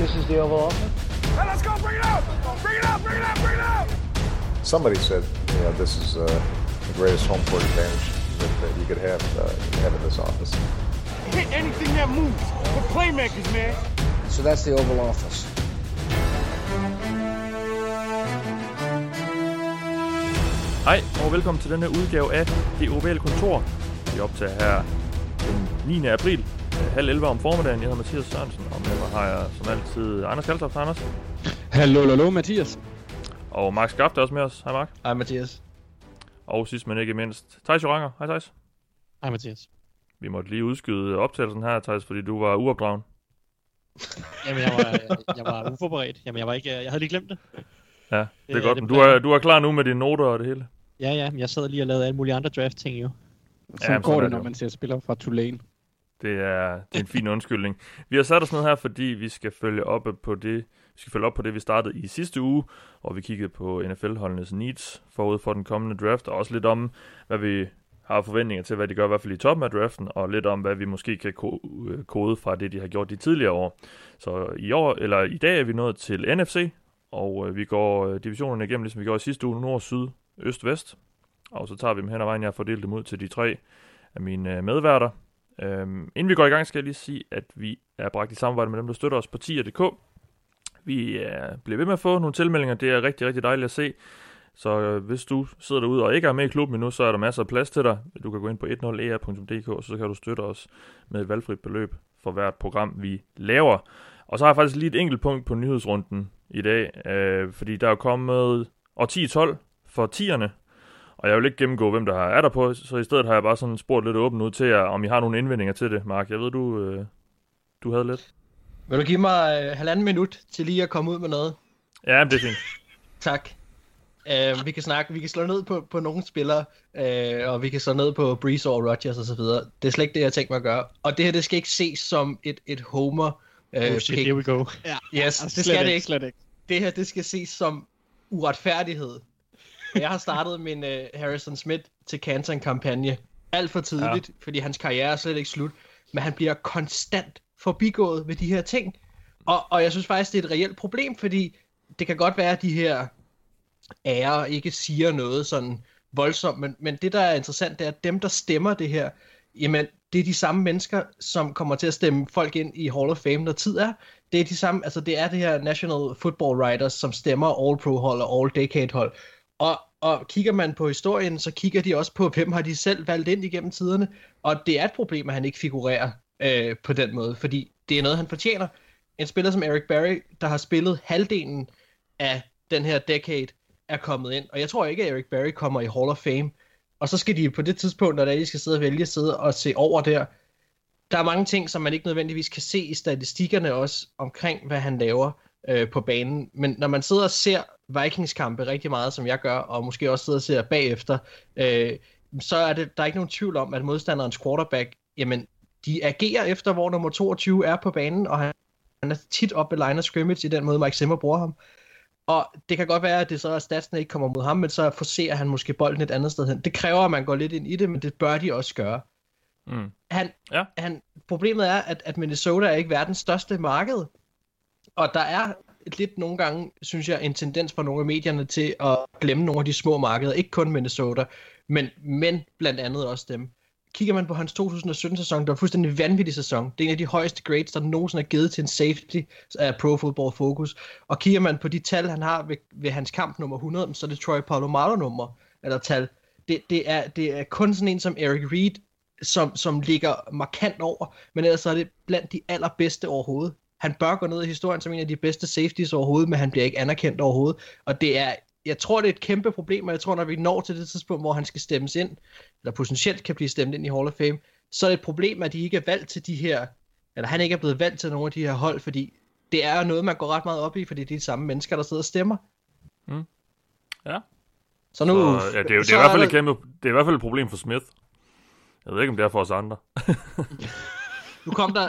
this is the Oval Office? Hey, let's go! Bring it out! Bring it out! Bring it out! Bring it out! Somebody said, you know, this is uh, the greatest home court advantage that, that you could have, uh, have in this office. Hit anything that moves. We're playmakers, man. So that's the Oval Office. Hej og velkommen til denne udgave af Det Ovale Kontor. Vi optager her den 9. april, halv 11 om formiddagen. Jeg hedder Mathias Sørensen, og med mig har jeg som altid Anders Kaltoft, Anders. Hallo, hallo, Mathias. Og Mark Skaft er også med os. Hej Mark. Hej Mathias. Og sidst men ikke mindst, Thijs Joranger. Hej Thijs. Hej, Mathias. Vi måtte lige udskyde optagelsen her, Thijs, fordi du var uopdragen. Jamen, jeg var, jeg var uforberedt. Jamen, jeg, var ikke, jeg havde lige glemt det. Ja, det er Øh, godt. det Men du er, du er klar nu med dine noter og det hele. Ja, ja, men jeg sad lige og lavede alle mulige andre draft-ting jo. Sådan ja, går sådan er det, det når man ser spillere fra Tulane. Det er, det er en fin undskyldning. Vi har sat os ned her, fordi vi skal følge op på det, vi skal følge op på det, vi startede i sidste uge, hvor vi kiggede på NFL-holdenes needs forud for den kommende draft, og også lidt om, hvad vi har forventninger til, hvad de gør i hvert fald i toppen af draften, og lidt om, hvad vi måske kan ko- øh, kode fra det, de har gjort de tidligere år. Så i år, eller i dag er vi nået til NFC, og øh, vi går øh, divisionerne igennem, ligesom vi gjorde i sidste uge, nord, syd, øst, vest. Og så tager vi dem hen ad vejen, jeg har fordelt dem ud til de tre af mine øh, medværter. Øhm, inden vi går i gang, skal jeg lige sige, at vi er bragt i samarbejde med dem, der støtter os på tier.dk. Vi øh, er blevet ved med at få nogle tilmeldinger, det er rigtig, rigtig dejligt at se. Så øh, hvis du sidder derude og ikke er med i klubben endnu, så er der masser af plads til dig. Du kan gå ind på 10er.dk, e og så kan du støtte os med et valgfrit beløb for hvert program, vi laver. Og så har jeg faktisk lige et enkelt punkt på nyhedsrunden i dag, øh, fordi der er kommet år 10-12 for tierne, og jeg vil ikke gennemgå, hvem der har- er der på, så i stedet har jeg bare sådan spurgt lidt åbent ud til jer, om I har nogle indvendinger til det, Mark. Jeg ved, du, øh, du havde lidt. Vil du give mig øh, halvanden minut til lige at komme ud med noget? Ja, det er fint. Tak. Uh, vi kan snakke, vi kan slå ned på, på nogle spillere, uh, og vi kan slå ned på Breeze og Rodgers og så videre. Det er slet ikke det, jeg tænkt mig at gøre. Og det her, det skal ikke ses som et, et homer. Uh, Oh, shit, here ikke, we go. yes, Altså, det skal det ikke. Slet ikke. Det her, det skal ses som uretfærdighed. Jeg har startet min uh, Harrison Smith til Canton-kampagne alt for tidligt, ja. fordi hans karriere er slet ikke slut. Men han bliver konstant forbigået ved de her ting. Og, og jeg synes faktisk, det er et reelt problem, fordi det kan godt være, at de her ære ikke siger noget sådan voldsomt, men, men det, der er interessant, det er, at dem, der stemmer det her, jamen, det er de samme mennesker, som kommer til at stemme folk ind i Hall of Fame, når tid er. Det er de samme, altså det er det her National Football Writers, som stemmer All-Pro-hold og All-Decade-hold. Og, og kigger man på historien, så kigger de også på, hvem har de selv valgt ind igennem tiderne. Og det er et problem, at han ikke figurerer øh, på den måde, fordi det er noget, han fortjener. En spiller som Eric Barry, der har spillet halvdelen af den her decade, er kommet ind. Og jeg tror ikke, at Eric Barry kommer i Hall of Fame. Og så skal de på det tidspunkt, når de skal sidde og vælge, sidde og se over der. Der er mange ting, som man ikke nødvendigvis kan se i statistikkerne også, omkring hvad han laver øh, på banen. Men når man sidder og ser Vikings-kampe rigtig meget, som jeg gør, og måske også sidder og ser bagefter, øh, så er det, der er ikke nogen tvivl om, at modstanderens quarterback, jamen, de agerer efter, hvor nummer 22 er på banen, og han, han er tit op ved line of scrimmage i den måde, Mike Zimmer bruger ham. Og det kan godt være, at det så er statsene ikke kommer mod ham, men så forser han måske bolden et andet sted hen. Det kræver, at man går lidt ind i det, men det bør de også gøre. Mm. Han, Ja. han, problemet er, at, at Minnesota er ikke verdens største marked. Og der er lidt nogle gange, synes jeg, en tendens fra nogle af medierne til at glemme nogle af de små markeder. Ikke kun Minnesota, men, men blandt andet også dem. Kigger man på hans 2017-sæson, det var en fuldstændig vanvittig sæson. Det er en af de højeste grades, der nogensinde er givet til en safety af Pro Football Focus. Og kigger man på de tal, han har ved, ved hans kamp nummer 100, så er det Troy Polamalu-nummer, eller tal. Det, det, er, det er kun sådan en som Eric Reed, som, som ligger markant over, men ellers så er det blandt de allerbedste overhovedet. Han bør gå ned i historien som en af de bedste safeties overhovedet, men han bliver ikke anerkendt overhovedet. Og det er, jeg tror, det er et kæmpe problem, og jeg tror, når vi når til det tidspunkt, hvor han skal stemmes ind, eller potentielt kan blive stemt ind i Hall of Fame, så er det et problem, at de ikke er valgt til de her, eller han ikke er blevet valgt til nogle af de her hold, fordi det er noget, man går ret meget op i, fordi det er de samme mennesker, der sidder og stemmer. Mm. Ja. Så nu... Så, ja, det, er, jo- det, er i hvert fald et kæmpe, det er i hvert fald et problem for Smith. Jeg ved ikke, om det er for os andre. Nu kom der,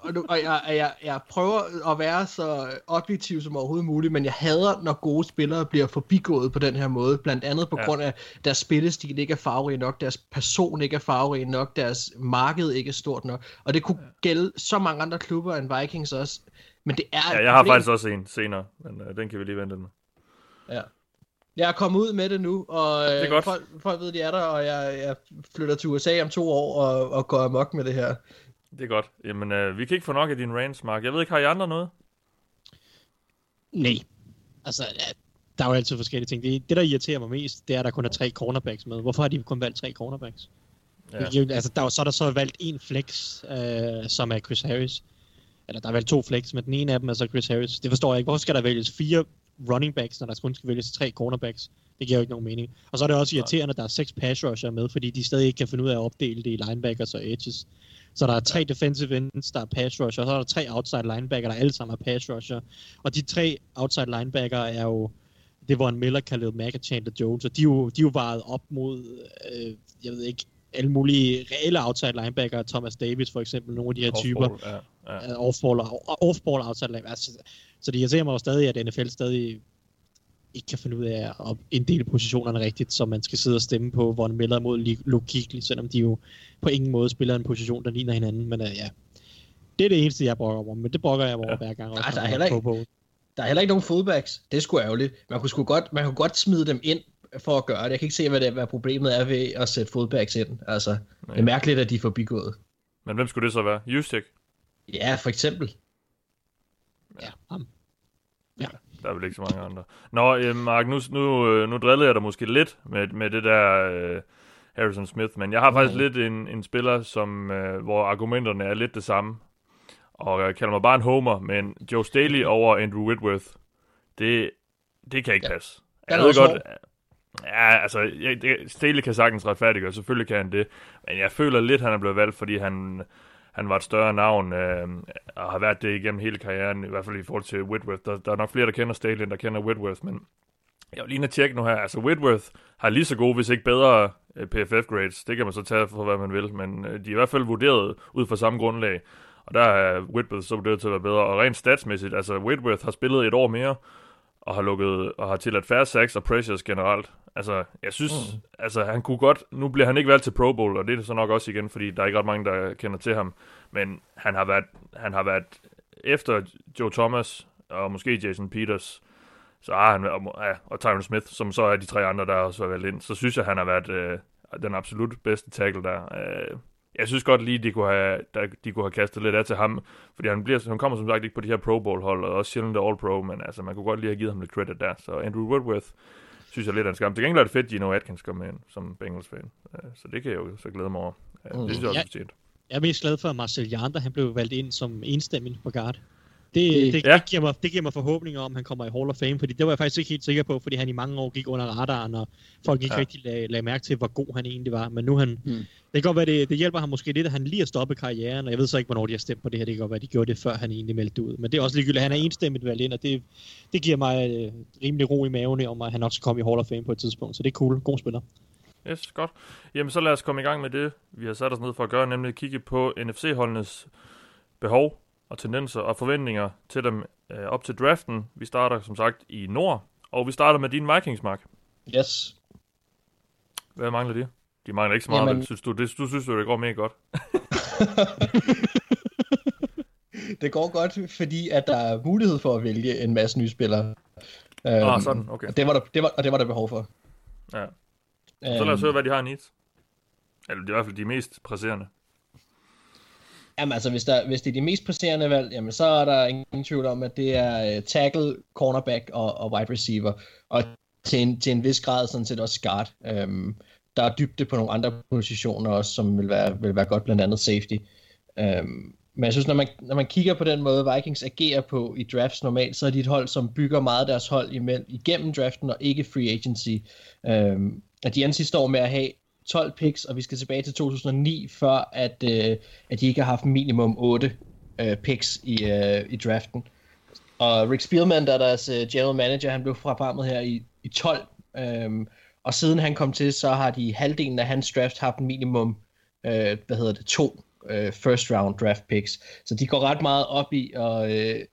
og, nu, og jeg, jeg, jeg prøver at være så objektiv som overhovedet muligt, men jeg hader, når gode spillere bliver forbigået på den her måde, blandt andet på Ja. ja. grund af, deres spillestil ikke er farverig nok, deres person ikke er farverig nok, deres marked ikke er stort nok, og det kunne gælde så mange andre klubber end Vikings også, men det er Ja, jeg har faktisk også en senere, men øh, den kan vi lige vente med. Ja. Jeg er kommet ud med det nu, og Det er øh, godt. folk, folk ved, de er der, og jeg, jeg flytter til USA om to år og, og går amok med det her. Det er godt. Jamen, øh, vi kan ikke få nok af din rants, Mark. Jeg ved ikke, har I andre noget? Nej. Altså, der er jo altid forskellige ting. Det, det, der irriterer mig mest, det er, at der kun er tre cornerbacks med. Hvorfor har de kun valgt tre cornerbacks? Ja. Ja. Altså, der, er jo- så er der så valgt en flex, øh, som er Chris Harris. Eller der er valgt to flex, men den ene af dem er så Chris Harris. Det forstår jeg ikke. Hvorfor skal der vælges fire running backs, når der kun skal vælges tre cornerbacks? Det giver jo ikke nogen mening. Og så er det også irriterende, at der er seks pass rusher med, fordi de stadig ikke kan finde ud af at opdele det i linebackers og edges. Så der er tre defensive ends, der er pass rusher, og så er der tre outside linebacker, der alle sammen er pass rusher. Og de tre outside linebacker er jo det var en Miller, Khalil Mack og Chandler Jones, og de er jo, de er jo varet op mod, øh, jeg ved ikke, alle mulige reelle outside linebacker, Thomas Davis for eksempel, nogle af de her typer, Off-ball, Ja, ja. øh, off-ball, off-ball outside linebacker. Altså, så det irriterer mig jo stadig, at NFL stadig ikke kan finde ud af at inddele positionerne rigtigt, så man skal sidde og stemme på Von Miller mod Li- Luke Kuechly, selvom de jo på ingen måde spiller en position, der ligner hinanden, men uh, ja. Det er det eneste, jeg brokker over, men det brokker jeg over Ja. hver gang. Også, Nej, der er heller ikke- Bowl. Der er heller ikke nogen fullbacks. Det er sgu ærgerligt. Man kunne, sgu godt, man kunne godt smide dem ind for at gøre det. Jeg kan ikke se, hvad, det, hvad problemet er ved at sætte fullbacks ind. Altså, det er mærkeligt, at de er forbigået. Men hvem skulle det så være? Juszczyk? Ja, for eksempel. Ja, ham. Der er vel ikke så mange andre. Nå, øh, Mark, nu, nu, øh, nu drillede jeg dig måske lidt med, med det der øh, Harrison Smith, men jeg har faktisk lidt en, en spiller, som, øh, hvor argumenterne er lidt det samme. Og jeg kalder mig bare en homer, men Joe Staley over Andrew Whitworth, det, det kan ikke Ja. passe. Jeg ved godt, ja, altså, jeg, det, Staley kan sagtens retfærdiggøre, selvfølgelig kan han det, men jeg føler lidt, han er blevet valgt, fordi han, han var et større navn, øh, og har været det igennem hele karrieren, i hvert fald i forhold til Whitworth. Der, der er nok flere, der kender Staley, end der kender Whitworth, men jeg vil lige tjekke nu her. Altså, Whitworth har lige så gode, hvis ikke bedre øh, PFF-grades. Det kan man så tage for, hvad man vil, men øh, de er i hvert fald vurderet ud fra samme grundlag. Og der er Whitworth så vurderet til at være bedre. Og rent statsmæssigt, altså Whitworth har spillet et år mere, og har lukket og har tilladt færre sacks og pressures generelt. Altså, jeg synes, mm. altså han kunne godt, nu bliver han ikke valgt til Pro Bowl, og det er så nok også igen, fordi der er ikke ret mange, der kender til ham, men han har været, han har været efter Joe Thomas, og måske Jason Peters, så har han, og, ja, og Tyron Smith, som så er de tre andre, der også har valgt ind, så synes jeg, han har været øh, den absolut bedste tackle der. Øh, jeg synes godt lige, de kunne have, der, de kunne have kastet lidt af til ham, fordi han, bliver, han kommer som sagt ikke på de her Pro Bowl hold, og også sjældent All Pro, men altså, man kunne godt lige have givet ham lidt credit der. Så Andrew Woodworth synes jeg lidt er en skam. Til gengæld er det fedt, Gino Atkins kommer ind som Bengals-fan. Øh, Så det kan jeg jo så glæde mig over. Det synes jeg også er fortjent. Jeg er mest glad for, at Marcel Jander, han blev valgt ind som enstemmig på guard. Det, Det- det, Ja. det, giver mig, det giver mig forhåbninger om, at han kommer i Hall of Fame, fordi det var jeg faktisk ikke helt sikker på, fordi han i mange år gik under radaren, og folk ikke Ja. rigtig lagde, lagde mærke til, hvor god han egentlig var. Men nu han, Hmm. det kan godt være, det, det hjælper ham måske lidt, at han lige har stoppet karrieren, og jeg ved så ikke, hvornår de har stemt på det her. Det kan godt være, de gjorde det, før han egentlig meldte ud. Men det er også ligegyldigt, at han er enstemmigt valgt ind, og det, det giver mig øh, rimelig ro i maven om, at han også skal komme i Hall of Fame på et tidspunkt. Så det er cool. God spiller. Yes, godt. Jamen, så lad os komme i gang med det, vi har sat os ned for at gøre, nemlig kigge på NFC-holdenes behov og tendenser og forventninger til dem øh, op til draften. Vi starter som sagt i nord, og vi starter med din Vikings, Mark. Yes. Hvad mangler de? De mangler ikke så meget, Jamen- men synes du, det, du synes jo, det går mega godt. det går godt, fordi at der er mulighed for at vælge en masse nye spillere. Ah, Øhm, sådan, okay. Og det var der, det var, og det var der behov for. Ja. Så lad os høre, hvad de har i needs. Eller det er i hvert fald de mest presserende. Jamen altså, hvis, der, hvis det er de mest presserende valg, jamen så er der ingen tvivl om, at det er uh, tackle, cornerback og, og wide receiver. Og til en, til en vis grad sådan set også guard. Um, der er dybde på nogle andre positioner også, som vil være, vil være godt, blandt andet safety. Um, men jeg synes, når man, når man kigger på den måde, Vikings agerer på i drafts normalt, så er de et hold, som bygger meget deres hold imellem, igennem draften og ikke free agency. Um, at de endte sidste år med at have 12 picks, og vi skal tilbage til 2009, før at, øh, at de ikke har haft minimum 8 øh, picks i, øh, i draften. Og Rick Spielman, der er deres øh, general manager, han blev frapammet her i, i 12. Øhm, og siden han kom til, så har de halvdelen af hans draft haft minimum, øh, hvad hedder det, to øh, first round draft picks. Så de går ret meget op i at, øh,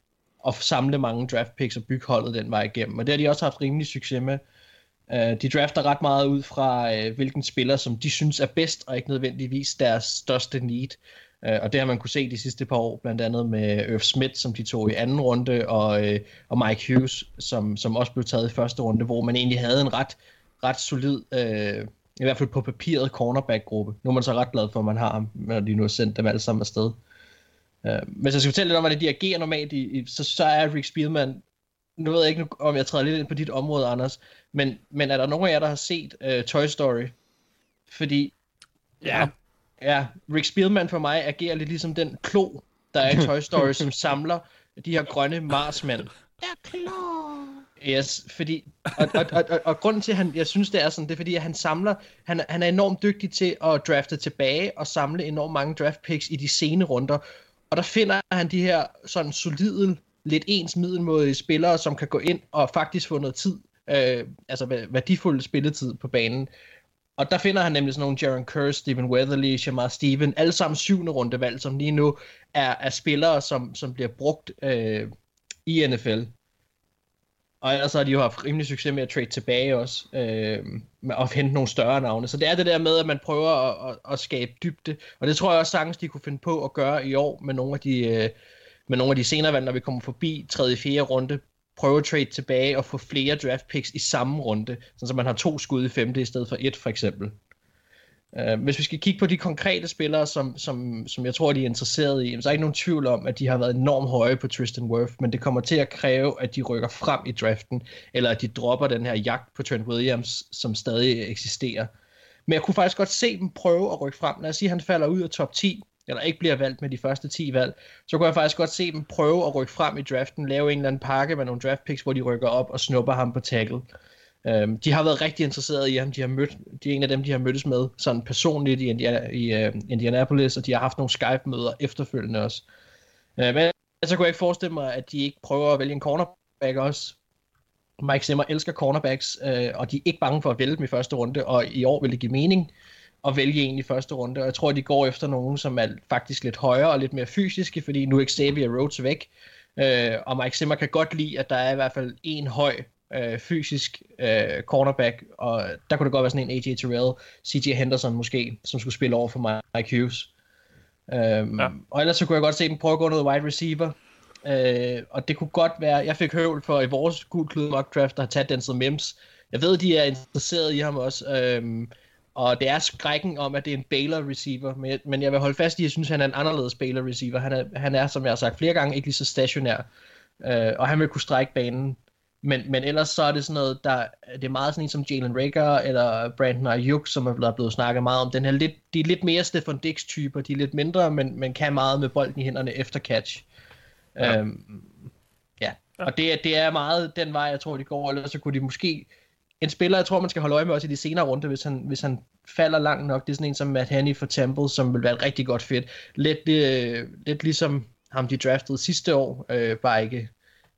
at samle mange draft picks og bygge holdet den vej igennem. Og det har de også haft rimelig succes med. Uh, de drafter ret meget ud fra, øh, hvilken spiller, som de synes er bedst, og ikke nødvendigvis deres største need. Uh, og det har man kunne se de sidste par år, blandt andet med Irv Smith, som de tog i anden runde, og, uh, og Mike Hughes, som, som også blev taget i første runde, hvor man egentlig havde en ret, ret solid, Øh, i hvert fald på papiret, cornerback-gruppe. Nu er man så ret glad for, at man har ham, når de nu har sendt dem alle sammen afsted. Uh, hvis jeg skal fortælle lidt om, hvordan de agerer normalt, i, i, så, så er Rick Spielman nu ved jeg ikke, om jeg træder lidt ind på dit område, Anders, men, men er der nogen af jer, der har set uh, Toy Story? Fordi, ja. ja, Rick Spielman for mig agerer lidt ligesom den klo, der er i Toy Story, som samler de her grønne marsmænd. Ja, klar. Yes, fordi, og, og, og, og, og grunden til, at han, jeg synes, det er sådan, det er fordi, at han samler, han, han er enormt dygtig til at drafte tilbage og samle enormt mange draft picks i de sene runder. Og der finder han de her sådan solide lidt ens middelmådige spillere, som kan gå ind og faktisk få noget tid, øh, altså værdifuld spilletid på banen. Og der finder han nemlig sådan nogle Jaron Kerr, Stephen Weatherly, Shamar Steven, alle sammen syvende rundevalg, som lige nu er, er spillere, som, som bliver brugt øh, i NFL. Og ellers har de jo haft rimelig succes med at trade tilbage også, øh, med at hente nogle større navne. Så det er det der med, at man prøver at, at, at skabe dybde. Og det tror jeg også sagtens, de kunne finde på at gøre i år med nogle af de, øh, med nogle af de senere valg, når vi kommer forbi 3. og 4. runde, prøve at trade tilbage og få flere draft picks i samme runde, så man har to skud i femte i stedet for et for eksempel. Uh, hvis vi skal kigge på de konkrete spillere, som, som, som jeg tror, de er interesseret i, så er ikke nogen tvivl om, at de har været enormt høje på Tristan Wirth, men det kommer til at kræve, at de rykker frem i draften, eller at de dropper den her jagt på Trent Williams, som stadig eksisterer. Men jeg kunne faktisk godt se dem prøve at rykke frem. Lad os sige, at han falder ud af top 10, eller ikke bliver valgt med de første 10 valg, så kunne jeg faktisk godt se dem prøve at rykke frem i draften, lave en eller anden pakke med nogle draft picks, hvor de rykker op og snupper ham på tackle. Øhm, de har været rigtig interesserede i ham, de har mødt, de er en af dem, de har mødtes med sådan personligt i, Indiana, i uh, Indianapolis, og de har haft nogle Skype-møder efterfølgende også. Øh, men så kunne jeg ikke forestille mig, at de ikke prøver at vælge en cornerback også. Mike Zimmer elsker cornerbacks, øh, og de er ikke bange for at vælge dem i første runde, og i år vil det give mening at vælge en i første runde, og jeg tror, de går efter nogen, som er faktisk lidt højere og lidt mere fysiske, fordi nu er Xavier Rhodes væk, øh, og Mike Zimmer kan godt lide, at der er i hvert fald en høj øh, fysisk øh, cornerback, og der kunne det godt være sådan en AJ Terrell, CJ Henderson måske, som skulle spille over for Mike Hughes. Øhm, ja. Og ellers så kunne jeg godt se dem prøve at gå noget wide receiver, øh, og det kunne godt være, jeg fik høvl for i vores gul klud mock draft, der har taget Denzel Mims. Jeg ved, de er interesseret i ham også, øh, og det er skrækken om, at det er en Baylor receiver, men jeg, men jeg vil holde fast i, at jeg synes, at han er en anderledes Baylor receiver. Han er, han er som jeg har sagt flere gange, ikke lige så stationær, øh, og han vil kunne strække banen. Men, men ellers så er det sådan noget, der, det er meget sådan en som Jalen Rager eller Brandon Ayuk, som er blevet, blevet snakket meget om. Den her lidt, de er lidt mere Stefan Dix typer, de er lidt mindre, men, men kan meget med bolden i hænderne efter catch. Ja. Øhm, ja. Og det, det er meget den vej, jeg tror, de går, eller så kunne de måske en spiller, jeg tror, man skal holde øje med også i de senere runde, hvis han, hvis han falder langt nok. Det er sådan en som Matt Haney for Temple, som vil være et rigtig godt fedt. Lidt, øh, lidt ligesom ham, de draftede sidste år, øh, bare ikke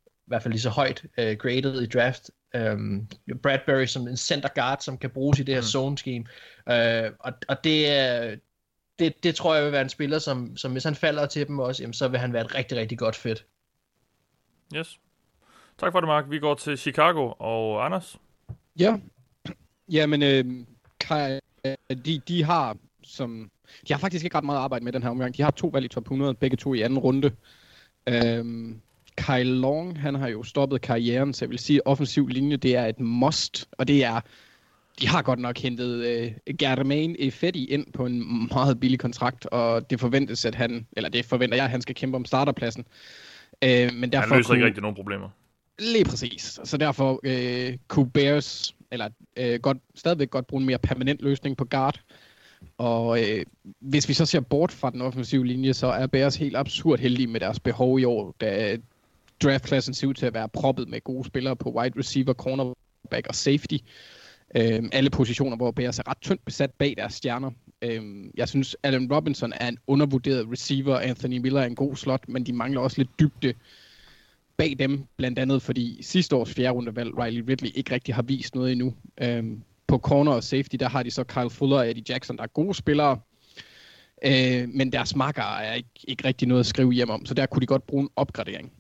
i hvert fald lige så højt øh, graded i draft. Um, Bradbury som en center guard, som kan bruges i det her mm. zone scheme. Uh, og, og det, det, det tror jeg vil være en spiller, som, som hvis han falder til dem også, jamen, så vil han være et rigtig, rigtig godt fedt. Yes. Tak for det, Mark. Vi går til Chicago og Anders. Ja, jamen, øh, de, de har som... De har faktisk ikke ret meget arbejde med den her omgang. De har to valg i top 100, begge to i anden runde. Øhm, Kyle Long, han har jo stoppet karrieren, så jeg vil sige, offensiv linje, det er et must, og det er... De har godt nok hentet øh, Germain Fetty ind på en meget billig kontrakt, og det forventes, at han, eller det forventer jeg, at han skal kæmpe om starterpladsen. Øh, men derfor han løser kunne, ikke rigtig nogen problemer. Lige præcis. Så derfor øh, kunne Bears, eller øh, godt, stadigvæk godt bruge en mere permanent løsning på guard. Og øh, hvis vi så ser bort fra den offensive linje, så er Bears helt absurd heldige med deres behov i år, da øh, draftklassen ser ud til at være proppet med gode spillere på wide receiver, cornerback og safety. Øh, alle positioner, hvor Bears er ret tyndt besat bag deres stjerner. Øh, jeg synes, Allen Robinson er en undervurderet receiver, Anthony Miller er en god slot, men de mangler også lidt dybde bag dem, blandt andet fordi sidste års fjerde rundevalg, Riley Ridley, ikke rigtig har vist noget endnu. Øhm, på corner og safety, der har de så Kyle Fuller og Eddie Jackson, der er gode spillere. Øh, men deres marker er ikke, ikke rigtig noget at skrive hjem om, så der kunne de godt bruge en opgradering.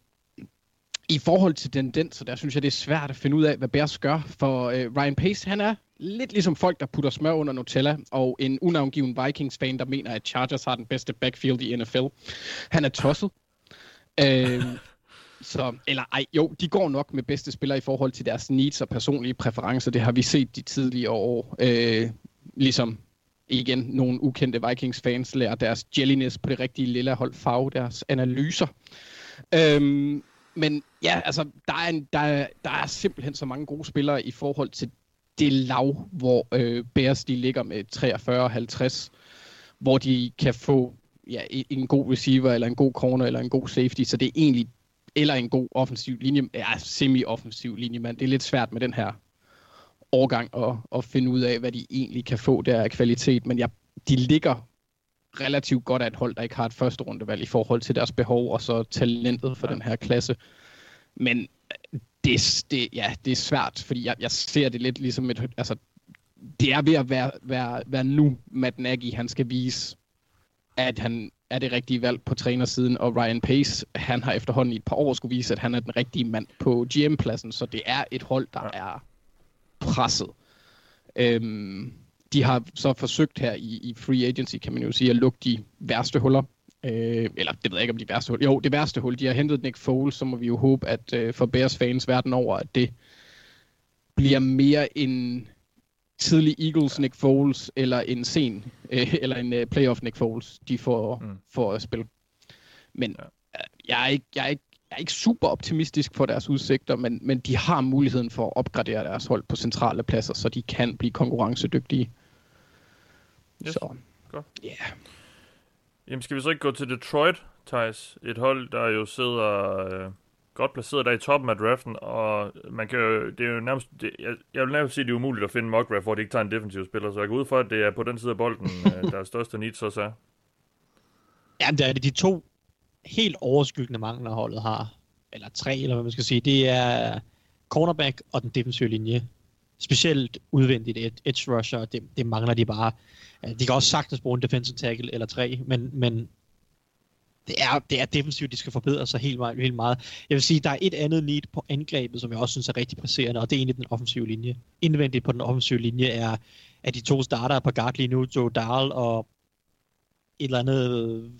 I forhold til tendenser, der synes jeg, det er svært at finde ud af, hvad Bears gør, for øh, Ryan Pace, han er lidt ligesom folk, der putter smør under Nutella, og en unavngiven Vikings-fan, der mener, at Chargers har den bedste backfield i NFL. Han er tosset. øh, så, eller ej, jo, de går nok med bedste spillere i forhold til deres needs og personlige præferencer. Det har vi set de tidligere år. Øh, ligesom igen nogle ukendte Vikings-fans lærer deres jelliness på det rigtige lille hold farve deres analyser. Øhm, men ja, altså, der er, en, der, der er simpelthen så mange gode spillere i forhold til det lav, hvor øh, Bears de ligger med 43-50, hvor de kan få ja, en god receiver, eller en god corner, eller en god safety, så det er egentlig, eller en god offensiv linje, ja, semi-offensiv linje, men det er lidt svært med den her årgang at, at finde ud af, hvad de egentlig kan få der af kvalitet, men ja, de ligger relativt godt af et hold, der ikke har et første rundevalg i forhold til deres behov, og så talentet for ja. den her klasse. Men det, det, ja, det er svært, fordi jeg, jeg ser det lidt ligesom et, altså, det er ved at være, være, være nu, Matt Nagy, han skal vise, at han er det rigtige valg på trænersiden, og Ryan Pace, han har efterhånden i et par år skulle vise, at han er den rigtige mand på GM-pladsen, så det er et hold, der er presset. Øhm, de har så forsøgt her i, i free agency, kan man jo sige, at lukke de værste huller. Øh, eller det ved jeg ikke om de værste hul. Jo, det værste hul. De har hentet Nick Foles, så må vi jo håbe, at øh, for Bears fans verden over, at det bliver mere en tidlig Eagles Nick Foles, eller en sen, øh, eller en øh, playoff Nick Foles, de får, mm. får at spille. Men øh, jeg, er ikke, jeg, er ikke, jeg er ikke super optimistisk for deres udsigter, men, men de har muligheden for at opgradere deres hold på centrale pladser, så de kan blive konkurrencedygtige. Yes. Så, godt. Ja. Yeah. Jamen skal vi så ikke gå til Detroit, Thijs? Et hold, der jo sidder øh, godt placeret der i toppen af draften, og man kan jo, det er jo nærmest, det, jeg, jeg vil nærmest sige, det er umuligt at finde mock draft, hvor de ikke tager en defensiv spiller, så jeg går ud fra, at det er på den side af bolden, øh, der er største need, så så. Ja, det er det de to helt overskyggende mangler holdet har, eller tre, eller hvad man skal sige, det er cornerback og den defensive linje specielt udvendigt et edge rusher, det, det mangler de bare. De kan også sagtens bruge en defensive tackle eller tre, men, men det er, det er defensivt, de skal forbedre sig helt meget, helt meget. Jeg vil sige, der er et andet need på angrebet, som jeg også synes er rigtig presserende, og det er egentlig den offensive linje. Indvendigt på den offensive linje er, at de to starter på guard lige nu, Joe Dahl og et eller andet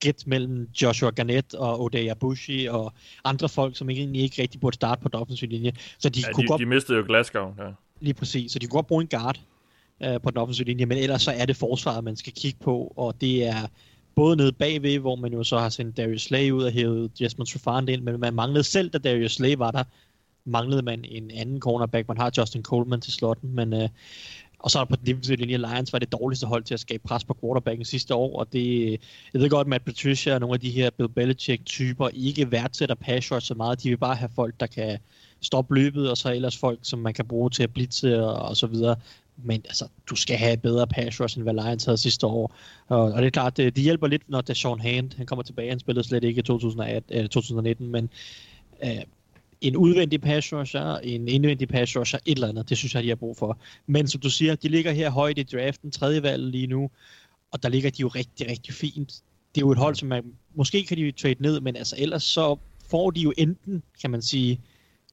gæt mellem Joshua Garnett og Oday Abushi og andre folk, som egentlig ikke rigtig burde starte på den offensive linje. Så de, ja, kunne de, godt... de mistede jo Glasgow, ja. Lige præcis, så de kunne godt bruge en guard øh, på den offensive linje, men ellers så er det forsvaret, man skal kigge på, og det er både nede bagved, hvor man jo så har sendt Darius Slay ud og hævet Jasmine Trufant ind, men man manglede selv, da Darius Slay var der, manglede man en anden cornerback. Man har Justin Coleman til slotten, men øh, og så er der på den defensive linje, Lions var det dårligste hold til at skabe pres på quarterbacken sidste år, og det, jeg ved godt, at Matt Patricia og nogle af de her Bill Belichick-typer ikke værdsætter pass rush så meget. De vil bare have folk, der kan stoppe løbet, og så ellers folk, som man kan bruge til at blitse og, og så videre. Men altså, du skal have bedre pass rush, end hvad Lions havde sidste år. Og, og det er klart, det, det hjælper lidt, når det er Sean Hand. Han kommer tilbage, han spillede slet ikke i 2018, øh, 2019, men øh, en udvendig pass rusher, en indvendig pass rusher, et eller andet. Det synes jeg, de har brug for. Men som du siger, de ligger her højt i draften, tredje valg lige nu, og der ligger de jo rigtig, rigtig fint. Det er jo et hold, som man, måske kan de trade ned, men altså ellers så får de jo enten, kan man sige,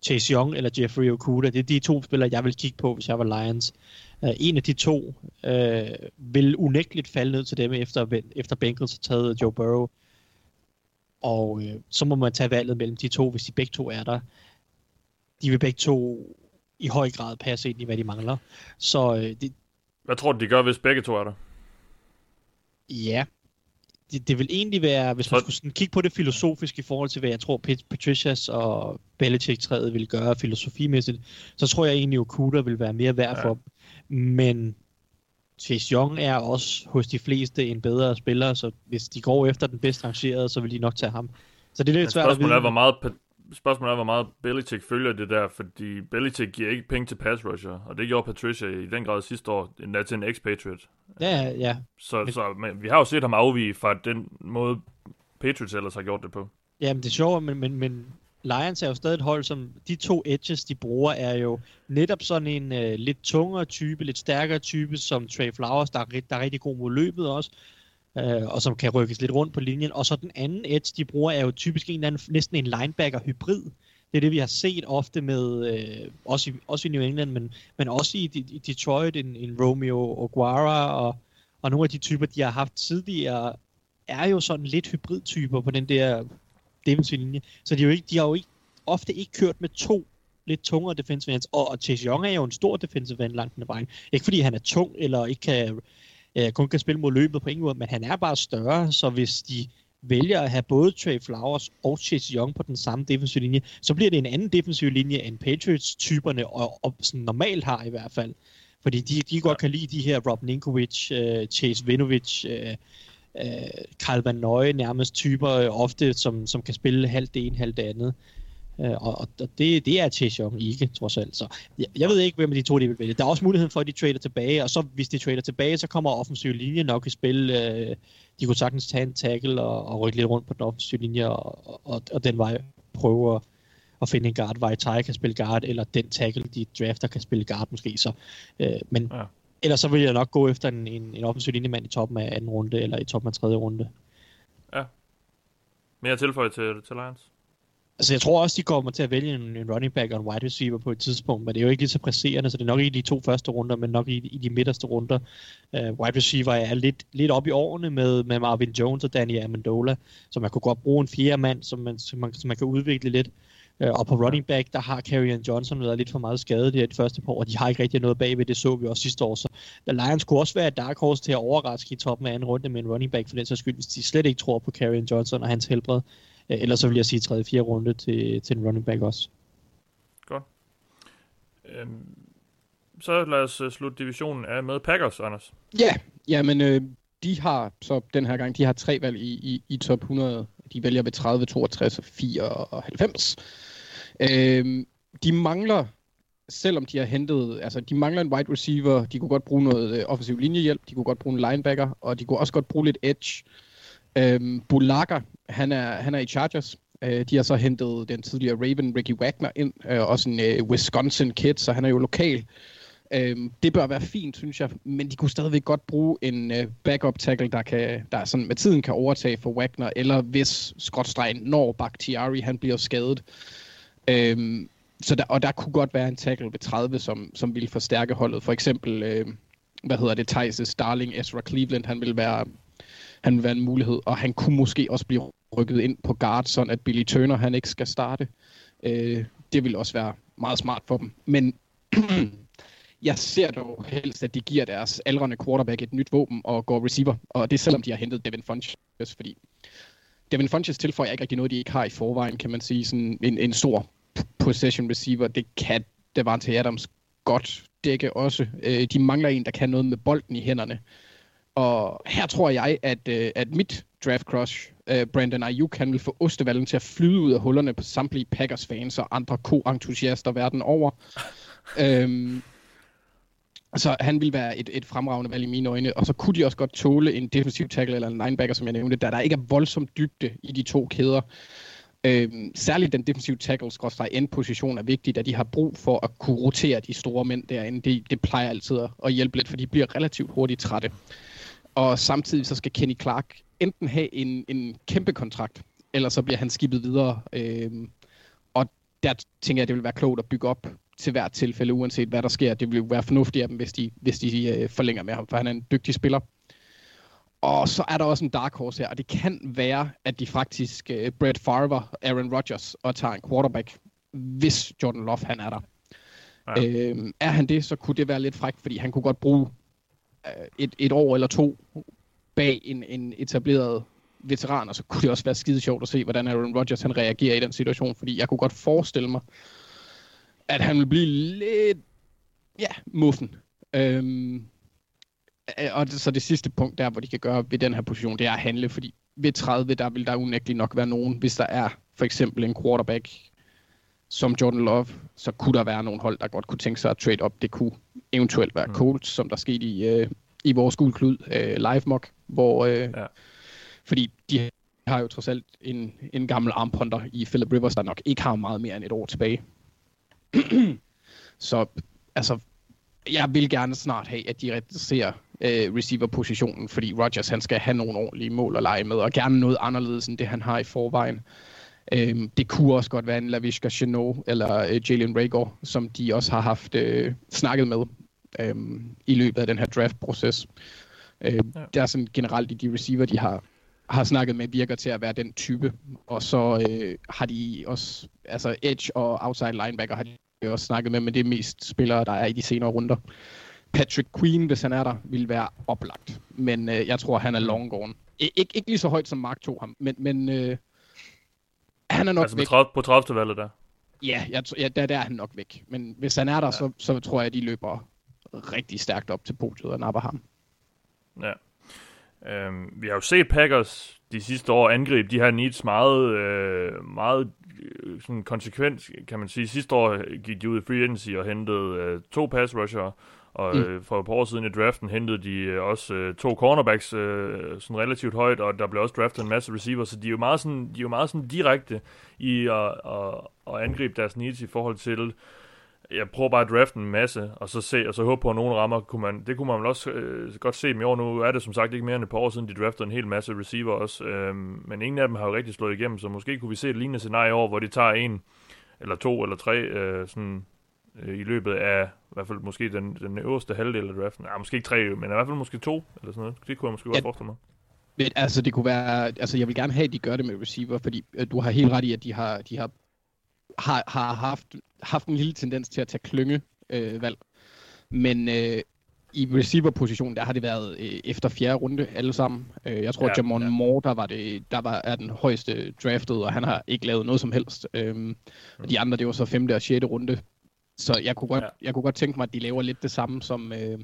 Chase Young eller Jeffrey Okuda. Det er de to spillere, jeg vil kigge på, hvis jeg var Lions. Uh, en af de to uh, vil unægteligt falde ned til dem, efter, efter Bengals har taget Joe Burrow. Og uh, så må man tage valget mellem de to, hvis de begge to er der. De vil begge to i høj grad passe ind i, hvad de mangler. Så uh, det, Hvad tror du, de gør, hvis begge to er der? Ja, det, det vil egentlig være, hvis man skulle sådan kigge på det filosofisk i forhold til, hvad jeg tror Patricias og Belichick-træet vil gøre filosofimæssigt, så tror jeg egentlig, at Okuda vil være mere værd ja. for Men Chase Young er også hos de fleste en bedre spiller, så hvis de går efter den bedst rangerede, så vil de nok tage ham. Så det er lidt svært at vide. Er, hvor meget spørgsmålet er, hvor meget Belichick følger det der, fordi Belichick giver ikke penge til pass rusher, og det gjorde Patricia i den grad sidste år, endda til en expatriate. Ja, ja. Så, men... så men vi har jo set ham afvige fra den måde, Patriots ellers har gjort det på. Ja, men det er sjovt, men, men, men Lions er jo stadig et hold, som de to edges, de bruger, er jo netop sådan en uh, lidt tungere type, lidt stærkere type, som Trey Flowers, der er, der er rigtig god mod løbet også øh, og som kan rykkes lidt rundt på linjen. Og så den anden edge, de bruger, er jo typisk en eller anden, næsten en linebacker-hybrid. Det er det, vi har set ofte med, øh, også, i, også i New England, men, men også i, i Detroit, en, en Romeo Oguara og, og nogle af de typer, de har haft tidligere, er jo sådan lidt hybridtyper på den der defensive linje. Så de, er jo ikke, de har jo ikke, ofte ikke kørt med to lidt tungere defensive ends, og, og Chase Young er jo en stor defensive end langt den vejen. Ikke fordi han er tung, eller ikke kan, øh, kun kan spille mod løbet på ingen måde, men han er bare større, så hvis de vælger at have både Trey Flowers og Chase Young på den samme defensive linje, så bliver det en anden defensiv linje, end Patriots-typerne og, og sådan normalt har i hvert fald. Fordi de, de godt kan lide de her Rob Ninkovic, uh, Chase Vinovich, uh, uh, Carl Van Nøje nærmest typer, uh, ofte som, som kan spille halvt det ene, halvt det andet. Uh, og og det, det er Young ikke, trods alt. Så jeg, jeg ved ikke, hvem af de to de vil vælge. Der er også muligheden for, at de trader tilbage, og så hvis de trader tilbage, så kommer offensiv linje nok i spil. Uh, de kunne sagtens tage en tackle og, og rykke lidt rundt på den offensive linje, og, og, og den vej prøve at, at finde en guard. Vajtai kan spille guard, eller den tackle, de drafter, kan spille guard måske. Så, øh, men ja. ellers så vil jeg nok gå efter en, en, en offensiv linjemand i toppen af anden runde, eller i toppen af tredje runde. Ja. Mere tilføje til, til Lions? Altså, jeg tror også, de kommer til at vælge en, en running back og en wide receiver på et tidspunkt, men det er jo ikke lige så presserende, så det er nok ikke i de to første runder, men nok i, i de midterste runder. Uh, wide receiver er lidt, lidt op i årene med, med Marvin Jones og Danny Amendola, så man kunne godt bruge en fjerde mand, som man, som man, som man kan udvikle lidt. Uh, og på running back, der har Carrion Johnson været lidt for meget skadet i de første par år, og de har ikke rigtig noget bagved, det så vi også sidste år. Så The Lions kunne også være et dark horse til at overraske i toppen af anden runde med en running back, for den så skyld, hvis de slet ikke tror på Carrion Johnson og hans helbred. Øh, ellers så vil jeg sige 3. 4. runde til, til en running back også. Godt. Øhm, så lad os uh, slutte divisionen af med Packers, Anders. Ja, ja men øh, de har så den her gang, de har tre valg i, i, i top 100. De vælger ved 30, 62 og 94. Øhm, de mangler selvom de har hentet, altså de mangler en wide receiver, de kunne godt bruge noget øh, offensiv linjehjælp, de kunne godt bruge en linebacker, og de kunne også godt bruge lidt edge. Øhm, Bulaga, han er, han er i Chargers. Øh, de har så hentet den tidligere Raven, Ricky Wagner, ind. Øh, også en øh, Wisconsin-kid, så han er jo lokal. Øhm, det bør være fint, synes jeg. Men de kunne stadigvæk godt bruge en øh, backup tackle, der, kan, der sådan med tiden kan overtage for Wagner, eller hvis skråtstregen når Bakhtiari, han bliver skadet. Øhm, så der, og der kunne godt være en tackle ved 30, som, som ville forstærke holdet. For eksempel, øh, hvad hedder det, Thijs' Starling, Ezra Cleveland, han vil være han vil være en mulighed, og han kunne måske også blive rykket ind på guard, sådan at Billy Turner han ikke skal starte. Øh, det vil også være meget smart for dem. Men jeg ser dog helst, at de giver deres aldrende quarterback et nyt våben og går receiver, og det er selvom de har hentet Devin Funches, fordi Devin Funches tilføjer ikke rigtig noget, de ikke har i forvejen, kan man sige. Sådan en, en stor possession receiver, det kan Devante Adams godt dække også. Øh, de mangler en, der kan noget med bolden i hænderne. Og her tror jeg, at, øh, at mit draft crush, øh, Brandon Ayuk, han vil få ostevallen til at flyde ud af hullerne på samtlige Packers-fans og andre ko-entusiaster verden over. øhm, så han vil være et, et fremragende valg i mine øjne. Og så kunne de også godt tåle en defensiv tackle eller en linebacker, som jeg nævnte, da der ikke er voldsomt dybde i de to kæder. Øhm, særligt den defensive tackle end position er vigtig, da de har brug for at kunne rotere de store mænd derinde. Det, det plejer altid at hjælpe lidt, for de bliver relativt hurtigt trætte. Og samtidig så skal Kenny Clark enten have en, en kæmpe kontrakt, eller så bliver han skibet videre. Øhm, og der tænker jeg, det vil være klogt at bygge op til hvert tilfælde, uanset hvad der sker. Det vil jo være fornuftigt af dem, hvis de, hvis de øh, forlænger med ham, for han er en dygtig spiller. Og så er der også en dark horse her, og det kan være, at de faktisk uh, Brett Favre, Aaron Rodgers og tager en quarterback, hvis Jordan Love han er der. Ja. Øhm, er han det, så kunne det være lidt frækt, fordi han kunne godt bruge Øh, Øh, et, et år eller to bag en, en etableret veteran, og så kunne det også være skide sjovt at se, hvordan Aaron Rodgers han reagerer i den situation, fordi jeg kunne godt forestille mig, at han vil blive lidt, ja, muffen. Øhm, øh, og det, så det sidste punkt der, hvor de kan gøre ved den her position, det er at handle, fordi ved 30, der vil der unægteligt nok være nogen, hvis der er for eksempel en quarterback som Jordan Love, så kunne der være nogle hold, der godt kunne tænke sig at trade op. Det kunne eventuelt være mm. Colts, som der skete i, øh, i vores guldklud øh, live mock, hvor øh, ja. fordi de har jo trods alt en, en gammel armpunter i Philip Rivers, der nok ikke har meget mere end et år tilbage. så altså, jeg vil gerne snart have, at de reducerer øh, receiver-positionen, fordi Rodgers han skal have nogle ordentlige mål at lege med, og gerne noget anderledes end det, han har i forvejen. Øhm, det kunne også godt være en Lavishka Chenot eller øh, Jalen Rager, som de også har haft øh, snakket med øh, i løbet af den her draft-proces. Øh, ja. Der er sådan generelt i de receiver, de har, har snakket med, virker til at være den type. Og så øh, har de også, altså edge og outside linebacker har de også snakket med, men det er mest spillere, der er i de senere runder. Patrick Queen, hvis han er der, vil være oplagt. Men øh, jeg tror, han er long gone. I, ikke, ikke lige så højt som Mark tog ham, men, men øh, han er nok altså væk. på, på 30. valget der. Ja, jeg, ja der, der er han nok væk. Men hvis han er der, ja. så, så tror jeg, at de løber rigtig stærkt op til podiet og napper ham. Ja. Øhm, vi har jo set Packers de sidste år angribe de her needs meget, øh, meget øh, sådan konsekvent, kan man sige. Sidste år gik de ud i free agency og hentede øh, to pass rusher, og mm. øh, for et par år siden i draften hentede de øh, også øh, to cornerbacks øh, sådan relativt højt, og der blev også draftet en masse receiver, så de er jo meget sådan, de er jo meget sådan direkte i at, at, at angribe deres needs i forhold til jeg prøver bare at drafte en masse, og så se, og så håbe på, at nogen rammer. Kunne man, det kunne man vel også øh, godt se dem i år. Nu er det som sagt ikke mere end et par år siden, de draftede en hel masse receiver også. Øh, men ingen af dem har jo rigtig slået igennem, så måske kunne vi se et lignende scenarie i år, hvor de tager en, eller to, eller tre, øh, sådan, øh, i løbet af, i hvert fald måske den, den øverste halvdel af draften. Ja, måske ikke tre, men i hvert fald måske to, eller sådan noget. Det kunne jeg måske godt ja. forestille mig. Men altså, det kunne være, altså, jeg vil gerne have, at de gør det med receiver, fordi øh, du har helt ret i, at de har, de har, har, har haft haft en lille tendens til at tage klynge øh, valg. Men øh, i receiver-positionen, der har det været øh, efter fjerde runde alle sammen. Øh, jeg tror, ja, Jamon ja. Moore, der, var det, der var, er den højeste draftet, og han har ikke lavet noget som helst. Øh, og de andre, det var så femte og sjette runde. Så jeg kunne godt, ja. jeg kunne godt tænke mig, at de laver lidt det samme, som øh,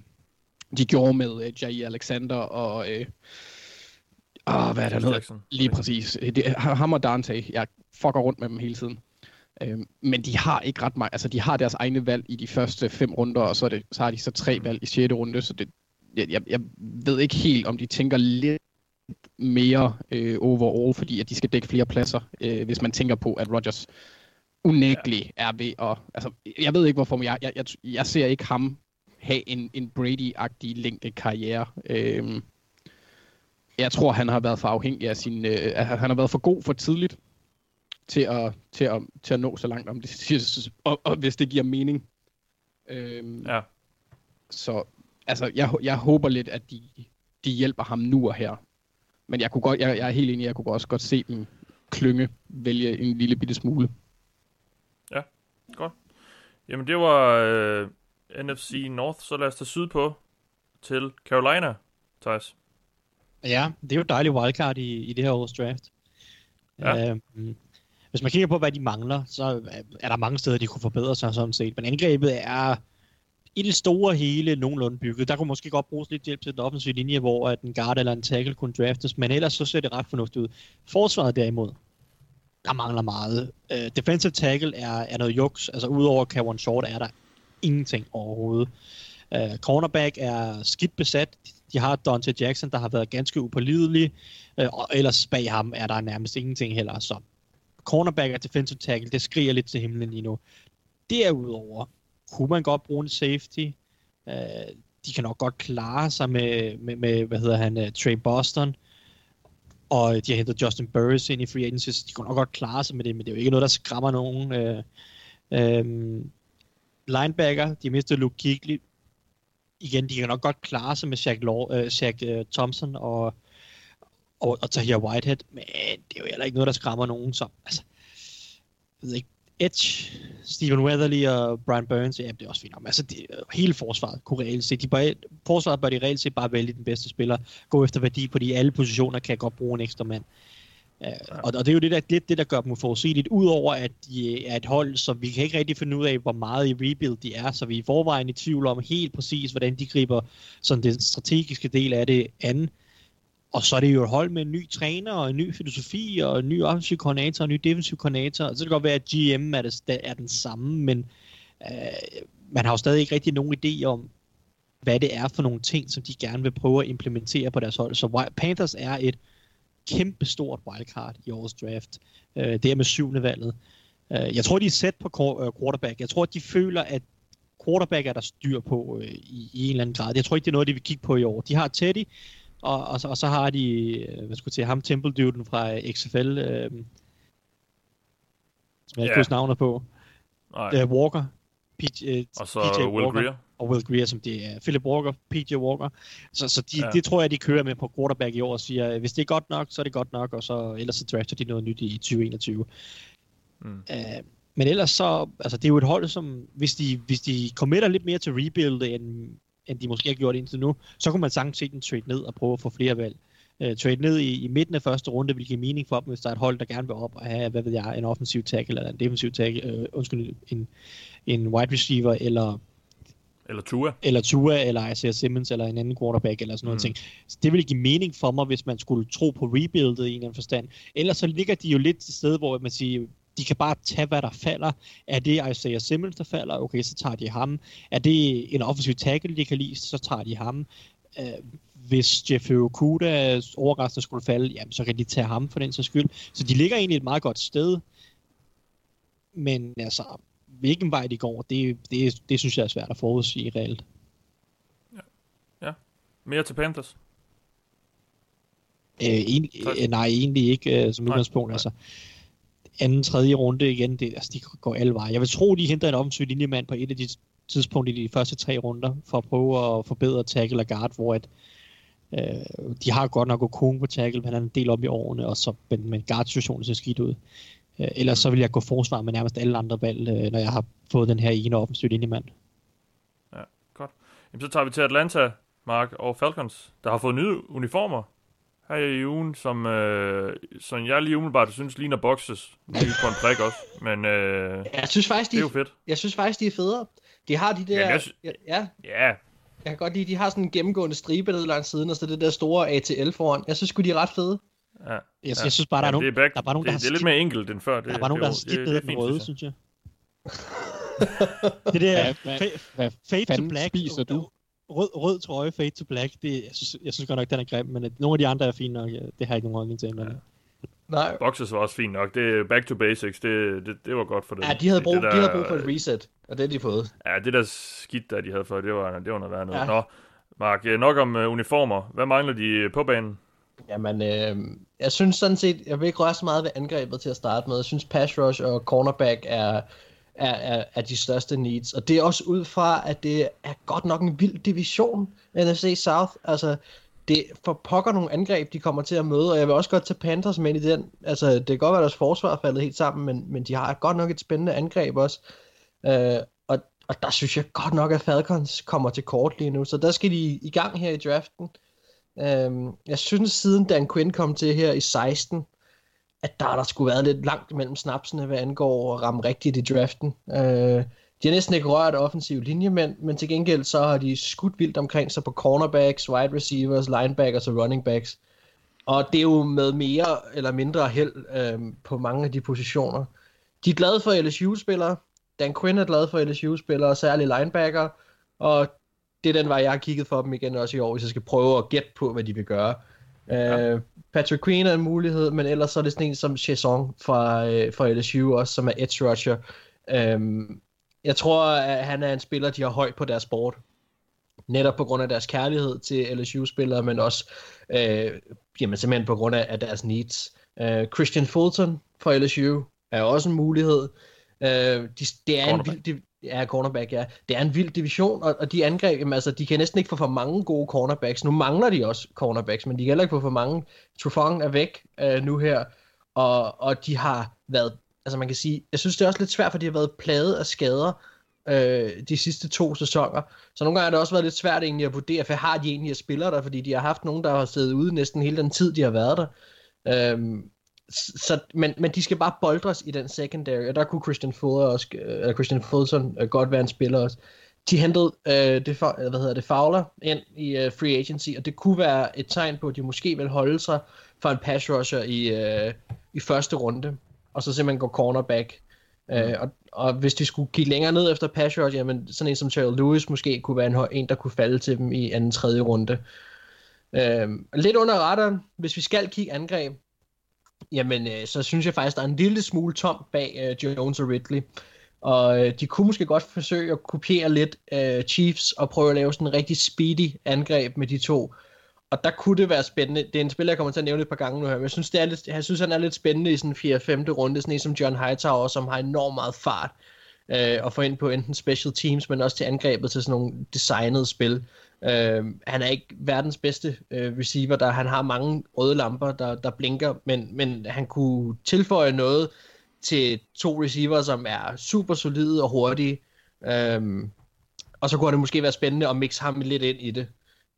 de gjorde med øh, Jair Alexander og... Øh, Åh, hvad er det, hedder? Lige præcis. Det, ham og Dante, jeg fucker rundt med dem hele tiden. Øh, men de har ikke ret meget, altså de har deres egne valg i de første fem runder, og så, er det, så har de så tre valg i sjette runde, så det, jeg, jeg, ved ikke helt, om de tænker lidt mere øh, overall, fordi at de skal dække flere pladser, øh, hvis man tænker på, at Rodgers unægteligt ja. er ved at... Altså, jeg ved ikke hvorfor, men jeg, jeg, jeg, jeg ser ikke ham have en, en Brady-agtig længde karriere. Øh, jeg tror, han har været for afhængig af sin... Øh, han har været for god for tidligt, til at, til at, til at nå så langt, om det, og, og hvis det giver mening. Øhm, ja. Så altså, jeg, jeg håber lidt, at de, de hjælper ham nu og her. Men jeg, kunne godt, jeg, jeg er helt enig, jeg kunne også godt se dem klynge vælge en lille bitte smule. Ja, godt. Jamen det var øh, NFC North, så lad os tage syd på til Carolina, Thijs. Ja, det er jo et dejligt wildcard i, i det her års draft. Ja. Øhm, hvis man kigger på, hvad de mangler, så er der mange steder, de kunne forbedre sig sådan set. Men angrebet er i det store hele nogenlunde bygget. Der kunne måske godt bruges lidt hjælp til den offensive linje, hvor at en guard eller en tackle kunne draftes, men ellers så ser det ret fornuftigt ud. Forsvaret derimod, der mangler meget. Uh, defensive tackle er, er noget juks. Altså udover Kevin Short er der ingenting overhovedet. Uh, cornerback er skidt besat. De har Dante Jackson, der har været ganske upålidelig, uh, og ellers bag ham er der nærmest ingenting heller. Så cornerback og defensive tackle, det skriger lidt til himlen lige nu. Derudover kunne man godt bruge en safety. Uh, de kan nok godt klare sig med, med, med hvad hedder han, uh, Trey Boston. Og de har hentet Justin Burris ind i free agency, så de kunne nok godt klare sig med det, men det er jo ikke noget, der skræmmer nogen. Uh, um, linebacker, de har mistet Luke Kigley. Igen, de kan nok godt klare sig med Shaq, Law, uh, Shaq uh, Thompson og og, og Tahir Whitehead, men det er jo heller ikke noget, der skræmmer nogen, så altså, jeg ved ikke, Edge, Stephen Weatherly og Brian Burns, ja, det er også fint. Altså, det, hele forsvaret kunne reelt set, de bør, forsvaret bør de reelt set bare vælge den bedste spiller, gå efter værdi på de alle positioner, kan godt bruge en ekstra mand. Uh, ja. og, og, det er jo det der, lidt det, der gør dem uforudsigeligt, udover at de er et hold, så vi kan ikke rigtig finde ud af, hvor meget i rebuild de er, så vi er i forvejen i tvivl om helt præcis, hvordan de griber sådan den strategiske del af det an. Og så er det jo et hold med en ny træner og en ny filosofi og en ny offensiv koordinator og en ny defensiv koordinator. Så det kan godt være, at GM er, det, er den samme, men øh, man har jo stadig ikke rigtig nogen idé om, hvad det er for nogle ting, som de gerne vil prøve at implementere på deres hold. Så Panthers er et kæmpe stort wildcard i årets draft. Øh, det er med syvende valget. Øh, jeg tror, de er sæt på øh, quarterback. Jeg tror, at de føler, at quarterback er der styr på øh, i, i en eller anden grad. Jeg tror ikke, det er noget, de vil kigge på i år. De har Teddy, og, og, så, og så har de, øh, hvad skulle sige, ham Temple fra XFL, øh, som jeg ikke husker navnet på. Nej. Øh, Walker. PJ, øh, Og så PJ Will Walker. Greer. Og Will Greer, som det er. Philip Walker, PJ Walker. Så, så de, Ja. det tror jeg, de kører med på quarterback i år og siger, hvis det er godt nok, så er det godt nok, og så ellers så drafter de noget nyt i 2021. Mm. Uh, men ellers så, altså det er jo et hold, som, hvis de, hvis de committer lidt mere til rebuild, end, end de måske har gjort indtil nu, så kunne man sagtens se den trade ned og prøve at få flere valg. Uh, trade ned i, i midten af første runde vil give mening for dem, hvis der er et hold, der gerne vil op og have, hvad ved jeg, en offensiv tackle eller en defensiv tackle, uh, undskyld, en, en wide receiver eller Eller Tua. eller Tua, eller Isaiah Simmons, eller en anden quarterback, eller sådan noget Mm. ting. Så det ville give mening for mig, hvis man skulle tro på rebuildet i en eller anden forstand. Ellers så ligger de jo lidt et sted, hvor man siger, de kan bare tage, hvad der falder. Er det Isaiah Simmons, der falder? Okay, så tager de ham. Er det en offensiv tackle, de kan lide, så tager de ham. Uh, hvis Jeff Okuda overraskende skulle falde, jamen, så kan de tage ham for den så skyld. Så de ligger egentlig et meget godt sted. Men altså, hvilken vej de går, det, det, det synes jeg er svært at forudsige reelt. Mere til Panthers. Øh, en, Tak. øh, nej, egentlig ikke øh, som Nej, udgangspunkt. nej. Altså, anden, tredje runde igen, det, altså, de går alle veje. Jeg vil tro, de henter en offensiv linjemand på et af de tidspunkter i de første tre runder, for at prøve at forbedre tackle og guard, hvor at, øh, de har godt nok Okung på tackle, men han er en del op i årene, og så, men, men guard-situationen ser skidt ud. Øh, ellers så vil jeg gå forsvar med nærmest alle andre valg, øh, når jeg har fået den her ene offensiv linjemand. Godt. Jamen, så tager vi til Atlanta, Mark, og Falcons, der har fået nye uniformer her i ugen, som, øh, som jeg lige umiddelbart synes ligner boxes. Lige på en prik også. Men øh, Jeg synes faktisk, det de, er jo fedt. jeg synes faktisk, de er federe. De har de der... Jamen, jeg sy- ja, ja, Ja, jeg kan godt lide, de har sådan en gennemgående stribe ned langs siden, og så det der store ATL foran. Jeg synes sgu, de er ret fede. ja. Jeg, ja. jeg synes bare, der er, nogen, det er, back, der er bare nogen, det, der har det er lidt mere enkelt end før. Det, der er bare nogen, det, der har det- skidt det er den røde, synes jeg. det der Hvad, hvad, fa- hvad fade to black, spiser du? Rød, rød trøje, fade to black, det, jeg, synes, jeg synes godt nok, den er grim, men at nogle af de andre er fine nok, ja, det har jeg ikke nogen holdning til. Men, ja. Nej. Boxes var også fint nok. Det er back to basics. Det, det, det var godt for det. Ja, de havde, brug, det, de havde brug for et reset, og det har de fået. Ja, det der skidt, der de havde før, det var, det var noget værd noget. Ja. Nå, Mark, øh, nok om uh, uniformer. Hvad mangler de øh, på banen? Jamen, øh, jeg synes sådan set, jeg vil ikke røre så meget ved angrebet til at starte med. Jeg synes pass rush og cornerback er, er, er, er de største needs. Og det er også ud fra, at det er godt nok en vild division, NFC South. Altså, det for pokker nogle angreb, de kommer til at møde, og jeg vil også godt tage Panthers med i den. Altså, det kan godt være, at deres forsvar er faldet helt sammen, men, men de har godt nok et spændende angreb også. Øh, og, og der synes jeg godt nok, at Falcons kommer til kort lige nu, så der skal de i gang her i draften. Øhm, jeg synes, siden Dan Quinn kom til her i 16, at der har der skulle været lidt langt mellem snapsene, hvad angår at ramme rigtigt i draften. Øh, de har næsten ikke rørt offensive linjemænd, men til gengæld så har de skudt vildt omkring sig på cornerbacks, wide receivers, linebackers og running backs. Og det er jo med mere eller mindre held øh, på mange af de positioner. De er glade for LSU-spillere. Dan Quinn er glad for LSU-spillere, særligt linebacker. Og det er den vej, jeg har kigget for dem igen også i år, hvis jeg skal prøve at gætte på, hvad de vil gøre. Ja. Uh, Patrick Queen er en mulighed, men ellers så er det sådan en som Chesson fra, uh, fra LSU også, som er edge rusher. Um, jeg tror, at han er en spiller, de har højt på deres board. Netop på grund af deres kærlighed til LSU-spillere, men også uh, jamen, simpelthen på grund af, af deres needs. Uh, Christian Fulton fra LSU er også en mulighed. Uh, de, det er en Cornerback. Ja, cornerback, ja. Det er en vild division, og, og de angreb, jamen, altså, de kan næsten ikke få for mange gode cornerbacks. Nu mangler de også cornerbacks, men de kan heller ikke få for mange. Trufant er væk øh, nu her, og, og de har været, altså man kan sige, jeg synes det er også lidt svært, for de har været plaget af skader øh, de sidste to sæsoner. Så nogle gange har det også været lidt svært egentlig at vurdere, for har de egentlig spillere der, fordi de har haft nogen, der har siddet ude næsten hele den tid, de har været der. Øhm, så, men, men de skal bare boldres i den secondary, og der kunne Christian Fuller også, øh, Christian Fulton øh, godt være en spiller også. De hentede øh, det, for, øh, hvad hedder det, Fowler ind i øh, free agency, og det kunne være et tegn på, at de måske vil holde sig for en pass rusher i, øh, i første runde, og så simpelthen gå cornerback. Mm. Øh, og, og hvis de skulle kigge længere ned efter pass rush, jamen sådan en som Terrell Lewis måske kunne være en, en der kunne falde til dem i anden, tredje runde. Øh, lidt under radaren, hvis vi skal kigge angreb, jamen øh, så synes jeg faktisk, der er en lille smule tom bag øh, Jones og Ridley. Og øh, de kunne måske godt forsøge at kopiere lidt øh, Chiefs og prøve at lave sådan en rigtig speedy angreb med de to. Og der kunne det være spændende. Det er en spiller, jeg kommer til at nævne et par gange nu her, men jeg synes, det er lidt, jeg synes han er lidt spændende i sådan en 4. 5. runde, sådan en som John Hightower, som har enormt meget fart øh, og få ind på enten special teams, men også til angrebet til sådan nogle designede spil. Øh, han er ikke verdens bedste øh, receiver, der han har mange røde lamper, der, der blinker, men, men han kunne tilføje noget til to receiver, som er super solide og hurtige. Øh, og så kunne det måske være spændende at mixe ham lidt ind i det.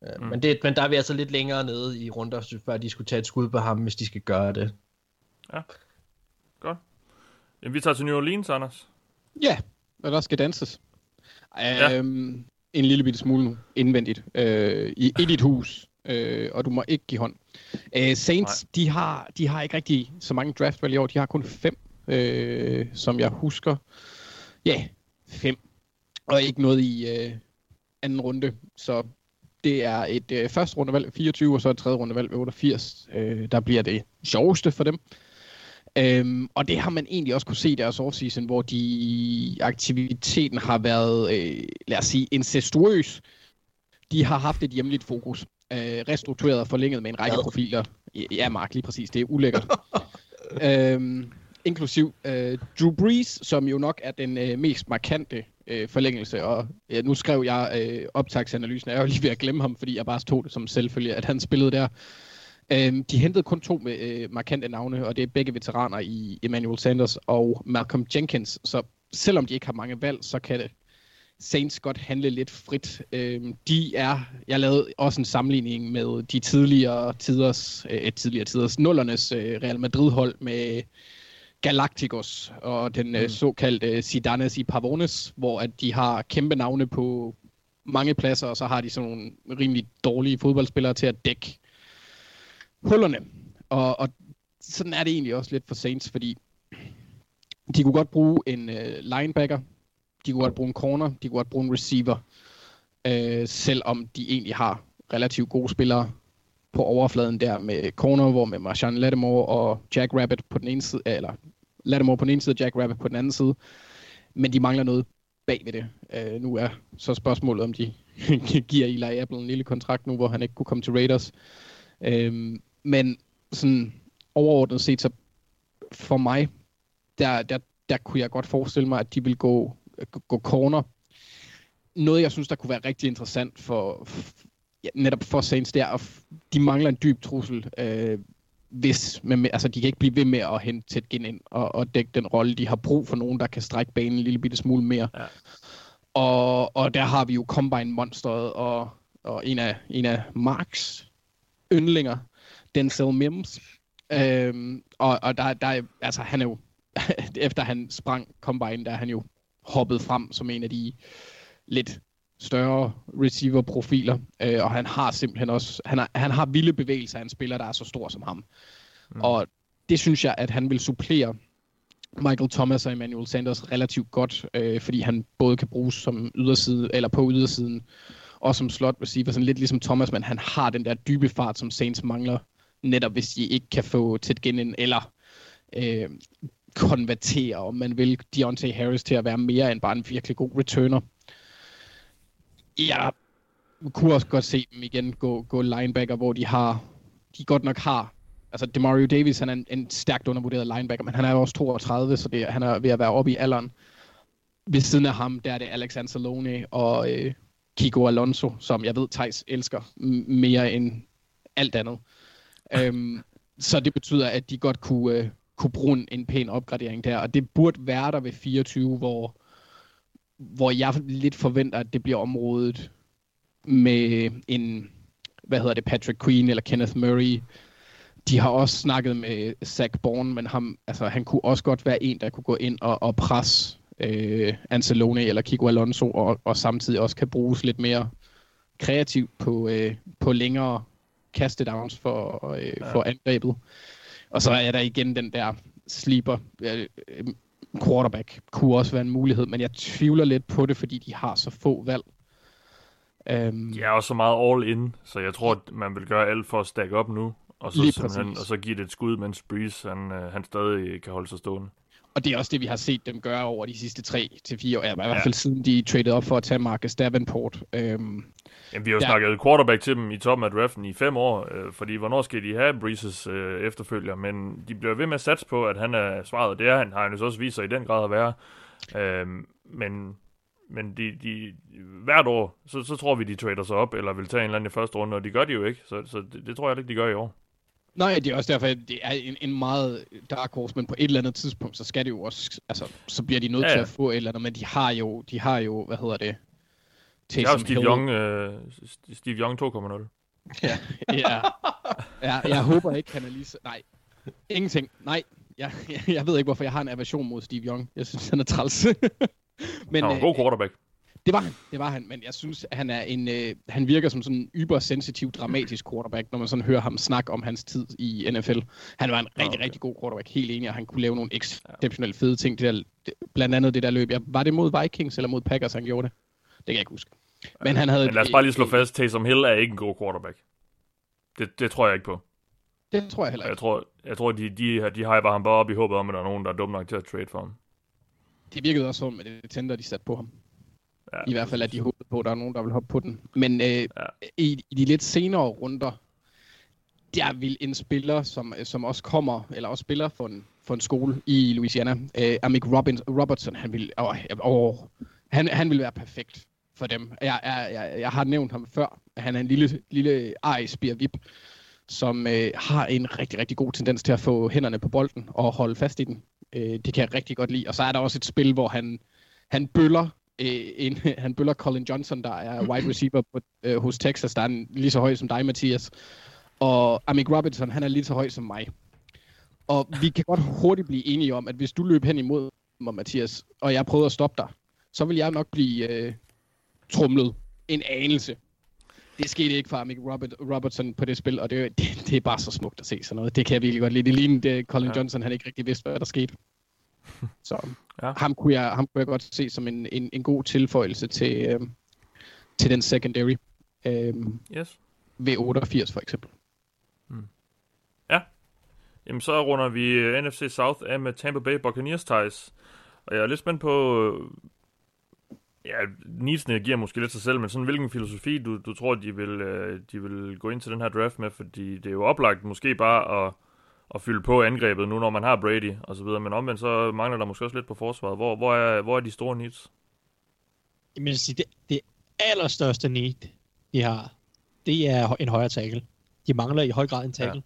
Øh, mm. men, det men der er vi altså lidt længere nede i runder, før de skulle tage et skud på ham, hvis de skal gøre det. Ja, godt. Jamen, vi tager til New Orleans, Anders. Ja, og der skal danses. Ja. Øhm, en lille bitte smule nu, indvendigt, øh, i, i dit hus, øh, og du må ikke give hånd. Øh, Saints, de har, de har ikke rigtig så mange draftvalg i år, de har kun fem, øh, som jeg husker. Ja, fem. Og ikke noget i øh, anden runde, så det er et øh, første rundevalg 24, og så et tredje rundevalg 88. Øh, der bliver det sjoveste for dem. Øhm, og det har man egentlig også kunne se i deres offseason, hvor de aktiviteten har været, øh, lad os sige, incestuøs. De har haft et hjemligt fokus. Øh, restruktureret og forlænget med en række profiler. Ja, Mark, lige præcis. Det er ulækkert. øhm, inklusiv øh, Drew Brees, som jo nok er den øh, mest markante øh, forlængelse. Og øh, nu skrev jeg øh, optagsanalysen, og jeg er jo lige ved at glemme ham, fordi jeg bare tog det som selvfølge, at han spillede der. Øhm, de hentede kun to med øh, markante navne, og det er begge veteraner i Emmanuel Sanders og Malcolm Jenkins. Så selvom de ikke har mange valg, så kan det Saints godt handle lidt frit. Øhm, de er, jeg lavede også en sammenligning med de tidligere tiders, øh, tidligere tiders nullernes øh, Real Madrid-hold med Galacticos og den øh, mm. såkaldte Sidanes i Pavones, hvor at de har kæmpe navne på mange pladser, og så har de sådan nogle rimelig dårlige fodboldspillere til at dække hullerne. Og, og sådan er det egentlig også lidt for Saints, fordi de kunne godt bruge en øh, linebacker, de kunne godt bruge en corner, de kunne godt bruge en receiver, øh, selvom de egentlig har relativt gode spillere på overfladen der med corner, hvor med Marshawn Lattimore og Jack Rabbit på den ene side, eller Lattimore på den ene side og Jack Rabbit på den anden side. Men de mangler noget bag ved det. Øh, nu er så spørgsmålet, om de giver Eli Apple en lille kontrakt nu, hvor han ikke kunne komme til Raiders. Øh, men sådan overordnet set, så for mig, der, der, der kunne jeg godt forestille mig, at de vil gå, gå corner. Noget, jeg synes, der kunne være rigtig interessant for, ja, netop for Saints, det er, at de mangler en dyb trussel. Øh, hvis, men, altså, de kan ikke blive ved med at hente tæt gen ind og, og dække den rolle. De har brug for nogen, der kan strække banen en lille bitte smule mere. Ja. Og, og der har vi jo Combine Monsteret og, og en af, en af Marks yndlinger, Denzel Mims. Øhm, og og der, der, altså, han er jo, efter han sprang Combine, der er han jo hoppet frem som en af de lidt større receiver-profiler, øh, og han har simpelthen også, han har, han har vilde bevægelser af en spiller, der er så stor som ham. Mm. Og det synes jeg, at han vil supplere Michael Thomas og Emmanuel Sanders relativt godt, øh, fordi han både kan bruges som yderside, eller på ydersiden, og som slot receiver, sådan lidt ligesom Thomas, men han har den der dybe fart, som Saints mangler, netop hvis de ikke kan få tæt gen eller øh, konvertere, om man vil, Deontay Harris til at være mere end bare en virkelig god returner. Jeg kunne også godt se dem igen gå, gå linebacker, hvor de har, de godt nok har, altså Demario Davis, han er en, en stærkt undervurderet linebacker, men han er jo også 32, så det, han er ved at være oppe i alderen. Ved siden af ham, der er det Alex Anzalone og øh, Kiko Alonso, som jeg ved, Thijs elsker mere end alt andet øhm, så det betyder, at de godt kunne, øh, kunne bruge en, en pæn opgradering der, og det burde være der ved 24, hvor, hvor jeg lidt forventer, at det bliver området med en, hvad hedder det, Patrick Queen eller Kenneth Murray. De har også snakket med Zach Bourne, men ham, altså, han kunne også godt være en, der kunne gå ind og, og presse øh, Ancelone eller Kiko Alonso, og, og samtidig også kan bruges lidt mere kreativt på, øh, på længere kastedowns for, øh, ja. for angrebet. Og så er der igen den der sleeper øh, quarterback, kunne også være en mulighed, men jeg tvivler lidt på det, fordi de har så få valg. Um, de er også så meget all in, så jeg tror, at man vil gøre alt for at stack op nu, og så, simpelthen, og så give det et skud, mens Breeze han, øh, han stadig kan holde sig stående. Og det er også det, vi har set dem gøre over de sidste 3 til fire år. Ja, i hvert fald siden de traded op for at tage Marcus Davenport. Øhm, Jamen, vi har jo Ja. snakket quarterback til dem i toppen af draften i fem år, øh, fordi hvornår skal de have Breezes øh, efterfølger? Men de bliver ved med at satse på, at han er svaret. Det er han, har han jo så også vist sig i den grad at være. Øh, men men de, de, hvert år, så, så tror vi, de trader sig op, eller vil tage en eller anden i første runde, og de gør de jo ikke. Så, så det, det tror jeg ikke, de gør i år. Nej, det er også derfor, at det er en, en meget dark horse, men på et eller andet tidspunkt, så skal det jo også, altså, så bliver de nødt ja. til at få et eller andet, men de har jo, de har jo, hvad hedder det? Taysom Steve Hill. Young, øh, Steve Young 2.0. Ja, ja, jeg håber ikke, han er lige så... Nej, ingenting. Nej, jeg, jeg, jeg ved ikke, hvorfor jeg har en aversion mod Steve Young. Jeg synes, han er træls. men Han var en øh, god quarterback. det var han, det var han, men jeg synes, at han er en, øh, han virker som sådan en ybersensitiv, dramatisk quarterback, når man sådan hører ham snakke om hans tid i NFL. Han var en rigtig, okay. okay. rigtig god quarterback, helt enig, og han kunne lave nogle exceptionelt fede ting. Det der, det, blandt andet det der løb. Ja, var det mod Vikings eller mod Packers, han gjorde det? Det kan jeg ikke huske. Men han havde... Men lad os bare lige slå fast, Taysom Hill er ikke en god quarterback. Det, det tror jeg ikke på. Det tror jeg heller Og Jeg ikke. tror, jeg tror de, de, de hyper ham bare op i håbet om, at der er nogen, der er dum nok til at trade for ham. Det virkede også som, at det tænder, de satte på ham. Ja, I hvert fald, at de håbede på, at der er nogen, der vil hoppe på den. Men øh, Ja. i, i de lidt senere runder, der vil en spiller, som, som også kommer, eller også spiller for en, for en skole i Louisiana, øh, Amik Robertson, han vil, åh, åh, han, han vil være perfekt for dem. Jeg, jeg, jeg, jeg har nævnt ham før. Han er en lille, lille Arisbier vip, som øh, har en rigtig, rigtig god tendens til at få hænderne på bolden og holde fast i den. Øh, det kan jeg rigtig godt lide. Og så er der også et spil, hvor han, han bøller øh, en, han bøller Colin Johnson, der er wide receiver på, øh, hos Texas, der er en, lige så høj som dig, Mathias. Og Amik Robinson, han er lige så høj som mig. Og vi kan godt hurtigt blive enige om, at hvis du løb hen imod mig, Mathias, og jeg prøvede at stoppe dig, så vil jeg nok blive øh, trumlet en anelse. Det skete ikke for Amik Robert, Robertson på det spil, og det, det, det er bare så smukt at se sådan noget. Det kan jeg virkelig godt lide. Det lignede det, Colin Ja. ja. Johnson, han ikke rigtig vidste, hvad der skete. Så Ja. ja. ham, kunne jeg, ham kunne jeg godt se som en, en, en god tilføjelse til, øh, til den secondary. Øh, Yes. ved 88 for eksempel. Jamen, så runder vi øh, NFC South af med Tampa Bay Buccaneers ties. Og jeg er lidt spændt på... Ja, needsene giver måske lidt sig selv, men sådan hvilken filosofi du, du tror, de vil, øh, de vil gå ind til den her draft med, fordi det er jo oplagt måske bare at, at fylde på angrebet nu, når man har Brady og så videre, men omvendt så mangler der måske også lidt på forsvaret. Hvor, hvor, er, hvor er de store needs? Jeg vil sige, det, det allerstørste need, de har, det er en højre tackle. De mangler i høj grad en tackle.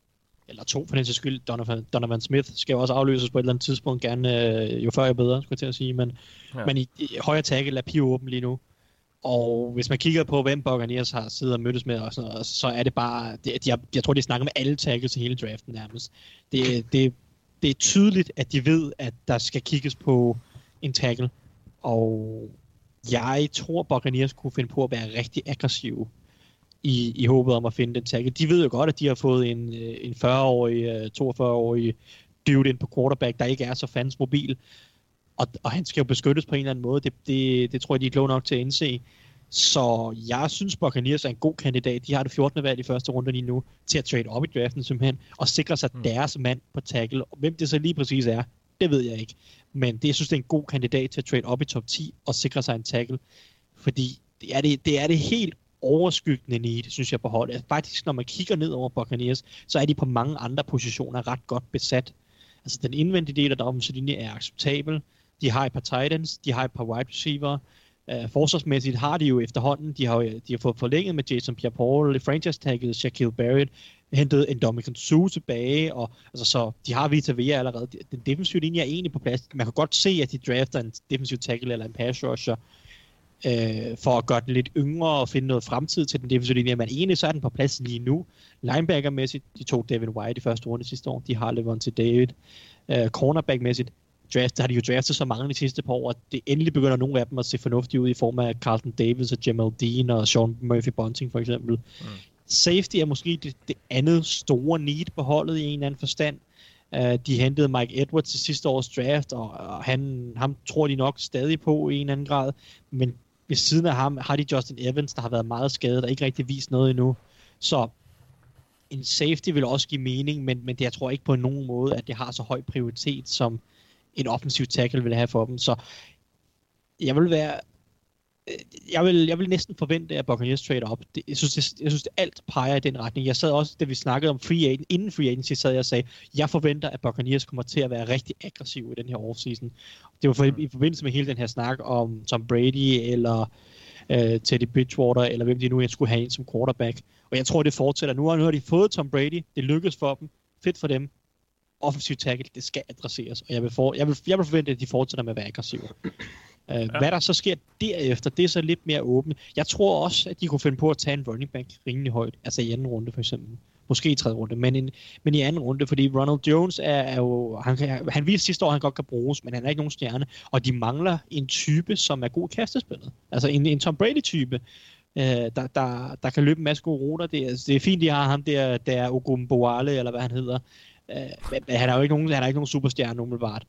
Eller to, for den sags skyld. Donovan, Donovan Smith skal jo også afløses på et eller andet tidspunkt. Gerne øh, jo før jo bedre, skulle jeg til at sige. Men, ja. men i, i, højre tackle er pio åben lige nu. Og hvis man kigger på, hvem Buccaneers har siddet og mødtes med, og sådan noget, så er det bare... Det, de har, jeg tror, de snakker med alle tackles i hele draften nærmest. Det, det, det er tydeligt, at de ved, at der skal kigges på en tackle. Og jeg tror, Buccaneers kunne finde på at være rigtig aggressive i, i håbet om at finde den tackle. De ved jo godt, at de har fået en, øh, en 40-årig, øh, 42-årig dude ind på quarterback, der ikke er så fandens mobil. Og, og han skal jo beskyttes på en eller anden måde. Det, det, det tror jeg, de er kloge nok til at indse. Så jeg synes, Buccaneers er en god kandidat. De har det 14. valg i første runde lige nu til at trade op i draften simpelthen, og sikre sig mm. deres mand på tackle. Og hvem det så lige præcis er, det ved jeg ikke. Men det, jeg synes, det er en god kandidat til at trade op i top 10 og sikre sig en tackle. Fordi det er det, det, er det helt overskyggende need, synes jeg, på holdet. Altså, faktisk, når man kigger ned over Buccaneers, så er de på mange andre positioner ret godt besat. Altså, den indvendige del af deres linje er acceptabel. De har et par Titans, de har et par wide receiver. Uh, forsvarsmæssigt har de jo efterhånden, de har, de har fået forlænget med Jason Pierre-Paul, franchise tagget Shaquille Barrett, hentet en Dominican Sue tilbage, og altså, så de har Vita Vea allerede. Den defensive linje er egentlig på plads. Man kan godt se, at de drafter en defensive tackle eller en pass rusher, øh, for at gøre den lidt yngre og finde noget fremtid til den defensive linje. Men egentlig så er den på plads lige nu. Linebacker-mæssigt, de tog Devin White i første runde sidste år. De har Levante David. Øh, cornerback-mæssigt, draft, der har de jo draftet så mange de sidste par år, at det endelig begynder nogle af dem at se fornuftige ud i form af Carlton Davis og Jamal Dean og Sean Murphy Bunting for eksempel. Mm. Safety er måske det, det andet store need på holdet i en eller anden forstand. Uh, de hentede Mike Edwards til sidste års draft, og, og han, ham tror de nok stadig på i en anden grad. Men ved siden af ham har de Justin Evans, der har været meget skadet og ikke rigtig vist noget endnu. Så en safety vil også give mening, men, men det, jeg tror ikke på nogen måde, at det har så høj prioritet som en offensiv tackle vil have for dem. Så jeg vil være jeg vil, jeg vil næsten forvente, at Buccaneers trade op. Det, jeg, synes, det, jeg synes, det alt peger i den retning. Jeg sad også, da vi snakkede om free agent, inden free agency, sad jeg og sagde, jeg forventer, at Buccaneers kommer til at være rigtig aggressiv i den her offseason. Det var for, i forbindelse med hele den her snak om Tom Brady, eller øh, Teddy Bridgewater, eller hvem de nu jeg skulle have ind som quarterback. Og jeg tror, det fortsætter. Nu har, nu har de fået Tom Brady. Det lykkedes for dem. Fedt for dem. Offensiv tackle, det skal adresseres. Og jeg vil, for, jeg vil, jeg vil forvente, at de fortsætter med at være aggressive. Uh, ja. Hvad der så sker derefter, det er så lidt mere åbent. Jeg tror også, at de kunne finde på at tage en running back rimelig højt. Altså i anden runde for eksempel. Måske i tredje runde, men, en, men i anden runde, fordi Ronald Jones er, er jo... Han, kan, han viste sidste år, at han godt kan bruges, men han er ikke nogen stjerne. Og de mangler en type, som er god i kastespillet. Altså en, en Tom Brady-type. Uh, der, der, der kan løbe en masse gode ruter. Det er, det er fint, de har ham der, der er Ogumboale, eller hvad han hedder. Uh, men, men han er jo ikke nogen, han er ikke nogen superstjerne umiddelbart.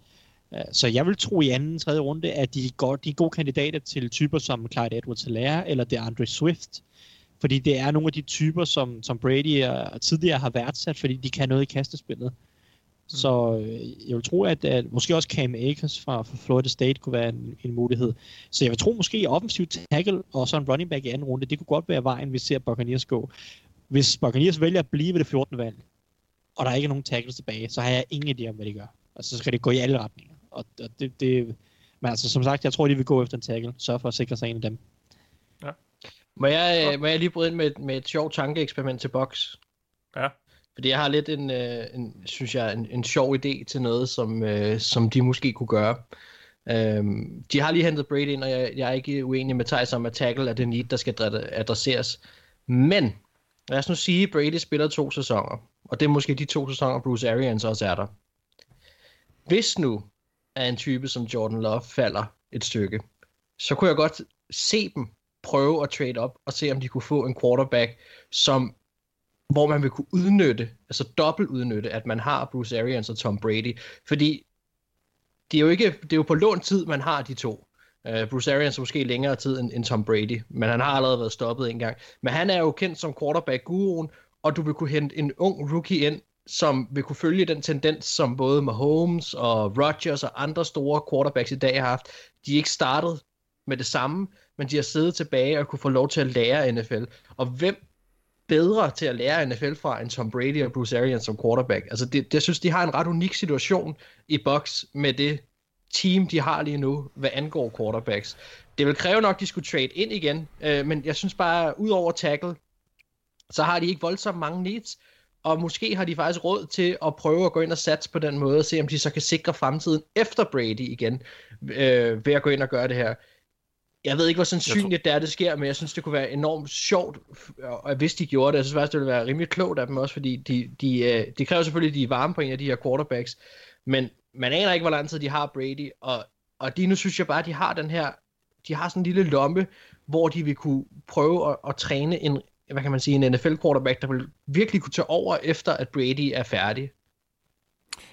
Uh, så jeg vil tro i anden, tredje runde, at de, går, de er gode kandidater til typer som Clyde edwards helaire eller det Andre Swift. Fordi det er nogle af de typer, som, som Brady og tidligere har værdsat, fordi de kan noget i kastespillet. Mm. Så øh, jeg vil tro, at, at måske også Cam Akers fra, fra Florida State kunne være en, en mulighed. Så jeg vil tro måske offensiv tackle og så en running back i anden runde, det kunne godt være vejen, vi ser Buccaneers gå. Hvis Buccaneers vælger at blive ved det 14. valg, og der er ikke nogen tackles tilbage, så har jeg ingen idé om, hvad de gør. Altså, så skal det gå i alle retninger. Og, og det, det, men altså, som sagt, jeg tror, de vil gå efter en tackle. Sørg for at sikre sig en af dem. Ja. Må jeg, øh, må jeg lige bryde ind med, med et sjovt tankeeksperiment til box? Ja. Fordi jeg har lidt en, øh, en synes jeg, en, en sjov idé til noget, som, øh, som de måske kunne gøre. Um, de har lige hentet Brady ind, og jeg, jeg er ikke uenig med Thijs om, at tackle er det need, der skal adresseres. Men, lad os nu sige, at Brady spiller to sæsoner, og det er måske de to sæsoner, Bruce Arians også er der. Hvis nu er en type som Jordan Love falder et stykke, så kunne jeg godt se dem prøve at trade op og se, om de kunne få en quarterback, som hvor man vil kunne udnytte, altså dobbelt udnytte, at man har Bruce Arians og Tom Brady. Fordi det er jo ikke, det er jo på lån tid, man har de to. Uh, Bruce Arians er måske længere tid end, end Tom Brady, men han har allerede været stoppet en gang. Men han er jo kendt som quarterback-guruen, og du vil kunne hente en ung rookie ind, som vil kunne følge den tendens, som både Mahomes og Rodgers og andre store quarterbacks i dag har haft. De er ikke startet med det samme, men de har siddet tilbage og kunne få lov til at lære NFL. Og hvem bedre til at lære NFL fra end Tom Brady og Bruce Arians som quarterback? Altså, det, jeg synes, de har en ret unik situation i box med det team, de har lige nu, hvad angår quarterbacks. Det vil kræve nok, at de skulle trade ind igen, øh, men jeg synes bare, ud over tackle, så har de ikke voldsomt mange needs, og måske har de faktisk råd til at prøve at gå ind og satse på den måde, og se om de så kan sikre fremtiden efter Brady igen, øh, ved at gå ind og gøre det her. Jeg ved ikke, hvor sandsynligt det er, det sker, men jeg synes, det kunne være enormt sjovt, hvis de gjorde det. Jeg synes faktisk, det ville være rimelig klogt af dem også, fordi de, de, øh, de kræver selvfølgelig, at de er varme på en af de her quarterbacks, men man aner ikke, hvor lang tid de har Brady, og, og de nu synes jeg bare, at de har den her, de har sådan en lille lomme, hvor de vil kunne prøve at, at træne en, hvad kan man sige, en NFL quarterback, der vil virkelig kunne tage over efter, at Brady er færdig.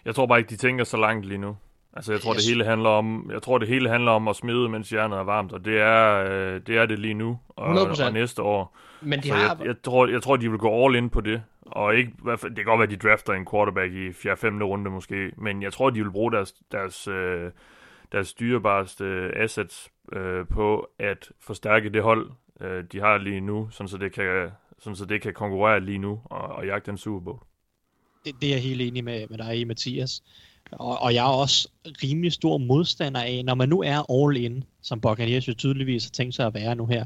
Jeg tror bare ikke, de tænker så langt lige nu. Altså, jeg tror, yes. det hele handler om, jeg tror, det hele handler om at smide, mens hjernet er varmt, og det er, øh, det, er det lige nu, og, 100%. og næste år. Men de så har... jeg, jeg, tror, jeg tror, de vil gå all in på det, og ikke, det kan godt være, at de drafter en quarterback i 4. 5. runde måske, men jeg tror, de vil bruge deres, deres, øh, deres dyrebareste øh, assets øh, på at forstærke det hold, øh, de har lige nu, sådan så det kan, sådan så det kan konkurrere lige nu og, og jagte en Super Bowl. Det, det er jeg helt enig med, med dig i, Mathias. Og, og jeg er også rimelig stor modstander af, når man nu er all in, som Buccaneers jo tydeligvis har tænkt sig at være nu her,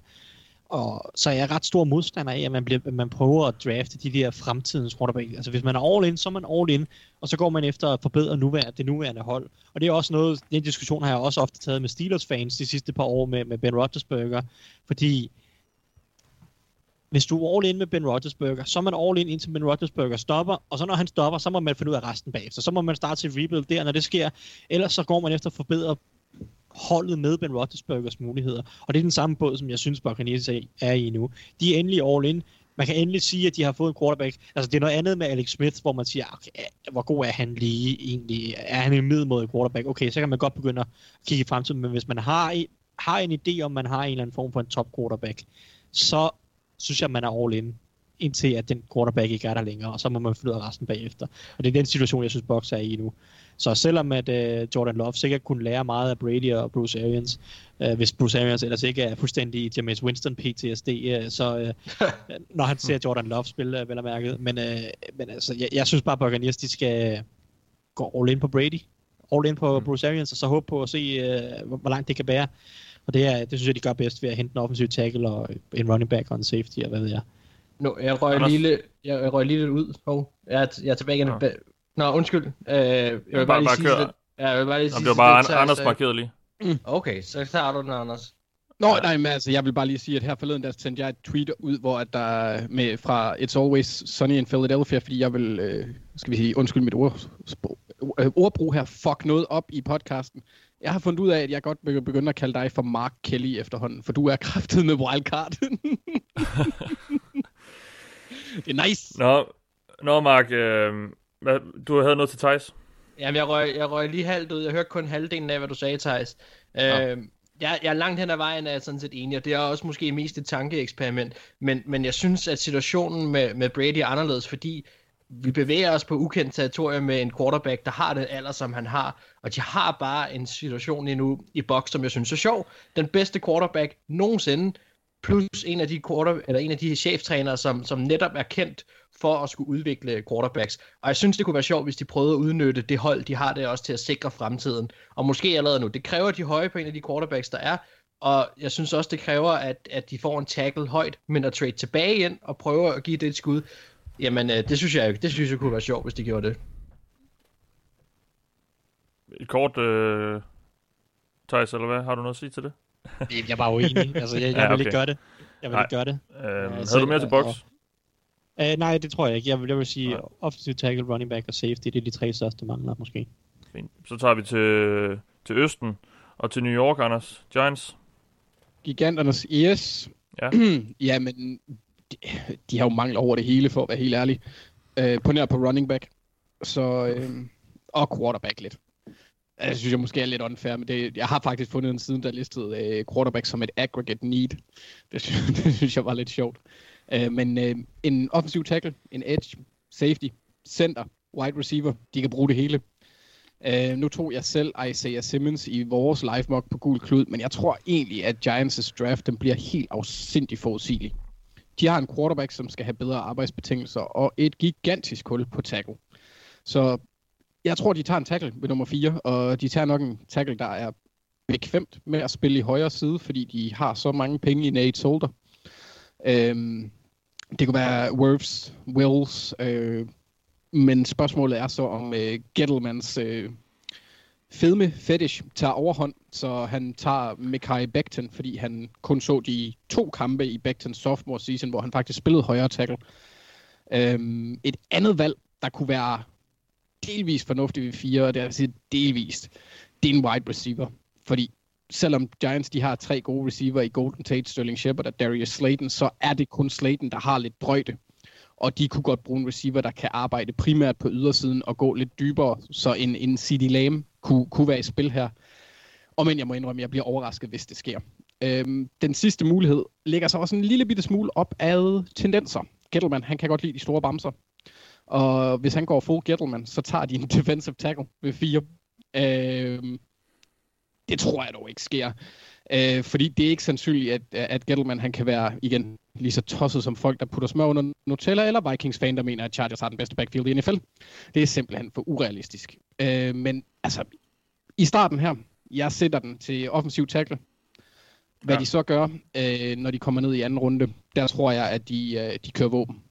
og så er jeg ret stor modstander af, at man, bliver, at man prøver at drafte de der fremtidens quarterback. Altså hvis man er all in, så er man all in, og så går man efter at forbedre nuværende, det nuværende hold. Og det er også noget, den diskussion har jeg også ofte taget med Steelers fans de sidste par år med, med Ben Roethlisberger, fordi hvis du er all in med Ben Roethlisberger, så er man all in indtil Ben Roethlisberger stopper, og så når han stopper, så må man finde ud af resten bagefter. Så må man starte til rebuild der, når det sker. Ellers så går man efter at forbedre holdet med Ben Roethlisbergers muligheder. Og det er den samme båd, som jeg synes, Buccaneers er i nu. De er endelig all in. Man kan endelig sige, at de har fået en quarterback. Altså, det er noget andet med Alex Smith, hvor man siger, ah, okay, hvor god er han lige egentlig? Er han en middelmåde quarterback? Okay, så kan man godt begynde at kigge i fremtiden, men hvis man har, har en idé om, man har en eller anden form for en top quarterback, så synes jeg, man er all in. indtil at den quarterback ikke er der længere, og så må man flytte resten bagefter. Og det er den situation, jeg synes, Box er i nu. Så selvom at uh, Jordan Love sikkert kunne lære meget af Brady og Bruce Arians, uh, hvis Bruce Arians ellers ikke er fuldstændig James Winston PTSD, uh, så uh, når han ser Jordan Love spille, uh, vel og mærket. Men, uh, men altså, jeg, jeg synes bare, at Buccaneers, de skal gå all in på Brady, all in på mm. Bruce Arians, og så håbe på at se, uh, hvor, hvor langt det kan bære. Og det, er, det synes jeg, de gør bedst ved at hente en offensiv tackle og en running back og en safety, og hvad ved jeg. Nå, jeg røg Anders? lige, jeg røg lige lidt ud. Hov, jeg, er, jeg er tilbage igen. Nå. Nå, undskyld. Uh, jeg vil bare- bare, lige bare sige kør. lidt. Ja, jeg vil bare lige sige det var bare lidt, An- Anders markeret lige. Okay, så tager du den, Anders. Nå, nej, men altså, jeg vil bare lige sige, at her forleden, der sendte jeg et tweet ud, hvor at der med fra It's Always Sunny in Philadelphia, fordi jeg vil, øh, skal vi sige, undskyld mit ord, øh, ordbrug her, fuck noget op i podcasten. Jeg har fundet ud af, at jeg godt vil begynde at kalde dig for Mark Kelly efterhånden, for du er kraftet med wildcard. det er nice. Nå, Nå Mark, øh, hvad, du havde noget til Thijs? Jamen, jeg røg, jeg røg lige halvt ud. Jeg hørte kun halvdelen af, hvad du sagde, Thijs. Ja. Øh, jeg, jeg er langt hen ad vejen er jeg sådan set enig, og det er også måske mest et tankeeksperiment. Men, men jeg synes, at situationen med, med Brady er anderledes, fordi vi bevæger os på ukendt territorium med en quarterback, der har den alder, som han har. Og de har bare en situation endnu i boks, som jeg synes er sjov. Den bedste quarterback nogensinde, plus en af de, quarter, eller en af de cheftrænere, som, som netop er kendt for at skulle udvikle quarterbacks. Og jeg synes, det kunne være sjovt, hvis de prøvede at udnytte det hold, de har der også til at sikre fremtiden. Og måske allerede nu. Det kræver de høje på en af de quarterbacks, der er. Og jeg synes også, det kræver, at, at de får en tackle højt, men at trade tilbage ind og prøve at give det et skud. Jamen, øh, det synes jeg, det synes jeg kunne være sjovt, hvis de gjorde det. Et kort, øh, Thijs, eller hvad? Har du noget at sige til det? Jeg er bare uenig. Altså, jeg, jeg Ja, vil okay. ikke gøre det. Jeg vil Nej. ikke gøre det. Øh, Ja, havde du mere til box? og- Uh, nej, det tror jeg ikke. Jeg vil, jeg vil sige, Nej. offensive tackle, running back og safety, det er de tre største mangler måske. Fint. Så tager vi til, til Østen og til New York, Anders. Giants. Giganternes yes. Ja. ja, men de, de har jo mangler over det hele, for at være helt ærlig. Øh, på nær på running back. Så, øh, og quarterback lidt. Altså, jeg synes jeg måske er lidt unfair, men det, jeg har faktisk fundet en siden, der listede øh, quarterback som et aggregate need. Det, synes- det synes jeg var lidt sjovt. Øh, men øh, en offensiv tackle, en edge, safety, center, wide receiver, de kan bruge det hele. Øh, nu tog jeg selv Isaiah Simmons i vores live mock på gul klud, men jeg tror egentlig, at Giants' draft den bliver helt afsindig forudsigelig. De har en quarterback, som skal have bedre arbejdsbetingelser, og et gigantisk hul på tackle. Så jeg tror, de tager en tackle ved nummer 4, og de tager nok en tackle, der er bekvemt med at spille i højre side, fordi de har så mange penge i Nate Solder. Øhm, det kunne være Wirfs, Wills, øh, men spørgsmålet er så, om øh, Gettlemans øh, fedme fetish tager overhånd, så han tager Mekai Becton, fordi han kun så de to kampe i Bectons sophomore season, hvor han faktisk spillede højre tackle. Øhm, et andet valg, der kunne være delvist fornuftig ved fire, og det er sige delvist, det er en wide receiver. Fordi selvom Giants de har tre gode receiver i Golden Tate, Sterling Shepard og Darius Slayton, så er det kun Slayton, der har lidt drøjde. Og de kunne godt bruge en receiver, der kan arbejde primært på ydersiden og gå lidt dybere, så en, en CD Lamb kunne, kunne være i spil her. Og men jeg må indrømme, at jeg bliver overrasket, hvis det sker. Øhm, den sidste mulighed ligger så også en lille bitte smule op ad tendenser. Gettleman, han kan godt lide de store bamser. Og hvis han går full Gettleman, så tager de en defensive tackle ved fire. Øhm, det tror jeg dog ikke sker. Øh, fordi det er ikke sandsynligt, at, at Gettleman han kan være igen lige så tosset som folk, der putter smør under Nutella, eller Vikings-fan, der mener, at Chargers har den bedste backfield i NFL. Det er simpelthen for urealistisk. Øh, men altså, i starten her, jeg sætter den til offensiv tackle. Hvad ja. de så gør, øh, når de kommer ned i anden runde, der tror jeg, at de, øh, de kører våben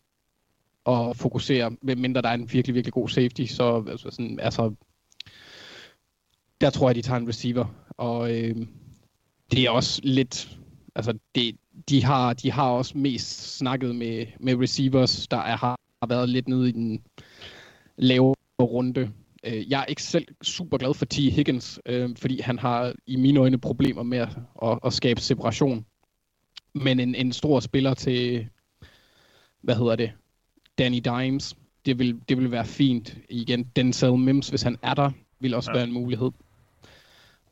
og fokuserer, medmindre der er en virkelig, virkelig god safety, så altså, sådan, altså, der tror jeg, de tager en receiver, og øh, det er også lidt, altså det, de, har, de har også mest snakket med, med receivers, der er, har, har været lidt nede i den lave runde. Øh, jeg er ikke selv super glad for T. Higgins, øh, fordi han har i mine øjne problemer med at, at, at skabe separation. Men en, en stor spiller til, hvad hedder det, Danny Dimes, det vil, det vil være fint. Igen, Denzel Mims, hvis han er der, vil også Ja. være en mulighed.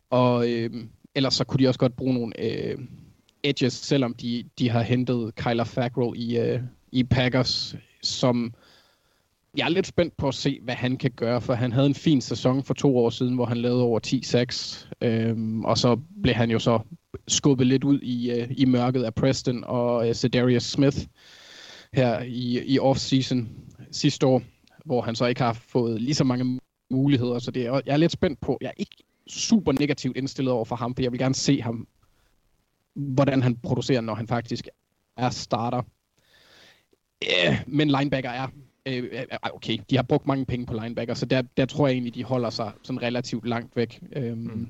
Og øh, ellers så kunne de også godt bruge nogle øh, edges, selvom de, de har hentet Kyler Fackrell i, øh, i Packers, som jeg er lidt spændt på at se, hvad han kan gøre, for han havde en fin sæson for to år siden, hvor han lavede over 10-6, øhm, og så blev han jo så skubbet lidt ud i, øh, i mørket af Preston og øh, Cedarius Smith her i, i off-season sidste år, hvor han så ikke har fået lige så mange muligheder, så det er, jeg er lidt spændt på, jeg er ikke super negativt indstillet over for ham, for jeg vil gerne se ham, hvordan han producerer, når han faktisk er starter. Yeah, men linebacker er øh, okay, de har brugt mange penge på linebacker, så der, der tror jeg egentlig, de holder sig sådan relativt langt væk. Øhm, mm.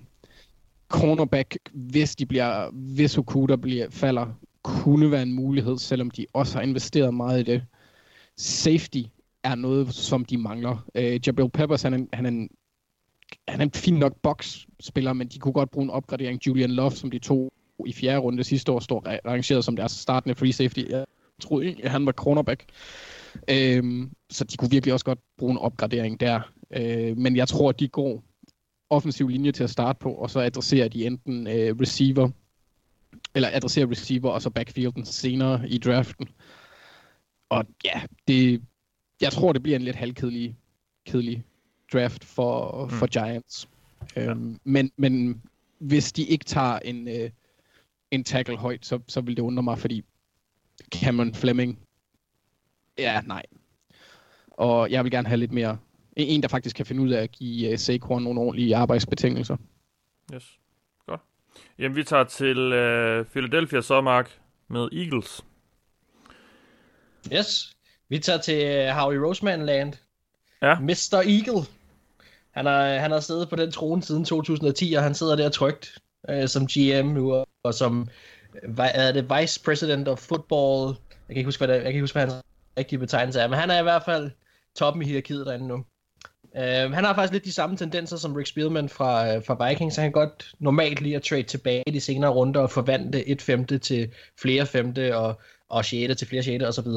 Cornerback, hvis de bliver, hvis Okuda bliver, falder, kunne være en mulighed, selvom de også har investeret meget i det. Safety er noget, som de mangler. Øh, Jabril Peppers, han er, han er en han er en fin nok box-spiller, men de kunne godt bruge en opgradering. Julian Love, som de to i fjerde runde sidste år, står rangeret som deres startende free safety. Jeg troede egentlig, at han var cornerback. Øhm, så de kunne virkelig også godt bruge en opgradering der. Øh, men jeg tror, at de går offensiv linje til at starte på, og så adresserer de enten øh, receiver, eller adresserer receiver og så backfielden senere i draften. Og ja, det, jeg tror, det bliver en lidt halvkedelig kedelig draft for, mm. for Giants. Ja. Øhm, men, men hvis de ikke tager en, øh, en tackle højt, så, så vil det undre mig, fordi Cameron Fleming Ja, nej. Og jeg vil gerne have lidt mere... En, der faktisk kan finde ud af at give uh, Saquon nogle ordentlige arbejdsbetingelser. Yes. Jamen, vi tager til uh, Philadelphia så, Mark, med Eagles. Yes. Vi tager til uh, Howie Roseman Land. Ja. Mr. Eagle. Han har, han har siddet på den trone siden 2010, og han sidder der trygt uh, som GM nu, og som hvad er det, Vice President of Football. Jeg kan ikke huske, hvad, det, jeg kan ikke huske, hvad han rigtige betegnelse er, men han er i hvert fald toppen i hierarkiet derinde nu. Uh, han har faktisk lidt de samme tendenser som Rick Spielman fra, uh, fra Vikings, så han kan godt normalt lige at trade tilbage i de senere runder og forvandle et femte til flere femte og, og sjette til flere sjette osv.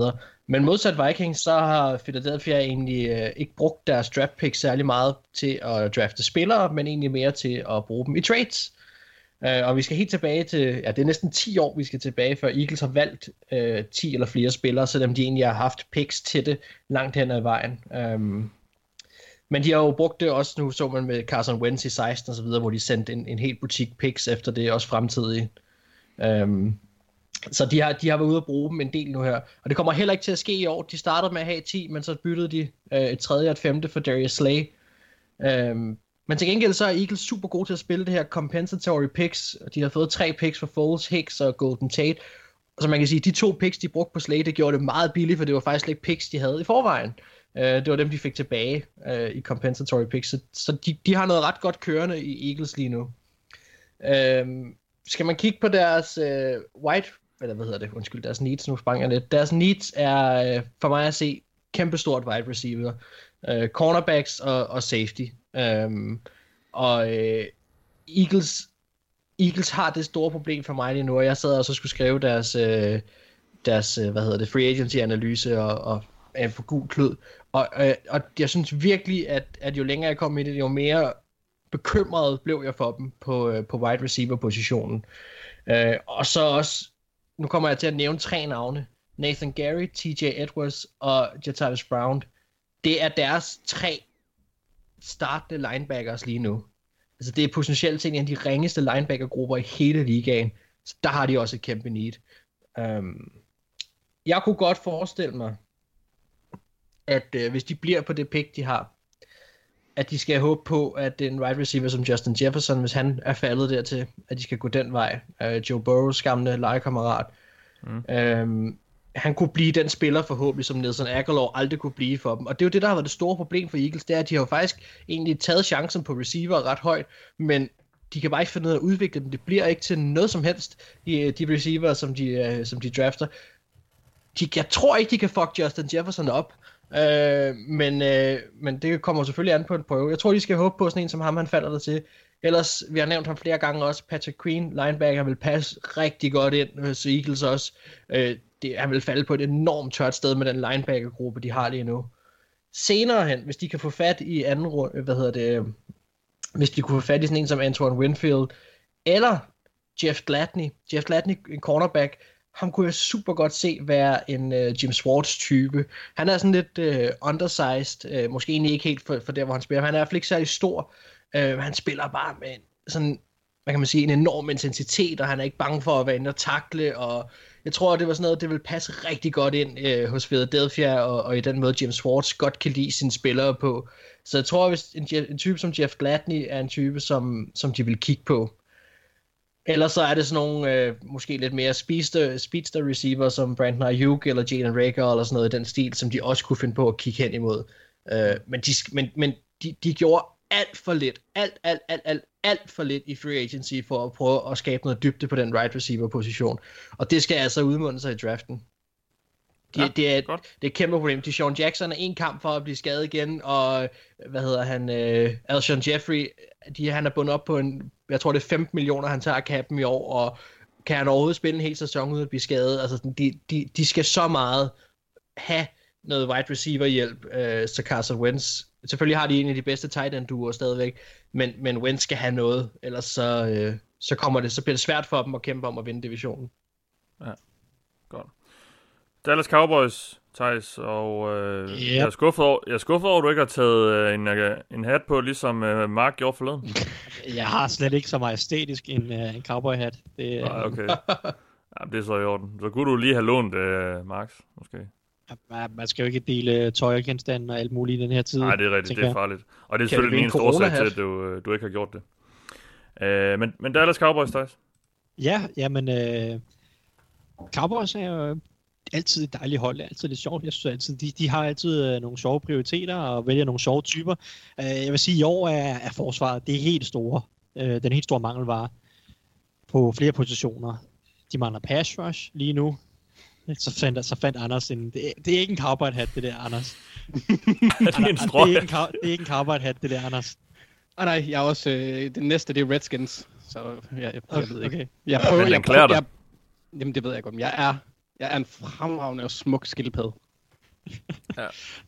Men modsat Vikings, så har Philadelphia egentlig uh, ikke brugt deres draft pick særlig meget til at drafte spillere, men egentlig mere til at bruge dem i trades. Uh, og vi skal helt tilbage til, ja, det er næsten 10 år, vi skal tilbage, før Eagles har valgt uh, 10 eller flere spillere, selvom de egentlig har haft picks til det langt hen ad vejen. Um, men de har jo brugt det også, nu så man med Carson Wentz i 16 og så videre, hvor de sendte en, en helt butik picks efter det, også fremtidige. Um, så de har, de har været ude at bruge dem en del nu her. Og det kommer heller ikke til at ske i år. De startede med at have 10, men så byttede de uh, et tredje og et femte for Darius Slay. Um, men til gengæld så er Eagles super gode til at spille det her compensatory picks. De har fået tre picks for Foles, Hicks og Golden Tate. Så man kan sige, de to picks, de brugte på Slay, det gjorde det meget billigt, for det var faktisk slet ikke picks, de havde i forvejen. Uh, det var dem, de fik tilbage uh, i compensatory picks. Så, så de, de har noget ret godt kørende i Eagles lige nu. Uh, skal man kigge på deres uh, white, eller hvad hedder det, undskyld, deres needs, nu sprang jeg lidt. Deres needs er uh, for mig at se kæmpestort wide receiver. Uh, cornerbacks og, og safety. Øhm, og øh, Eagles, Eagles har det store problem for mig lige nu, og jeg sad og så skulle skrive deres, øh, deres øh, hvad hedder det, free agency analyse og, og er på gul klud. Og, øh, og jeg synes virkelig, at, at jo længere jeg kom i det, jo mere bekymret blev jeg for dem på, øh, på wide receiver positionen. Øh, og så også, nu kommer jeg til at nævne tre navne. Nathan Gary, TJ Edwards og Jatavis Brown. Det er deres tre startende linebackers lige nu. Altså det er potentielt set en af de ringeste linebackergrupper i hele ligaen. Så der har de også et kæmpe need. Um, jeg kunne godt forestille mig, at uh, hvis de bliver på det pick, de har, at de skal håbe på, at en wide receiver som Justin Jefferson, hvis han er faldet dertil, at de skal gå den vej. Uh, Joe Burrows gamle legekammerat. Mm. Um, han kunne blive den spiller forhåbentlig, som Nelson Aguilar aldrig kunne blive for dem. Og det er jo det, der har været det store problem for Eagles, det er, at de har jo faktisk egentlig taget chancen på receiver ret højt, men de kan bare ikke finde ud af at udvikle dem. Det bliver ikke til noget som helst, de, de receiver, som de, uh, som de drafter. De, jeg tror ikke, de kan fuck Justin Jefferson op, Øh, men, øh, men det kommer selvfølgelig an på en prøve. Jeg tror, de skal håbe på sådan en som ham, han falder der til. Ellers, vi har nævnt ham flere gange også, Patrick Queen, linebacker, vil passe rigtig godt ind øh, hos Eagles også. Øh, det, han vil falde på et enormt tørt sted med den linebacker-gruppe, de har lige nu. Senere hen, hvis de kan få fat i anden runde, øh, hvad hedder det, øh, hvis de kunne få fat i sådan en som Antoine Winfield, eller Jeff Gladney. Jeff Gladney, en cornerback, ham kunne jeg super godt se være en uh, Jim Swartz-type. Han er sådan lidt uh, undersized, uh, måske egentlig ikke helt for, for der, hvor han spiller. Han er i hvert fald ikke særlig stor. Uh, han spiller bare med en, sådan, hvad kan man sige, en enorm intensitet, og han er ikke bange for at være inde og takle, og jeg tror, det var sådan noget, det vil passe rigtig godt ind uh, hos Philadelphia, og, og i den måde, Jim Swartz godt kan lide sine spillere på. Så jeg tror, hvis en, en type som Jeff Gladney er en type, som, som de vil kigge på. Ellers så er det sådan nogle, øh, måske lidt mere speedster, speedster receiver, som Brandon Ayuk eller Jalen Rager eller sådan noget i den stil, som de også kunne finde på at kigge hen imod. Øh, men de, men, men de, de gjorde alt for lidt, alt, alt, alt, alt, alt for lidt i free agency for at prøve at skabe noget dybde på den right receiver position. Og det skal altså udmunde sig i draften. De, ja, det, er, godt. det er et kæmpe problem. Sean Jackson er en kamp for at blive skadet igen, og hvad hedder han, uh, Alshon Jeffrey, de, han er bundet op på en, jeg tror det er 15 millioner, han tager kappen i år, og kan han overhovedet spille en hel sæson uden at blive skadet? Altså, de, de, de skal så meget have noget wide receiver hjælp, uh, så Carson Wentz. Selvfølgelig har de en af de bedste tight end duoer stadigvæk, men, men Wentz skal have noget, ellers så, uh, så kommer det, så bliver det svært for dem at kæmpe om at vinde divisionen. Ja, godt. Dallas Cowboys, Thijs, og øh, yep. jeg, er skuffet over, jeg er skuffet over, at du ikke har taget øh, en, øh, en hat på, ligesom øh, Mark gjorde forleden. Jeg har slet ikke så meget æstetisk en, øh, en cowboy-hat. Det, Nej, okay. ja, det er så i orden. Så kunne du lige have lånt øh, Max, måske. Ja, man skal jo ikke dele tøj og genstande og alt muligt i den her tid. Nej, det er rigtigt. Det er farligt. Og det er selvfølgelig den eneste årsag til, at du, øh, du ikke har gjort det. Uh, men, men Dallas Cowboys, Thijs? Ja, jamen... Øh, Cowboys er jo altid et dejligt hold, det er altid lidt sjovt. Jeg synes altid, de, de har altid øh, nogle sjove prioriteter og vælger nogle sjove typer. Øh, jeg vil sige, at i år er, er forsvaret det er helt store. Øh, den helt store mangelvare på flere positioner. De mangler pass rush lige nu. Så fandt, så fandt Anders en... Det, det er ikke en cowboy hat, det der, Anders. det er en strøg. Det er ikke en, det er ikke en cowboy hat, det der, Anders. Ah, nej, jeg er også... Øh, det næste, det er Redskins. Så jeg, jeg, jeg, jeg ved ikke. Okay. Jeg prøver, jeg, prøver, jeg, jamen, det ved jeg godt. Men jeg er jeg er en fremragende og smuk skildpadde. ja.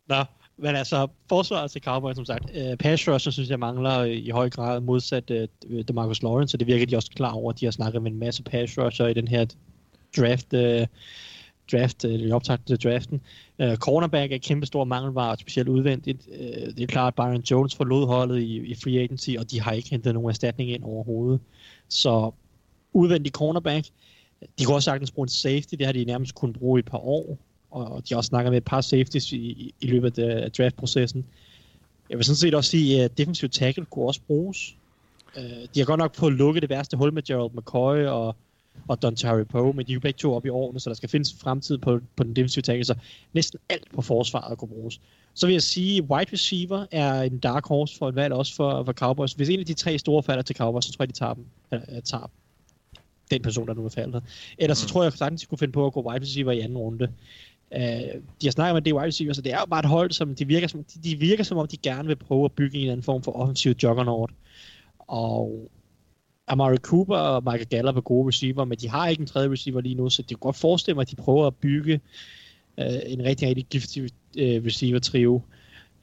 Nå, men altså, forsvaret til Cowboys, som sagt, uh, pass rusher, synes jeg mangler i høj grad modsat uh, Marcus Lawrence, så det virker de også klar over. De har snakket med en masse pass rusher i den her draft, uh, draft eller optakt til draften. Uh, cornerback er et kæmpe stor mangelvare, specielt udvendigt. Uh, det er klart, at Byron Jones forlod holdet i, i free agency, og de har ikke hentet nogen erstatning ind overhovedet. Så udvendig cornerback, de kunne også sagtens bruge en safety, det har de nærmest kun bruge i et par år, og de har også snakket med et par safeties i, i løbet af draftprocessen. Jeg vil sådan set også sige, at defensive tackle kunne også bruges. Øh, de har godt nok fået lukket det værste hul med Gerald McCoy og, og Don Terry Poe, men de er jo begge to op i årene, så der skal findes fremtid på, på den defensive tackle, så næsten alt på forsvaret kunne bruges. Så vil jeg sige, at wide receiver er en dark horse for et valg også for, for Cowboys. Hvis en af de tre store falder til Cowboys, så tror jeg, de tager dem. Eller, øh, tager den person, der nu er faldet. Ellers mm. så tror jeg sagtens, de kunne finde på at gå wide receiver i anden runde. Uh, de har snakket med det wide receiver, så det er jo bare et hold, som de virker som, de, de virker som om, de gerne vil prøve at bygge en eller anden form for offensiv juggernaut. Og Amari Cooper og Michael Gallup er gode receiver, men de har ikke en tredje receiver lige nu, så det kan godt forestille mig, at de prøver at bygge uh, en rigtig, rigtig giftig uh, receiver-trio.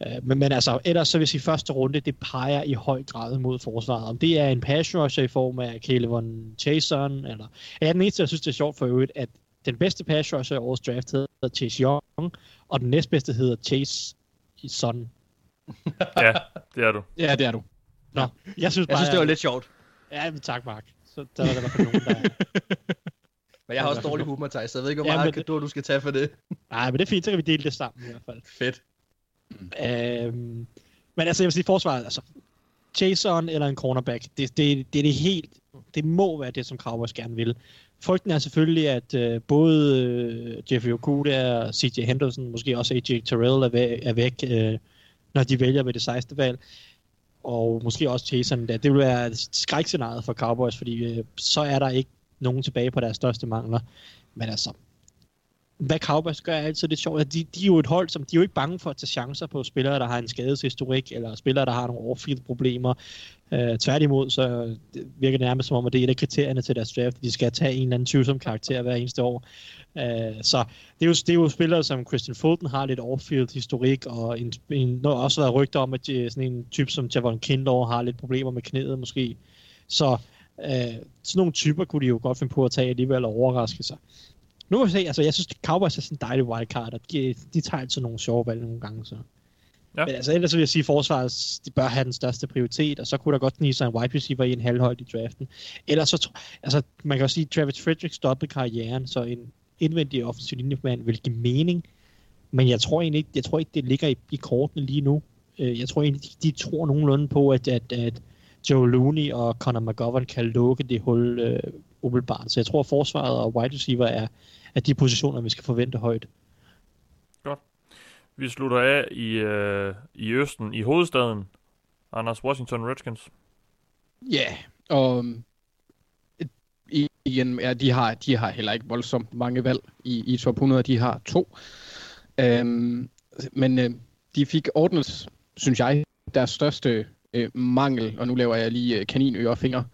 Uh, men, men altså, ellers så vil jeg sige, første runde, det peger i høj grad mod forsvaret. Om det er en pass rusher i form af Caleb Chason, eller... Jeg er den eneste, jeg synes, det er sjovt for øvrigt, at den bedste pass rusher i årets draft hedder Chase Young, og den næstbedste hedder Chase Son. ja, det er du. Ja, det er du. Nå, jeg synes bare... Jeg synes, det var lidt sjovt. Ja, men tak, Mark. Så der var der i hvert nogen, der... Men jeg har også dårlig humor, Thijs, så jeg ved ikke, hvor meget ja, det... du skal tage for det. Nej, men det er fint, så kan vi dele det sammen i hvert fald. Fedt. Øhm, men altså, jeg vil sige, forsvaret, altså, Jason eller en cornerback, det, det, det er det helt, det må være det, som Cowboys gerne vil. Frygten er selvfølgelig, at øh, både øh, Jeffrey Okuda og CJ Henderson, måske også AJ Terrell er, væk, er væk øh, når de vælger ved det 16. valg. Og måske også Jason. Det vil være skrækscenariet for Cowboys, fordi øh, så er der ikke nogen tilbage på deres største mangler. Men altså, hvad Cowboys gør er altid lidt sjovt. De, de er jo et hold, som de er jo ikke bange for at tage chancer på spillere, der har en skadeshistorik, eller spillere, der har nogle overfield problemer. Øh, tværtimod, så virker det nærmest som om, at det er et af kriterierne til deres draft. De skal tage en eller anden tvivlsom karakter hver eneste år. Øh, så det er, jo, det er jo spillere, som Christian Fulton har lidt overfield historik, og en, en, der har også været rygter om, at de, sådan en type som Javon Kindler har lidt problemer med knæet måske. Så øh, sådan nogle typer kunne de jo godt finde på at tage alligevel og overraske sig. Nu må vi se, altså jeg synes, Cowboys er sådan en dejlig wildcard, og de, de tager altid nogle sjove valg nogle gange, så. Ja. Men altså ellers vil jeg sige, at forsvaret de bør have den største prioritet, og så kunne der godt snige sig en wide receiver i en halvhold i draften. Ellers så, altså man kan jo sige, at Travis Frederick stoppede karrieren, så en indvendig offensiv linjemand vil give mening, men jeg tror egentlig ikke, jeg tror ikke det ligger i, i kortene lige nu. Øh, Jeg tror egentlig, de, de tror nogenlunde på, at, at, at Joe Looney og Conor McGovern kan lukke det hul øh, umiddelbart. Så jeg tror, at forsvaret og wide receiver er, er de positioner, vi skal forvente højt. Vi slutter af i, øh, i Østen, i hovedstaden. Anders Washington Redskins. Ja, yeah, og øh, i- igen, ja, de har, de har heller ikke voldsomt mange valg i, i top 100. De har to. Øhm, men øh, de fik ordnet, synes jeg, deres største øh, mangel, og nu laver jeg lige øh, fingre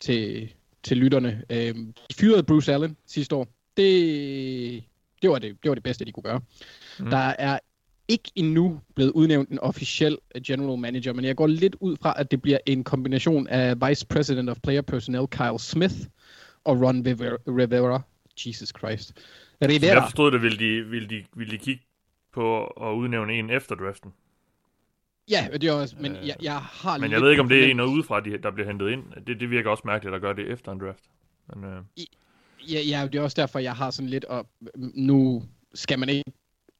til, til lytterne. Øh, de fyrede Bruce Allen sidste år. Det, det, var det, det var det bedste, de kunne gøre. Mm. Der er ikke endnu blevet udnævnt en officiel øh, general manager, men jeg går lidt ud fra, at det bliver en kombination af Vice President of Player Personnel Kyle Smith og Ron Rivera. Rivera. Jesus Christ. Som jeg Rivera. forstod det, ville de, ville, de, ville de kigge på at udnævne en efter draften. Ja, det er også, men Øh, jeg, jeg har Men jeg ved ikke, om det er en udefra, de, der bliver hentet ind. Det, det virker også mærkeligt at gøre det efter en draft. Men, øh, Ja, ja, det er også derfor, jeg har sådan lidt, og nu skal man ikke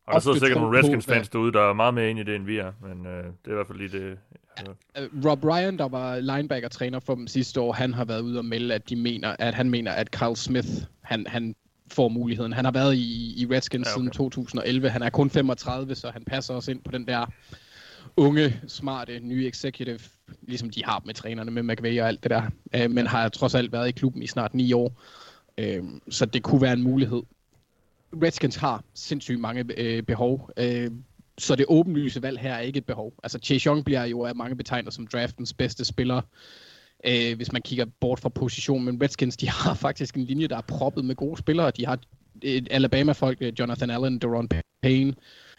og der sidder sikkert nogle Redskins-fans derude, der er meget mere inde i det, end vi er. Men øh, det er i hvert fald lige det. Altså, Uh, Rob Ryan, der var linebacker-træner for dem sidste år, han har været ude og melde, at de mener, at han mener, at Kyle Smith, han, han får muligheden. Han har været i, i Redskins Ja, okay. siden 2011. Han er kun 35, så han passer også ind på den der unge, smarte, nye executive, ligesom de har med trænerne med McVay og alt det der. Uh, men har trods alt været i klubben i snart ni år. Uh, så det kunne være en mulighed. Redskins har sindssygt mange øh, behov. Øh, så det åbenlyse valg her er ikke et behov. Altså Chase Young bliver jo af mange betegnet som draftens bedste spiller, øh, hvis man kigger bort fra position. Men Redskins, de har faktisk en linje, der er proppet med gode spillere. De har et Alabama-folk, øh, Jonathan Allen, Deron Payne.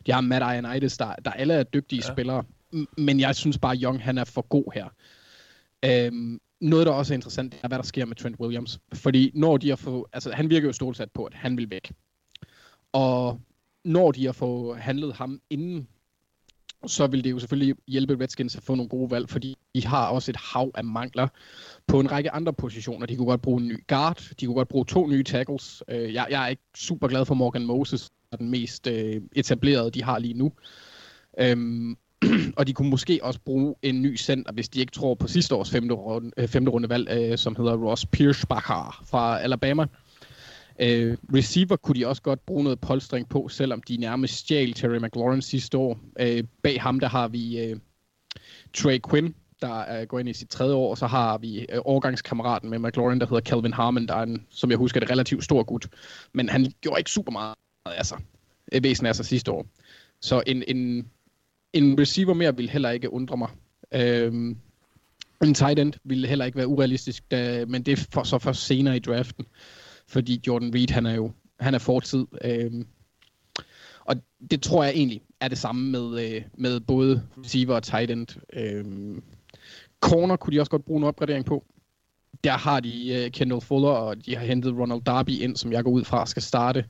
De har Matt Ioannidis, der, der alle er dygtige Ja. spillere. Men jeg synes bare, Young han er for god her. Øhm, noget, der også er interessant, er, hvad der sker med Trent Williams. Fordi når de har fået... Altså, han virker jo stolsat på, at han vil væk. Og når de har fået handlet ham inden, så vil det jo selvfølgelig hjælpe Redskins at få nogle gode valg, fordi de har også et hav af mangler på en række andre positioner. De kunne godt bruge en ny guard, de kunne godt bruge to nye tackles. Øh, jeg, jeg er ikke super glad for Morgan Moses, der er den mest øh, etablerede, de har lige nu. Øhm, og de kunne måske også bruge en ny center, hvis de ikke tror på sidste års femte runde, øh, femte runde valg, øh, som hedder Ross Pierschbacher fra Alabama. Øh, receiver kunne de også godt bruge noget polstring på, selvom de nærmest stjal Terry McLaurin sidste år. Øh, bag ham, der har vi øh, Trey Quinn, der øh, går ind i sit tredje år, og så har vi øh, årgangskammeraten med McLaurin, der hedder Calvin Harmon, der er en, som jeg husker, er et relativt stor gut. Men han gjorde ikke super meget af sig, væsen af sig sidste år. Så en, en, en receiver mere vil heller ikke undre mig. Øhm, en tight end ville heller ikke være urealistisk, da, men det er for, så først senere i draften, fordi Jordan Reed, han er jo han er fortid. Øhm, og det tror jeg egentlig er det samme med, øh, med både receiver og tight end. Øhm, corner kunne de også godt bruge en opgradering på. Der har de øh, Kendall Fuller, og de har hentet Ronald Darby ind, som jeg går ud fra skal starte.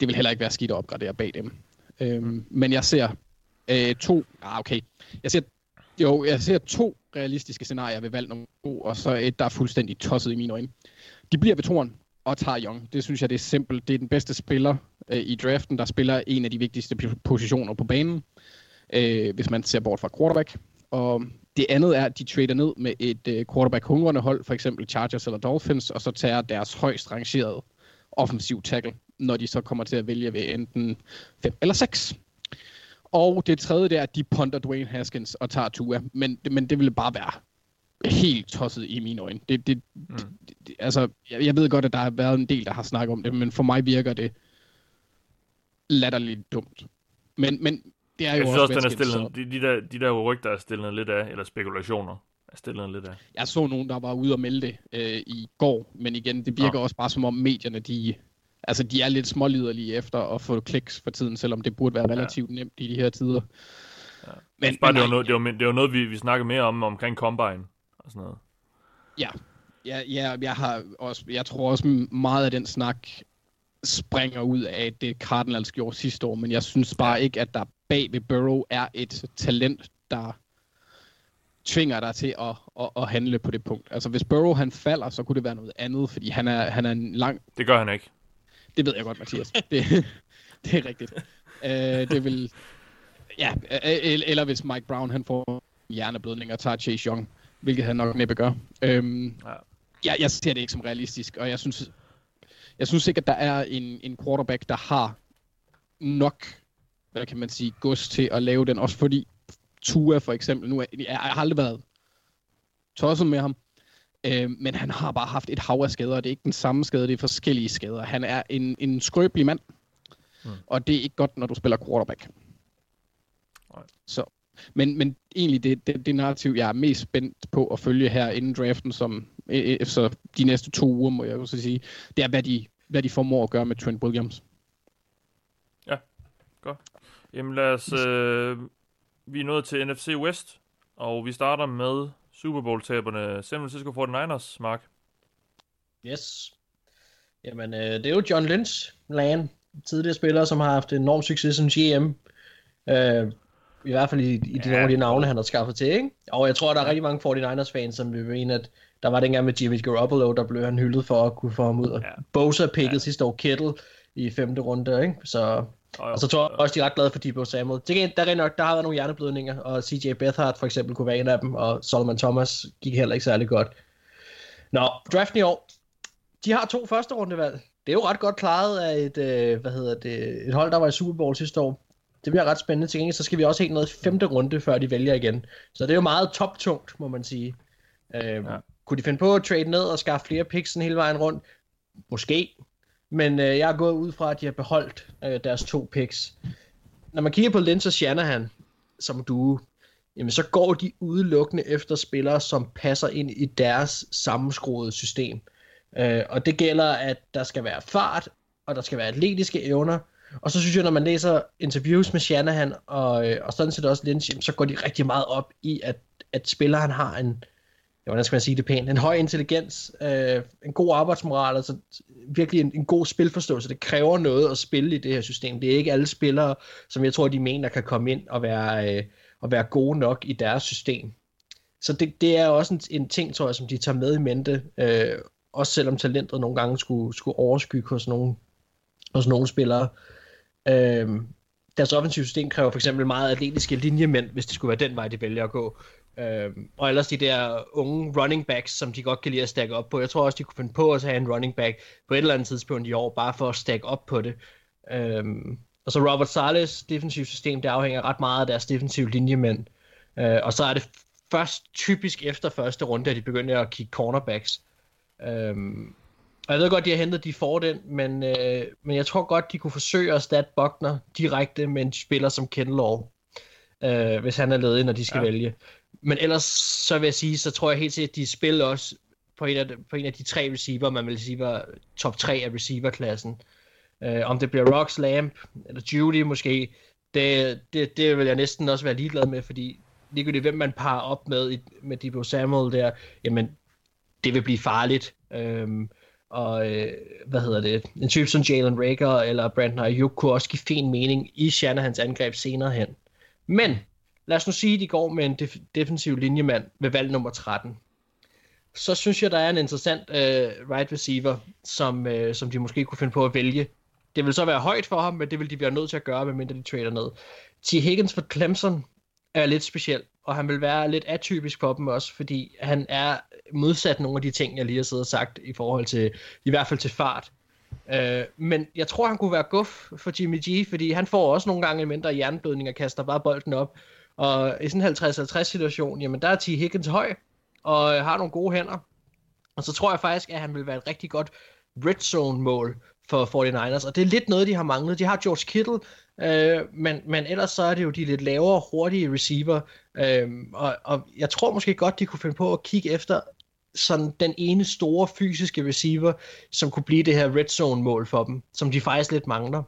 Det vil heller ikke være skidt at opgradere bag dem. Øhm, men jeg ser øh, to... Ah, okay. Jeg ser, jo, jeg ser to realistiske scenarier ved valg nummer to, og så et, der er fuldstændig tosset i mine øjne. De bliver ved toren og tager Young. Det synes jeg, det er simpelt. Det er den bedste spiller øh, i draften, der spiller en af de vigtigste positioner på banen, øh, hvis man ser bort fra quarterback. Og det andet er, at de trader ned med et øh, quarterback-hungrende hold, for eksempel Chargers eller Dolphins, og så tager deres højst rangerede offensiv tackle, når de så kommer til at vælge ved enten 5 eller 6. Og det tredje, det er, at de punter Dwayne Haskins og tager Tua. Men, men det ville bare være helt tosset i mine øjne. Det, det, mm. det, det, altså, jeg, jeg ved godt, at der har været en del, der har snakket om det, men for mig virker det latterligt dumt. Men, men det er jo jeg synes også, den er stillet, de, de, der, de der rygter er stillet lidt af, eller spekulationer er stillet lidt af. Jeg så nogen, der var ude og melde det øh, i går, men igen, det virker Nå. også bare som om medierne, de, altså, de er lidt småliderlige efter at få kliks for tiden, selvom det burde være relativt nemt i de her tider. Ja. Men, Bare, men det, var noget, det, var, det var noget, vi, vi snakkede mere om, omkring Combine og sådan noget. Ja, ja, ja jeg, har også, jeg tror også meget af den snak springer ud af det Cardinals gjorde sidste år, men jeg synes bare ikke, at der bag ved Burrow er et talent, der tvinger dig til at, at, at handle på det punkt. Altså hvis Burrow han falder, så kunne det være noget andet, fordi han er, han er en lang... Det gør han ikke. Det ved jeg godt, Mathias. Det, det er rigtigt. Uh, det vil... Ja, øh, eller hvis Mike Brown han får hjerneblødning og tager Chase Young, hvilket han nok næppe gør. Um, ja. jeg, jeg ser det ikke som realistisk, og jeg synes, jeg synes ikke, at der er en, en quarterback, der har nok, hvad kan man sige, gods til at lave den. Også fordi Tua for eksempel, nu er, jeg har aldrig været tosset med ham, øh, men han har bare haft et hav af skader, og det er ikke den samme skade, det er forskellige skader. Han er en, en skrøbelig mand, mm. og det er ikke godt, når du spiller quarterback. Nej. Så, men, men egentlig det, det, det narrativ, jeg er mest spændt på at følge her inden draften, som så de næste to uger, må jeg også sige, det er, hvad de, hvad de formår at gøre med Trent Williams. Ja, godt. Jamen lad os, øh, vi er nået til NFC West, og vi starter med Super Bowl-taberne San Francisco 49ers, Mark. Yes. Jamen, øh, det er jo John Lynch, land, tidligere spiller, som har haft enorm succes som GM. Øh, I hvert fald i, i de ja. nogle af de navne, han har skaffet til, ikke? Og jeg tror, der er rigtig mange 49ers-fans, som vil mene, at der var dengang med Jimmy Garoppolo, der blev han hyldet for at kunne få ham ud. Ja. Bosa pickede ja. sidste år Kittle i femte runde, ikke? Så, og, og så tror jeg også, de er ret glade for Debo Samuel. Det, der er nok, der har været nogle hjerneblødninger, og CJ Beathard for eksempel kunne være en af dem, og Solomon Thomas gik heller ikke særlig godt. Nå, draften i år. De har to første rundevalg. Det er jo ret godt klaret af et, øh, hvad hedder det, et hold, der var i Super Bowl sidste år. Det bliver ret spændende. Til gengæld så skal vi også helt ned i femte runde, før de vælger igen. Så det er jo meget toptungt, må man sige. Øh, ja. Kunne de finde på at trade ned og skaffe flere picks hele vejen rundt? Måske. Men øh, jeg er gået ud fra, at de har beholdt øh, deres to picks. Når man kigger på Lynch og Shanahan som du, jamen så går de udelukkende efter spillere, som passer ind i deres sammenskruede system. Øh, og det gælder, at der skal være fart, og der skal være atletiske evner. Og så synes jeg, når man læser interviews med Shanahan, og, øh, og sådan set også Lynch, så går de rigtig meget op i, at, at spilleren har en, ja, hvordan skal man sige det pænt, en høj intelligens, øh, en god arbejdsmoral, altså virkelig en, en god spilforståelse. Det kræver noget at spille i det her system. Det er ikke alle spillere, som jeg tror, de mener kan komme ind og være, øh, og være gode nok i deres system. Så det, det er også en, en ting, tror jeg, som de tager med i mente, øh, også selvom talentet nogle gange skulle, skulle overskygge hos nogle, hos nogle spillere. Øh, deres offensive system kræver for eksempel meget atletiske linjemænd, hvis det skulle være den vej, de vælger at gå. Øh, og ellers de der unge running backs, som de godt kan lide at stack op på. Jeg tror også, de kunne finde på at have en running back på et eller andet tidspunkt i år, bare for at stack op på det. Øh, og så Robert Sales defensive system, det afhænger ret meget af deres defensive linjemænd. Øh, og så er det først typisk efter første runde, at de begynder at kigge cornerbacks. Øh, og jeg ved godt, de har hentet de får den, men, øh, men jeg tror godt, de kunne forsøge at stat Buckner direkte med en spiller som Law, øh, hvis han er ledig, når de skal ja. vælge. Men ellers, så vil jeg sige, så tror jeg helt sikkert, at de spiller også på en, af de, på en af de tre receiver, man vil sige var top 3 af receiverklassen. Uh, om det bliver Rocks, Lamp eller Judy måske, det, det, det vil jeg næsten også være ligeglad med, fordi ligegyldigt hvem man parer op med, med Debo Samuel der, jamen det vil blive farligt. Um, og øh, hvad hedder det, en type som Jalen Rager eller Brandon Ayuk kunne også give fin mening i Shanahans angreb senere hen. Men lad os nu sige, at de går med en def- defensiv linjemand ved valg nummer 13. Så synes jeg, der er en interessant øh, right receiver, som, øh, som de måske kunne finde på at vælge. Det vil så være højt for ham, men det vil de være nødt til at gøre, medmindre de trader ned. T. Higgins for Clemson er lidt speciel, og han vil være lidt atypisk for dem også, fordi han er modsat nogle af de ting, jeg lige har siddet og sagt, i forhold til, i hvert fald til fart. Øh, men jeg tror, han kunne være guf for Jimmy G, fordi han får også nogle gange en mindre jernblødning og kaster bare bolden op. Og i sådan en 50-50 situation, jamen der er T. Higgins høj, og øh, har nogle gode hænder. Og så tror jeg faktisk, at han vil være et rigtig godt red zone mål for 49ers, og det er lidt noget, de har manglet. De har George Kittle, øh, men, men ellers så er det jo de lidt lavere, hurtige receiver, øh, og, og jeg tror måske godt, de kunne finde på at kigge efter sådan den ene store fysiske receiver, som kunne blive det her red zone mål for dem, som de faktisk lidt mangler.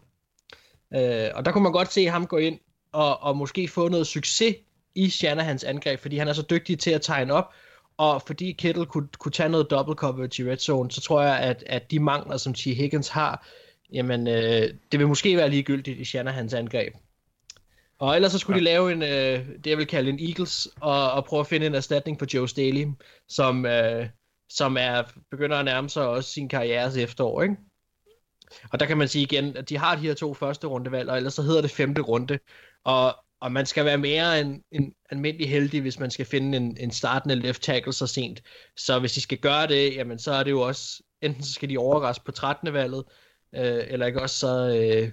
Øh, og der kunne man godt se ham gå ind og, og måske få noget succes i Shanahans angreb, fordi han er så dygtig til at tegne op, og fordi Kittle kunne, kunne tage noget double coverage i red zone, så tror jeg, at, at de mangler, som T. Higgins har, jamen øh, det vil måske være ligegyldigt i Shanahans angreb. Og ellers så skulle ja. de lave en, øh, det jeg vil kalde en Eagles, og, og prøve at finde en erstatning på Joe Staley, som, øh, som er, begynder at nærme sig også sin karrieres efterår, ikke? Og der kan man sige igen, at de har de her to første rundevalg, og ellers så hedder det femte runde. Og, og man skal være mere end, end almindelig heldig, hvis man skal finde en, en startende left tackle så sent. Så hvis de skal gøre det, jamen så er det jo også, enten så skal de overraske på 13. valget, øh, eller ikke også så, øh,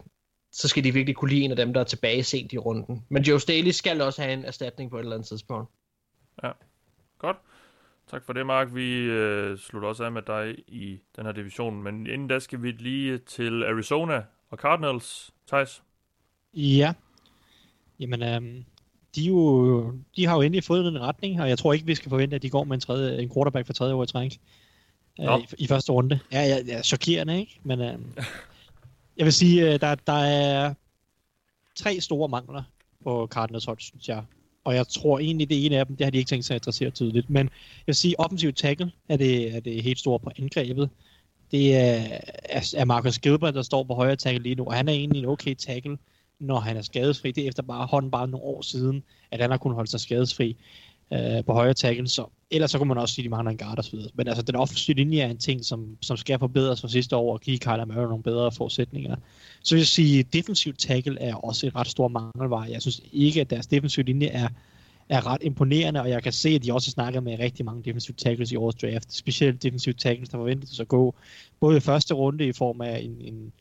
så skal de virkelig kunne lide en af dem, der er tilbage sent i runden. Men Joe Staley skal også have en erstatning på et eller andet tidspunkt. Ja, godt. Tak for det, Mark. Vi øh, slutter også af med dig i den her division, men inden da skal vi lige til Arizona og Cardinals. Thijs? Ja. Jamen, øhm, de, jo, de har jo endelig fået en retning, og jeg tror ikke, vi skal forvente, at de går med en, tredje, en quarterback for tredje år i træning øh, i, i første runde. Ja, ja, ja chokerende, ikke? Men øhm, jeg vil sige, øh, der, der er tre store mangler på Cardinals hold, synes jeg. Og jeg tror egentlig, det ene af dem, det har de ikke tænkt sig at adressere tydeligt. Men jeg vil sige, offensiv tackle er det, er det helt store på angrebet. Det er, er Marcus Gilbert, der står på højre tackle lige nu, og han er egentlig en okay tackle, når han er skadesfri. Det er efter bare hånden bare nogle år siden, at han har kunnet holde sig skadesfri øh, på højre tackle. Så, ellers så kunne man også sige, at de mangler en guard osv. videre. Men altså, den offensive linje er en ting, som, som skal forbedres fra sidste år, og give Kyler Murray nogle bedre forudsætninger. Så vil jeg sige, at defensiv tackle er også et ret stor mangelvare. Jeg synes ikke, at deres defensive linje er, er ret imponerende, og jeg kan se, at de også snakker med rigtig mange defensive tackles i årets draft. Specielt defensive tackles, der forventes at gå både i første runde i form af en, en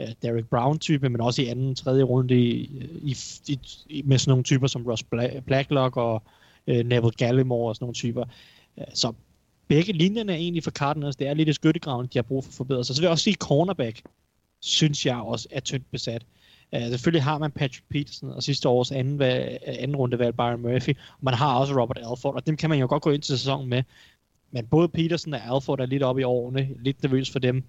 øh, Derek Brown-type, men også i anden tredje runde øh, i, i, i, med sådan nogle typer som Ross Blacklock og øh, Neville Gallimore og sådan nogle typer. Øh, så begge linjerne er egentlig for Cardinals. Det er lidt i skyttegraven, de har brug for at forbedre sig. Så vil jeg også sige, cornerback synes jeg også er tyndt besat. Uh, selvfølgelig har man Patrick Peterson og sidste års anden, valg, øh, anden runde valg Byron Murphy, og man har også Robert Alford, og dem kan man jo godt gå ind til sæsonen med. Men både Peterson og Alford er lidt oppe i årene, lidt nervøs for dem.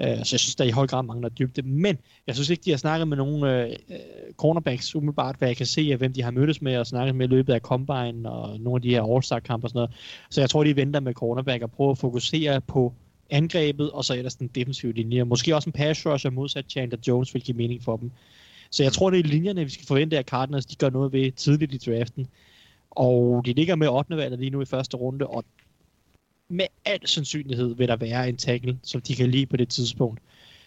Øh, så jeg synes, der i høj grad mangler dybde. Men jeg synes ikke, de har snakket med nogen øh, øh, cornerbacks umiddelbart, hvad jeg kan se af, hvem de har mødtes med og snakket med i løbet af Combine og nogle af de her All-Star-kampe og sådan noget. Så jeg tror, de venter med cornerback og prøver at fokusere på angrebet, og så ellers den defensive linje. Måske også en pass rusher modsat Chandler Jones vil give mening for dem. Så jeg tror, det er linjerne, vi skal forvente, at Cardinals de gør noget ved tidligt i draften. Og de ligger med 8. valget lige nu i første runde, og med al sandsynlighed vil der være en tackle, som de kan lide på det tidspunkt.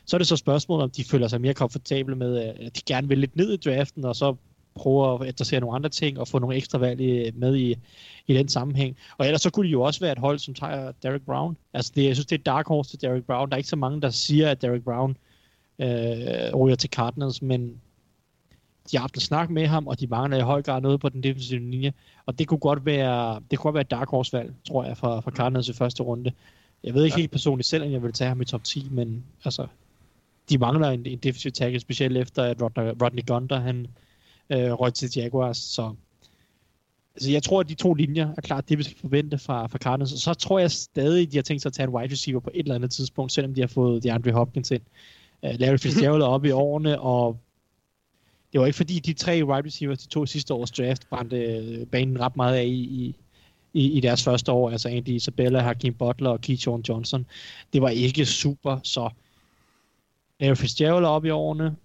Så er det så spørgsmålet, om de føler sig mere komfortable med, øh, at de gerne vil lidt ned i draften, og så prøver at adressere nogle andre ting og få nogle ekstra valg med i, i den sammenhæng. Og ellers så kunne det jo også være et hold, som tager Derek Brown. Altså det, jeg synes, det er dark horse til Derek Brown. Der er ikke så mange, der siger, at Derek Brown øh, ryger til Cardinals, men de har haft en snak med ham, og de mangler i høj grad noget på den defensive linje. Og det kunne godt være, det kunne godt være et dark horse valg, tror jeg, fra, fra Cardinals i første runde. Jeg ved ikke ja. helt personligt selv, om jeg vil tage ham i top 10, men altså, de mangler en, en defensive tackle, specielt efter at Rodney, Rodney Gunter, han øh, røg til Jaguars, så altså, jeg tror, at de to linjer er klart det, vi skal forvente fra, fra Cardinals. Og så tror jeg stadig, de har tænkt sig at tage en wide receiver på et eller andet tidspunkt, selvom de har fået DeAndre Hopkins ind. Uh, Larry Fitzgerald er oppe i årene, og det var ikke fordi, de tre wide receivers, de to sidste års draft, brændte øh, banen ret meget af i, i, i deres første år. Altså Andy Isabella, Hakim Butler og Keyshawn Johnson. Det var ikke super, så Larry Fitzgerald er oppe i årene.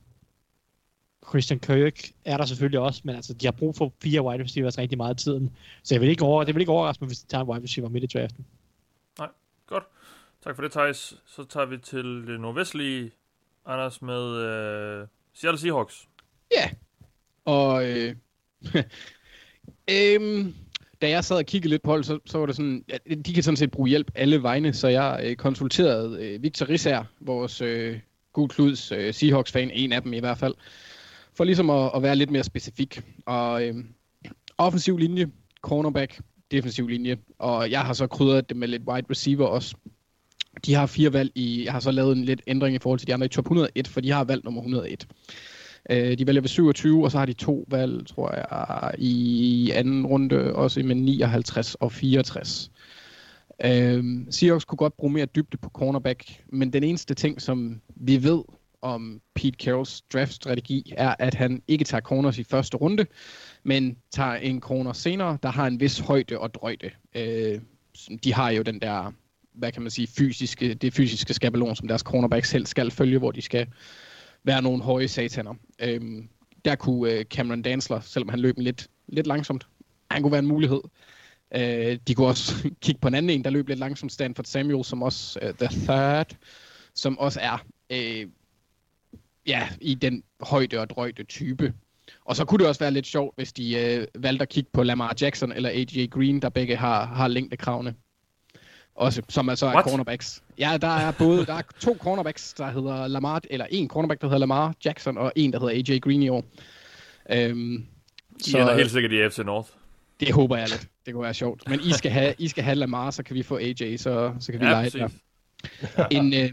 Christian Kirk er der selvfølgelig også, men altså, de har brug for fire wide receivers rigtig meget i tiden. Så jeg vil ikke over, det vil ikke overraske mig, hvis de tager en wide receiver midt i draften. Nej, godt. Tak for det, Thijs. Så tager vi til det nordvestlige, Anders, med øh, Seattle Seahawks. Ja, og øh, øhm, da jeg sad og kiggede lidt på holdet, så, så var det sådan, at de kan sådan set bruge hjælp alle vegne, så jeg øh, konsulterede øh, Victor Risser, vores øh, Gul Kluds øh, Seahawks-fan, en af dem i hvert fald, for ligesom at, at være lidt mere specifik. Og øh, offensiv linje, cornerback, defensiv linje, og jeg har så krydret det med lidt wide receiver også. De har fire valg i, jeg har så lavet en lidt ændring i forhold til de andre i top 101, for de har valgt nummer 101. Øh, de vælger ved 27, og så har de to valg, tror jeg, i anden runde, også med 59 og 64. Øh, Seahawks kunne godt bruge mere dybde på cornerback, men den eneste ting, som vi ved om Pete Carrolls draftstrategi, er, at han ikke tager corners i første runde, men tager en corner senere, der har en vis højde og drøjde. Øh, de har jo den der hvad kan man sige, fysiske, det fysiske skabelon, som deres cornerback selv skal følge, hvor de skal være nogle høje sataner. Øhm, der kunne øh, Cameron Dansler, selvom han løb lidt, lidt langsomt, han kunne være en mulighed. Øh, de kunne også kigge på en anden en, der løb lidt langsomt, Stanford Samuel, som også øh, the third, som også er øh, ja, i den højde og drøjde type. Og så kunne det også være lidt sjovt, hvis de øh, valgte at kigge på Lamar Jackson eller AJ Green, der begge har, har længdekravene. Også, som altså er What? cornerbacks. Ja, der er både der er to cornerbacks, der hedder Lamar, eller en cornerback, der hedder Lamar Jackson, og en, der hedder AJ Green i år. Øhm, Så, I ender helt sikkert i FC North. det håber jeg lidt. Det kunne være sjovt. Men I skal have, I skal have Lamar, så kan vi få AJ, så, så kan vi Ja, lege der. En, øh,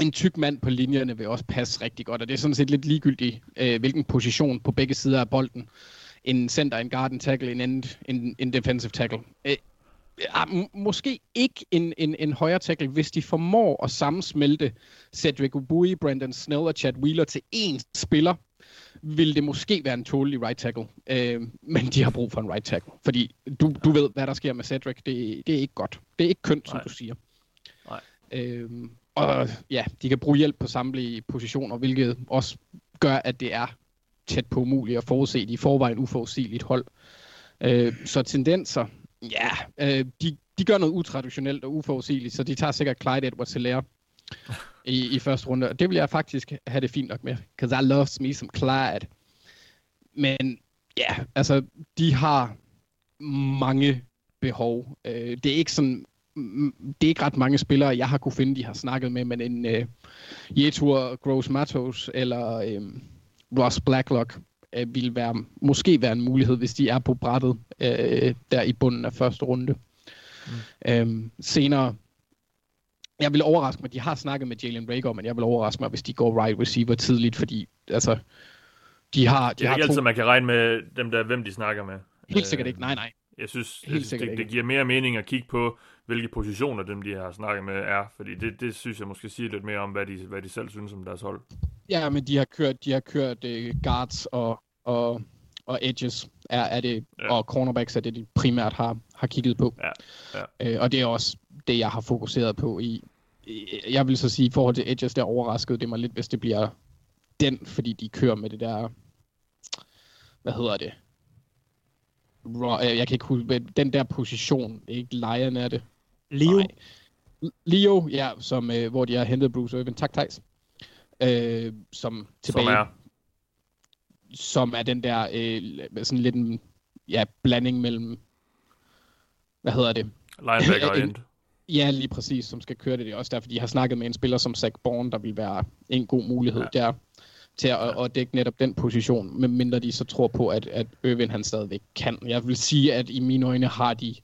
en tyk mand på linjerne vil også passe rigtig godt, og det er sådan set lidt ligegyldigt, øh, hvilken position på begge sider af bolden. En center, en guard, en tackle, en, end, en, en defensive tackle. Øh, m- måske ikke en, en, en højre tackle, hvis de formår at sammensmelte Cedric Ubui, Brandon Snell og Chad Wheeler til én spiller, vil det måske være en tålelig right tackle. Øh, men de har brug for en right tackle. Fordi du, du ved, hvad der sker med Cedric. Det, det er ikke godt. Det er ikke kønt, som Nej. du siger. Nej. Øhm, og ja, de kan bruge hjælp på samtlige positioner, hvilket også gør, at det er tæt på umuligt at forudse de i forvejen uforudsigeligt hold. Øh, så tendenser, ja, øh, de, de gør noget utraditionelt og uforudsigeligt, så de tager sikkert Clyde edwards helaire i, i første runde. Og det vil jeg faktisk have det fint nok med, because I love me some Clyde. Men ja, altså, de har mange behov. Øh, det er ikke sådan, mm, det er ikke ret mange spillere, jeg har kunne finde, de har snakket med, men en øh, Jetur Gross Matos eller øh, Ross Blacklock øh, vil være, måske være en mulighed, hvis de er på brættet øh, der i bunden af første runde. Mm. Øhm, senere, jeg vil overraske mig, de har snakket med Jalen Rager, men jeg vil overraske mig, hvis de går right receiver tidligt, fordi altså, de har, de Det er har ikke to... altid, man kan regne med dem der, hvem de snakker med. Helt sikkert Øh, ikke, nej nej. Jeg synes, Helt jeg synes det, ikke. det giver mere mening at kigge på, hvilke positioner dem, de har snakket med, er. Fordi det, det synes jeg måske siger lidt mere om, hvad de, hvad de selv synes om deres hold. Ja, men de har kørt, de har kørt uh, guards og, og, og edges, er, er det, Ja. og cornerbacks er det, de primært har, har kigget på. Ja, ja. Uh, og det er også det, jeg har fokuseret på i, jeg vil så sige, i forhold til edges, der overraskede det mig lidt, hvis det bliver den, fordi de kører med det der, hvad hedder det? Raw, jeg kan ikke huske, den der position, ikke Lion er det. Leo, Nej. Leo, ja, som, øh, hvor de har hentet Bruce Irvin. Tak, Thijs. Øh, som tilbage, som er som er den der, øh, sådan lidt en ja, blanding mellem, hvad hedder det? linebacker og En- end. Ja, lige præcis, som skal køre det. Det er også derfor, de har snakket med en spiller som Zach Bourne, der vil være en god mulighed ja. der til at, at dække netop den position, medmindre de så tror på, at, at Irvin han stadigvæk kan. Jeg vil sige, at i mine øjne har de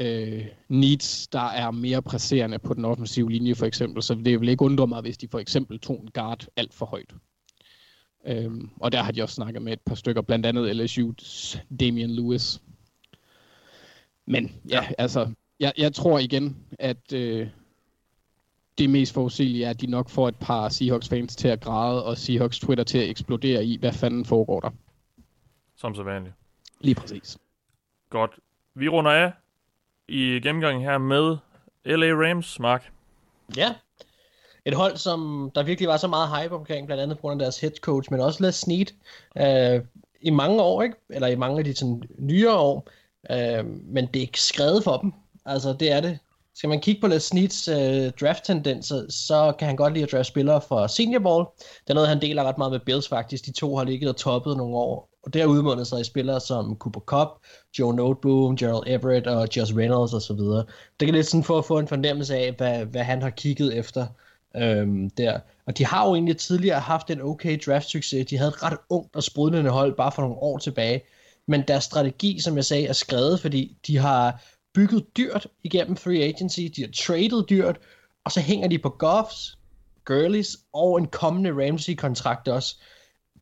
øh, needs, der er mere presserende på den offensive linje for eksempel, så det vil ikke undre mig, hvis de for eksempel tog en guard alt for højt. Øhm, og der har de også snakket med et par stykker, blandt andet LSU's Damian Lewis. Men ja, altså, jeg, jeg tror igen, at øh, det mest forudsigelige er, at de nok får et par Seahawks-fans til at græde, og Seahawks Twitter til at eksplodere i, hvad fanden foregår der. Som så vanligt. Lige præcis. Godt. Vi runder af i gennemgangen her med LA Rams, Mark. Ja. Et hold, som der virkelig var så meget hype omkring, blandt andet på grund af deres head coach, men også Les Snead, øh, i mange år, ikke? Eller i mange af de sådan, nyere år. Øh, men det er ikke skrevet for dem. Altså, det er det. Skal man kigge på Les Sneads øh, draft-tendenser, så kan han godt lide at drafte spillere for senior ball. Det er noget, han deler ret meget med Bills faktisk. De to har ligget og toppet nogle år. Og det har udmundet sig i spillere som Cooper Cup, Joe Noteboom, Gerald Everett og Josh Reynolds osv. Det kan lidt sådan for at få en fornemmelse af, hvad, hvad han har kigget efter øhm, der. Og de har jo egentlig tidligere haft en okay draft-succes. De havde et ret ungt og sprudlende hold bare for nogle år tilbage. Men deres strategi, som jeg sagde, er skrevet, fordi de har bygget dyrt igennem free agency, de har traded dyrt, og så hænger de på Goffs, Gurleys og en kommende Ramsey-kontrakt også.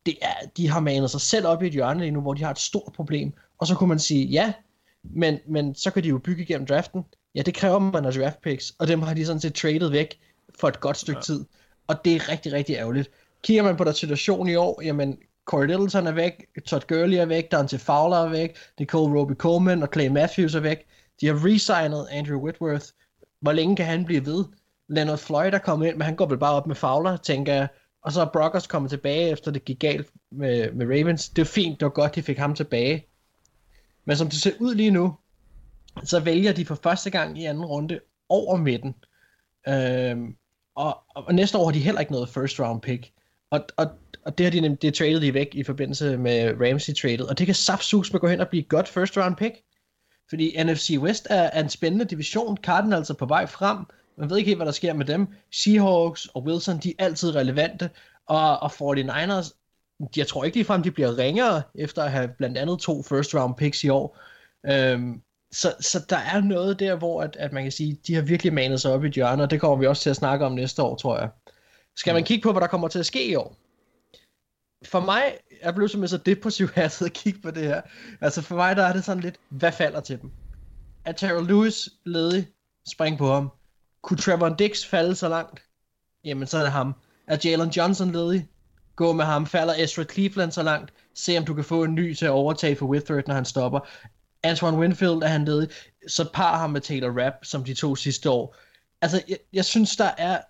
Det er, de har manet sig selv op i et hjørne lige nu, hvor de har et stort problem. Og så kunne man sige, ja, men, men så kan de jo bygge igennem draften. Ja, det kræver man af draft picks, og dem har de sådan set traded væk for et godt stykke ja. tid. Og det er rigtig, rigtig ærgerligt. Kigger man på der situation i år, jamen Corey Littleton er væk, Todd Gurley er væk, Dante Fowler er væk, Nicole Roby Coleman og Clay Matthews er væk. De har resignet Andrew Whitworth, Hvor længe kan han blive ved? Leonard Floyd er kommet ind, men han går vel bare op med Fowler, tænker jeg. Og så er Brock også kommet tilbage, efter det gik galt med, med Ravens. Det er fint, det var godt, de fik ham tilbage. Men som det ser ud lige nu, så vælger de for første gang i anden runde over midten. Øhm, og, og næste år har de heller ikke noget first round pick. Og, og, og det har de nemlig, det traded de væk i forbindelse med Ramsey tradet. Og det kan saftsus med gå hen og blive et godt first round pick. Fordi NFC West er, er en spændende division. Cardinals er på vej frem. Man ved ikke helt, hvad der sker med dem. Seahawks og Wilson, de er altid relevante. Og, og 49ers, jeg tror ikke ligefrem, de bliver ringere, efter at have blandt andet to first round picks i år. Øhm, så, så der er noget der, hvor at, at man kan sige, de har virkelig manet sig op i et hjørne, og det kommer vi også til at snakke om næste år, tror jeg. Skal man kigge på, hvad der kommer til at ske i år? For mig, jeg blev simpelthen så depressiv at kigge på det her. Altså for mig, der er det sådan lidt, hvad falder til dem? Er Terrell Lewis ledig? Spring på ham. Kunne Trevor Dix falde så langt? Jamen, så er det ham. Er Jalen Johnson ledig? Gå med ham. Falder Ezra Cleveland så langt? Se om du kan få en ny til at overtage for Withert, når han stopper. Antoine Winfield er han ledig. Så par ham med Taylor Rapp, som de to sidste år. Altså, jeg, jeg synes, der er...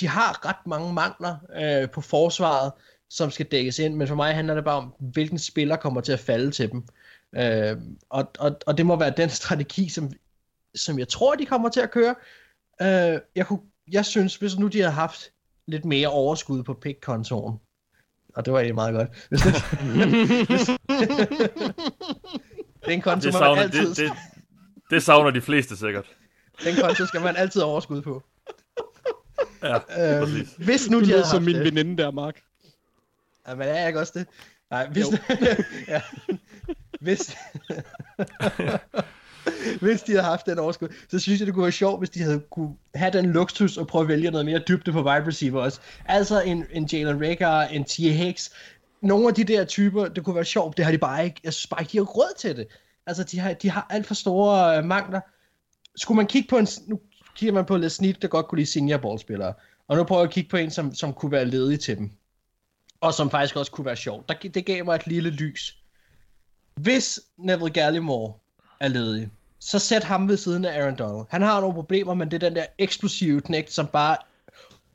De har ret mange mangler øh, på forsvaret, som skal dækkes ind, men for mig handler det bare om, hvilken spiller kommer til at falde til dem. Øh, og, og, og det må være den strategi, som, som jeg tror, de kommer til at køre. Øh, jeg, kunne, jeg synes, hvis nu de har haft lidt mere overskud på pick-kontoren, og det var egentlig meget godt. Hvis det, hvis, den konto Det må man savner, altid, det, det, det savner de fleste sikkert. den konto skal man altid have overskud på. Ja, Øh, præcis. hvis nu de havde som min det. veninde der, Mark. Ja, men er jeg ikke også det? Nej, hvis... ja. Hvis... hvis de havde haft den overskud, så synes jeg, det kunne være sjovt, hvis de havde kunne have den luksus og prøve at vælge noget mere dybde på wide receiver også. Altså en, en Jalen Rager, en T. Hicks. Nogle af de der typer, det kunne være sjovt, det har de bare ikke. Jeg synes bare ikke, de har råd til det. Altså, de har, de har alt for store øh, mangler. Skulle man kigge på en... Nu kigger man på Les snit, der godt kunne lide senior ballspillere. Og nu prøver jeg at kigge på en, som, som kunne være ledig til dem og som faktisk også kunne være sjovt. Der, det gav mig et lille lys. Hvis Neville Gallimore er ledig, så sæt ham ved siden af Aaron Donald. Han har nogle problemer, men det er den der eksplosive knægt, som bare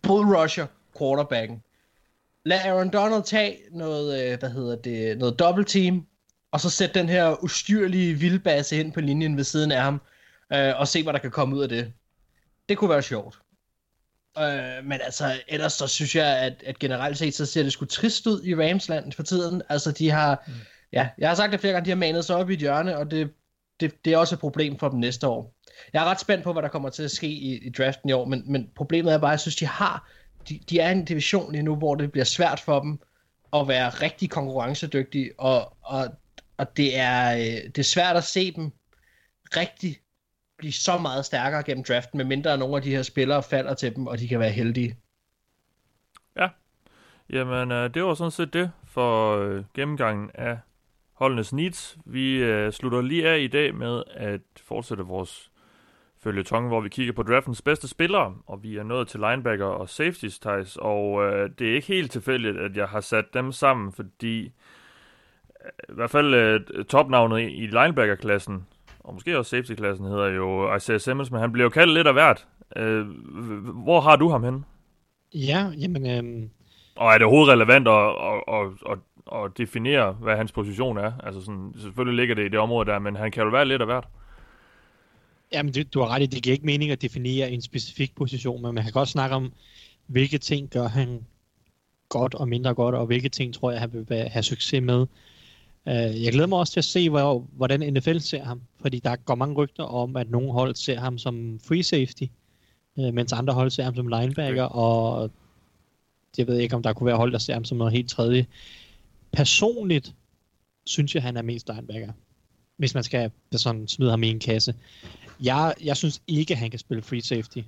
bullrusher quarterbacken. Lad Aaron Donald tage noget, øh, hvad hedder det, noget double team, og så sæt den her ustyrlige vildbase ind på linjen ved siden af ham, øh, og se, hvad der kan komme ud af det. Det kunne være sjovt. Øh, men altså, ellers så synes jeg, at, at generelt set, så ser det sgu trist ud i Ramsland for tiden. Altså, de har, mm. ja, jeg har sagt det flere gange, de har manet sig op i et hjørne, og det, det, det er også et problem for dem næste år. Jeg er ret spændt på, hvad der kommer til at ske i, i draften i år, men, men problemet er bare, at jeg synes, de har, de, de er i en division lige nu, hvor det bliver svært for dem at være rigtig konkurrencedygtige, og, og, og det, er, øh, det er svært at se dem rigtig blive så meget stærkere gennem draften, medmindre nogle af de her spillere falder til dem, og de kan være heldige. Ja, Jamen, øh, det var sådan set det for øh, gennemgangen af holdenes needs. Vi øh, slutter lige af i dag med at fortsætte vores følgetong, hvor vi kigger på draftens bedste spillere, og vi er nået til linebacker og safeties, Thijs, og øh, det er ikke helt tilfældigt, at jeg har sat dem sammen, fordi øh, i hvert fald øh, topnavnet i, linebacker-klassen, og måske også safety-klassen, hedder jo Isaiah Simmons, men han bliver jo kaldt lidt af hvert. Øh, hvor har du ham henne? Ja, jamen, øhm, Og er det overhovedet relevant at, at, at, at, at definere, hvad hans position er? Altså sådan, selvfølgelig ligger det i det område der, men han kan jo være lidt af hvert. jamen du, du har ret i, det giver ikke mening at definere en specifik position, men man kan godt snakke om, hvilke ting gør han godt og mindre godt, og hvilke ting tror jeg, han vil have succes med. Uh, jeg glæder mig også til at se, hvor, hvordan NFL ser ham, fordi der går mange rygter om, at nogle hold ser ham som free safety, uh, mens andre hold ser ham som linebacker, og jeg ved ikke, om der kunne være hold, der ser ham som noget helt tredje. Personligt synes jeg, han er mest linebacker, hvis man skal sådan smide ham i en kasse. Jeg, jeg synes ikke, han kan spille free safety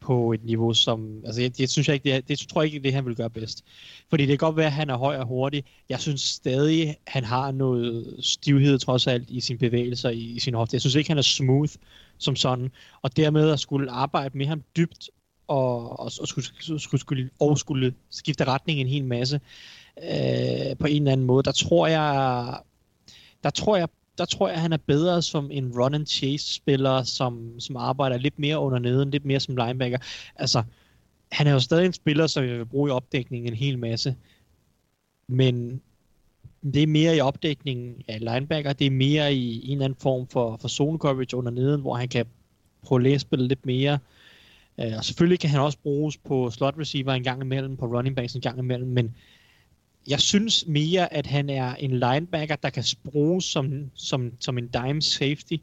på et niveau, som... Altså, jeg, det, synes jeg ikke, det, er, det tror jeg ikke, det han vil gøre bedst. Fordi det kan godt være, at han er høj og hurtig. Jeg synes stadig, han har noget stivhed trods alt i sine bevægelser, i, i sin hofte. Jeg synes ikke, han er smooth som sådan. Og dermed at skulle arbejde med ham dybt, og, og, og, skulle, skulle, skulle, og skulle skifte retning en hel masse øh, på en eller anden måde, der tror jeg, der tror jeg der tror jeg, han er bedre som en run and chase spiller, som, som arbejder lidt mere under neden, lidt mere som linebacker. Altså, han er jo stadig en spiller, som jeg vil bruge i opdækningen en hel masse. Men det er mere i opdækningen af linebacker, det er mere i en eller anden form for, for zone coverage under neden, hvor han kan prøve at læse spillet lidt mere. Øh, og selvfølgelig kan han også bruges på slot receiver en gang imellem, på running backs en gang imellem, men jeg synes mere, at han er en linebacker, der kan bruges som, som, som en dime safety.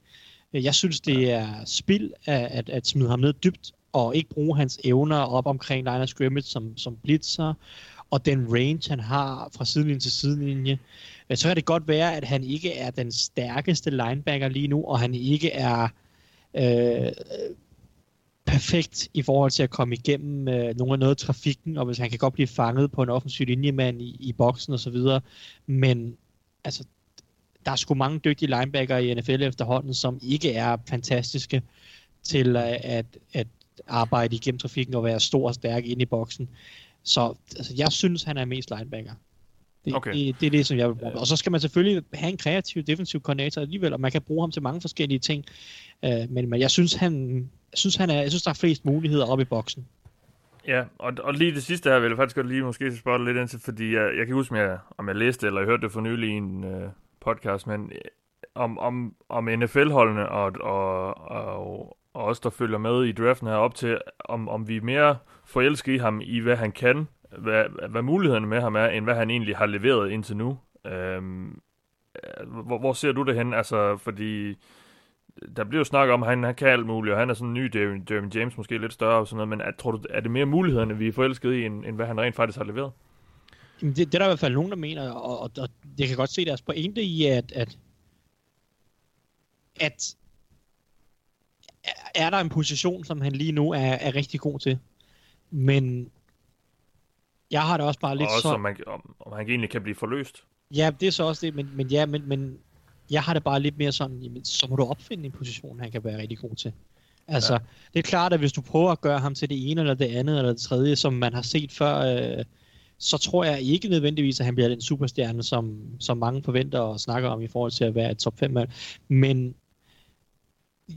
Jeg synes, det er spild at, at, at smide ham ned dybt, og ikke bruge hans evner op omkring line of scrimmage som, som blitzer, og den range, han har fra sidelinje til sidelinje. Så kan det godt være, at han ikke er den stærkeste linebacker lige nu, og han ikke er øh, perfekt i forhold til at komme igennem øh, nogle af noget af trafikken, og hvis han kan godt blive fanget på en offensiv linjemand i, i boksen og så videre. Men altså, der er sgu mange dygtige linebacker i NFL efterhånden, som ikke er fantastiske til at, at, at arbejde igennem trafikken og være stor og stærk inde i boksen. Så altså, jeg synes, han er mest linebacker. Det, okay. det, det er det, som jeg vil bruge. Og så skal man selvfølgelig have en kreativ defensiv koordinator alligevel, og man kan bruge ham til mange forskellige ting. Uh, men, men jeg synes, han, jeg synes, han er, jeg synes, der er flest muligheder oppe i boksen. Ja, og, og lige det sidste her vil jeg faktisk godt lige måske spørge lidt ind til, fordi jeg, jeg kan huske, om jeg, om jeg læste eller jeg hørte det for nylig i en øh, podcast, men øh, om, om, om NFL-holdene og, og, og, og os, der følger med i draften her op til, om, om vi er mere forelskede i ham i, hvad han kan, hvad, hvad mulighederne med ham er, end hvad han egentlig har leveret indtil nu. Øhm, øh, hvor, hvor ser du det hen? Altså, fordi der bliver jo snakket om, at han, han kan alt muligt, og han er sådan en ny Derwin James, måske lidt større og sådan noget, men er, tror du, er det mere mulighederne, vi er forelskede i, end, end hvad han rent faktisk har leveret? Jamen det, det er der i hvert fald nogen, der mener, og, og, og jeg kan godt se deres pointe i, at, at, at er der en position, som han lige nu er, er rigtig god til. Men jeg har det også bare lidt og også, så... om, man, om, om han egentlig kan blive forløst. Ja, det er så også det, men, men ja, men, men jeg har det bare lidt mere sådan, jamen, så må du opfinde en position, han kan være rigtig god til. Altså, ja. det er klart, at hvis du prøver at gøre ham til det ene, eller det andet, eller det tredje, som man har set før, øh, så tror jeg ikke nødvendigvis, at han bliver den superstjerne, som, som mange forventer og snakker om i forhold til at være et top 5 mand. Men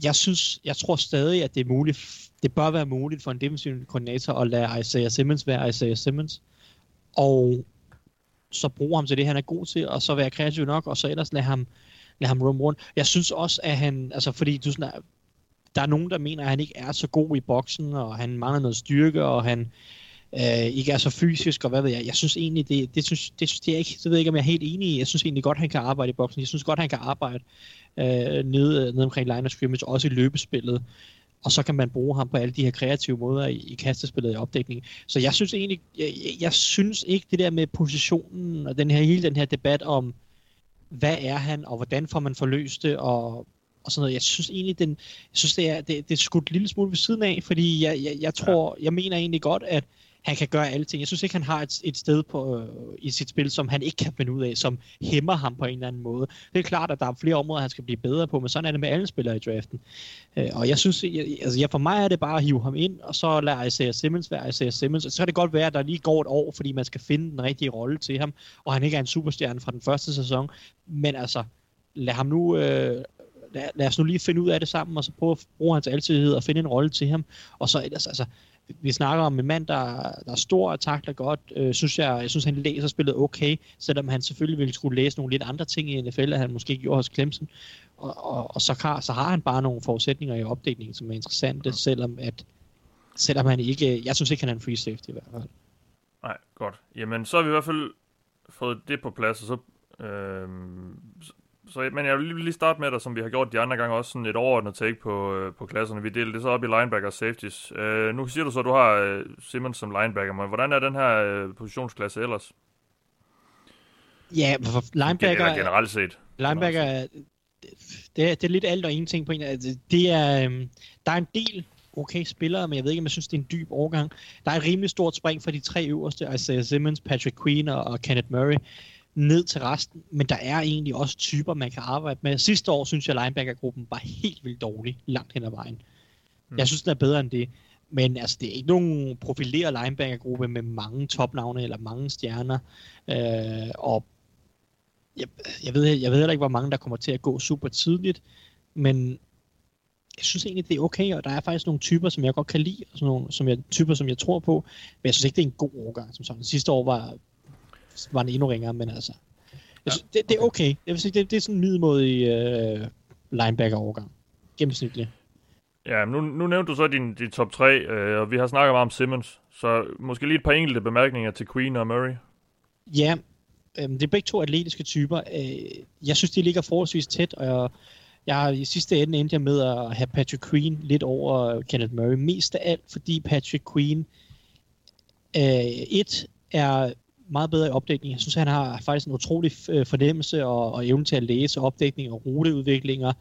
jeg synes, jeg tror stadig, at det er muligt, det bør være muligt for en defensiv koordinator at lade Isaiah Simmons være Isaiah Simmons, og så bruge ham til det, han er god til, og så være kreativ nok, og så ellers lade ham, lade ham roam rundt. Jeg synes også, at han, altså fordi du sådan, der er nogen, der mener, at han ikke er så god i boksen, og han mangler noget styrke, og han øh, ikke er så fysisk, og hvad ved jeg. Jeg synes egentlig, det, det, synes, det, synes, det er ikke, det ved jeg ikke, om jeg er helt enig i. Jeg synes egentlig godt, han kan arbejde i boksen. Jeg synes godt, han kan arbejde øh, nede, øh, nede omkring line of scrimmage, også i løbespillet. Og så kan man bruge ham på alle de her kreative måder i, i kastespillet i opdækning. Så jeg synes egentlig, jeg, jeg synes ikke det der med positionen og den her, hele den her debat om, hvad er han, og hvordan får man forløst det, og, og sådan noget. Jeg synes egentlig, den, jeg synes, det er, det, det er skudt en lille smule ved siden af, fordi jeg, jeg, jeg tror, jeg mener egentlig godt, at han kan gøre alting. ting. Jeg synes ikke, han har et, et sted på, øh, i sit spil, som han ikke kan finde ud af, som hæmmer ham på en eller anden måde. Det er klart, at der er flere områder, han skal blive bedre på, men sådan er det med alle spillere i draften. Øh, og jeg synes, jeg, altså, jeg, for mig er det bare at hive ham ind, og så lade Isaiah Simmons være Isaiah Simmons. Og så kan det godt være, at der lige går et år, fordi man skal finde den rigtige rolle til ham, og han ikke er en superstjerne fra den første sæson. Men altså, lad ham nu... Øh, lad, lad os nu lige finde ud af det sammen, og så prøve at bruge hans altidhed og finde en rolle til ham. Og så ellers, altså, vi snakker om en mand, der, der er stor og takler godt. Øh, synes jeg, jeg synes, han læser spillet okay, selvom han selvfølgelig ville skulle læse nogle lidt andre ting i NFL, at han måske gjorde hos Clemson. Og, og, og så, har, så har han bare nogle forudsætninger i opdelingen, som er interessante, selvom at selvom han ikke, jeg synes ikke, han er en free safety i hvert fald. Nej, godt. Jamen, så har vi i hvert fald fået det på plads, og så, øh, så, men jeg vil lige starte med dig, som vi har gjort de andre gange, også sådan et overordnet take på, øh, på klasserne. Vi deler det så op i linebacker og safeties. Øh, nu siger du så, at du har øh, Simmons som linebacker, men hvordan er den her øh, positionsklasse ellers? Ja, for linebacker... Eller generelt set. Linebacker, det, er, det er lidt alt og ingenting på en. Det er, øh, der er en del okay spillere, men jeg ved ikke, om jeg synes, det er en dyb overgang. Der er et rimelig stort spring fra de tre øverste, Isaiah Simmons, Patrick Queen og, og Kenneth Murray ned til resten, men der er egentlig også typer, man kan arbejde med. Sidste år synes jeg, linebackergruppen var helt vildt dårlig langt hen ad vejen. Mm. Jeg synes, den er bedre end det. Men altså, det er ikke nogen profileret linebackergruppe med mange topnavne eller mange stjerner. Øh, og jeg, jeg, ved, jeg ved heller ikke, hvor mange der kommer til at gå super tidligt, men jeg synes egentlig, det er okay, og der er faktisk nogle typer, som jeg godt kan lide, og sådan nogle som jeg, typer, som jeg tror på, men jeg synes ikke, det er en god overgang som sådan. Sidste år var, var den endnu ringere, men altså, jeg synes, det, det er okay. Jeg vil sige, det, det er sådan en middelmodig øh, linebacker-overgang. Gennemsnitlig. Ja, nu, nu nævnte du så din, din top 3, øh, og vi har snakket meget om Simmons, så måske lige et par enkelte bemærkninger til Queen og Murray. Ja, øh, det er begge to atletiske typer. Øh, jeg synes, de ligger forholdsvis tæt, og jeg, jeg har i sidste ende endte jeg med at have Patrick Queen lidt over Kenneth Murray. Mest af alt, fordi Patrick Queen øh, et er meget bedre i opdækning. Jeg synes, han har faktisk en utrolig øh, fornemmelse og, og evne til at læse opdækning og ruteudviklinger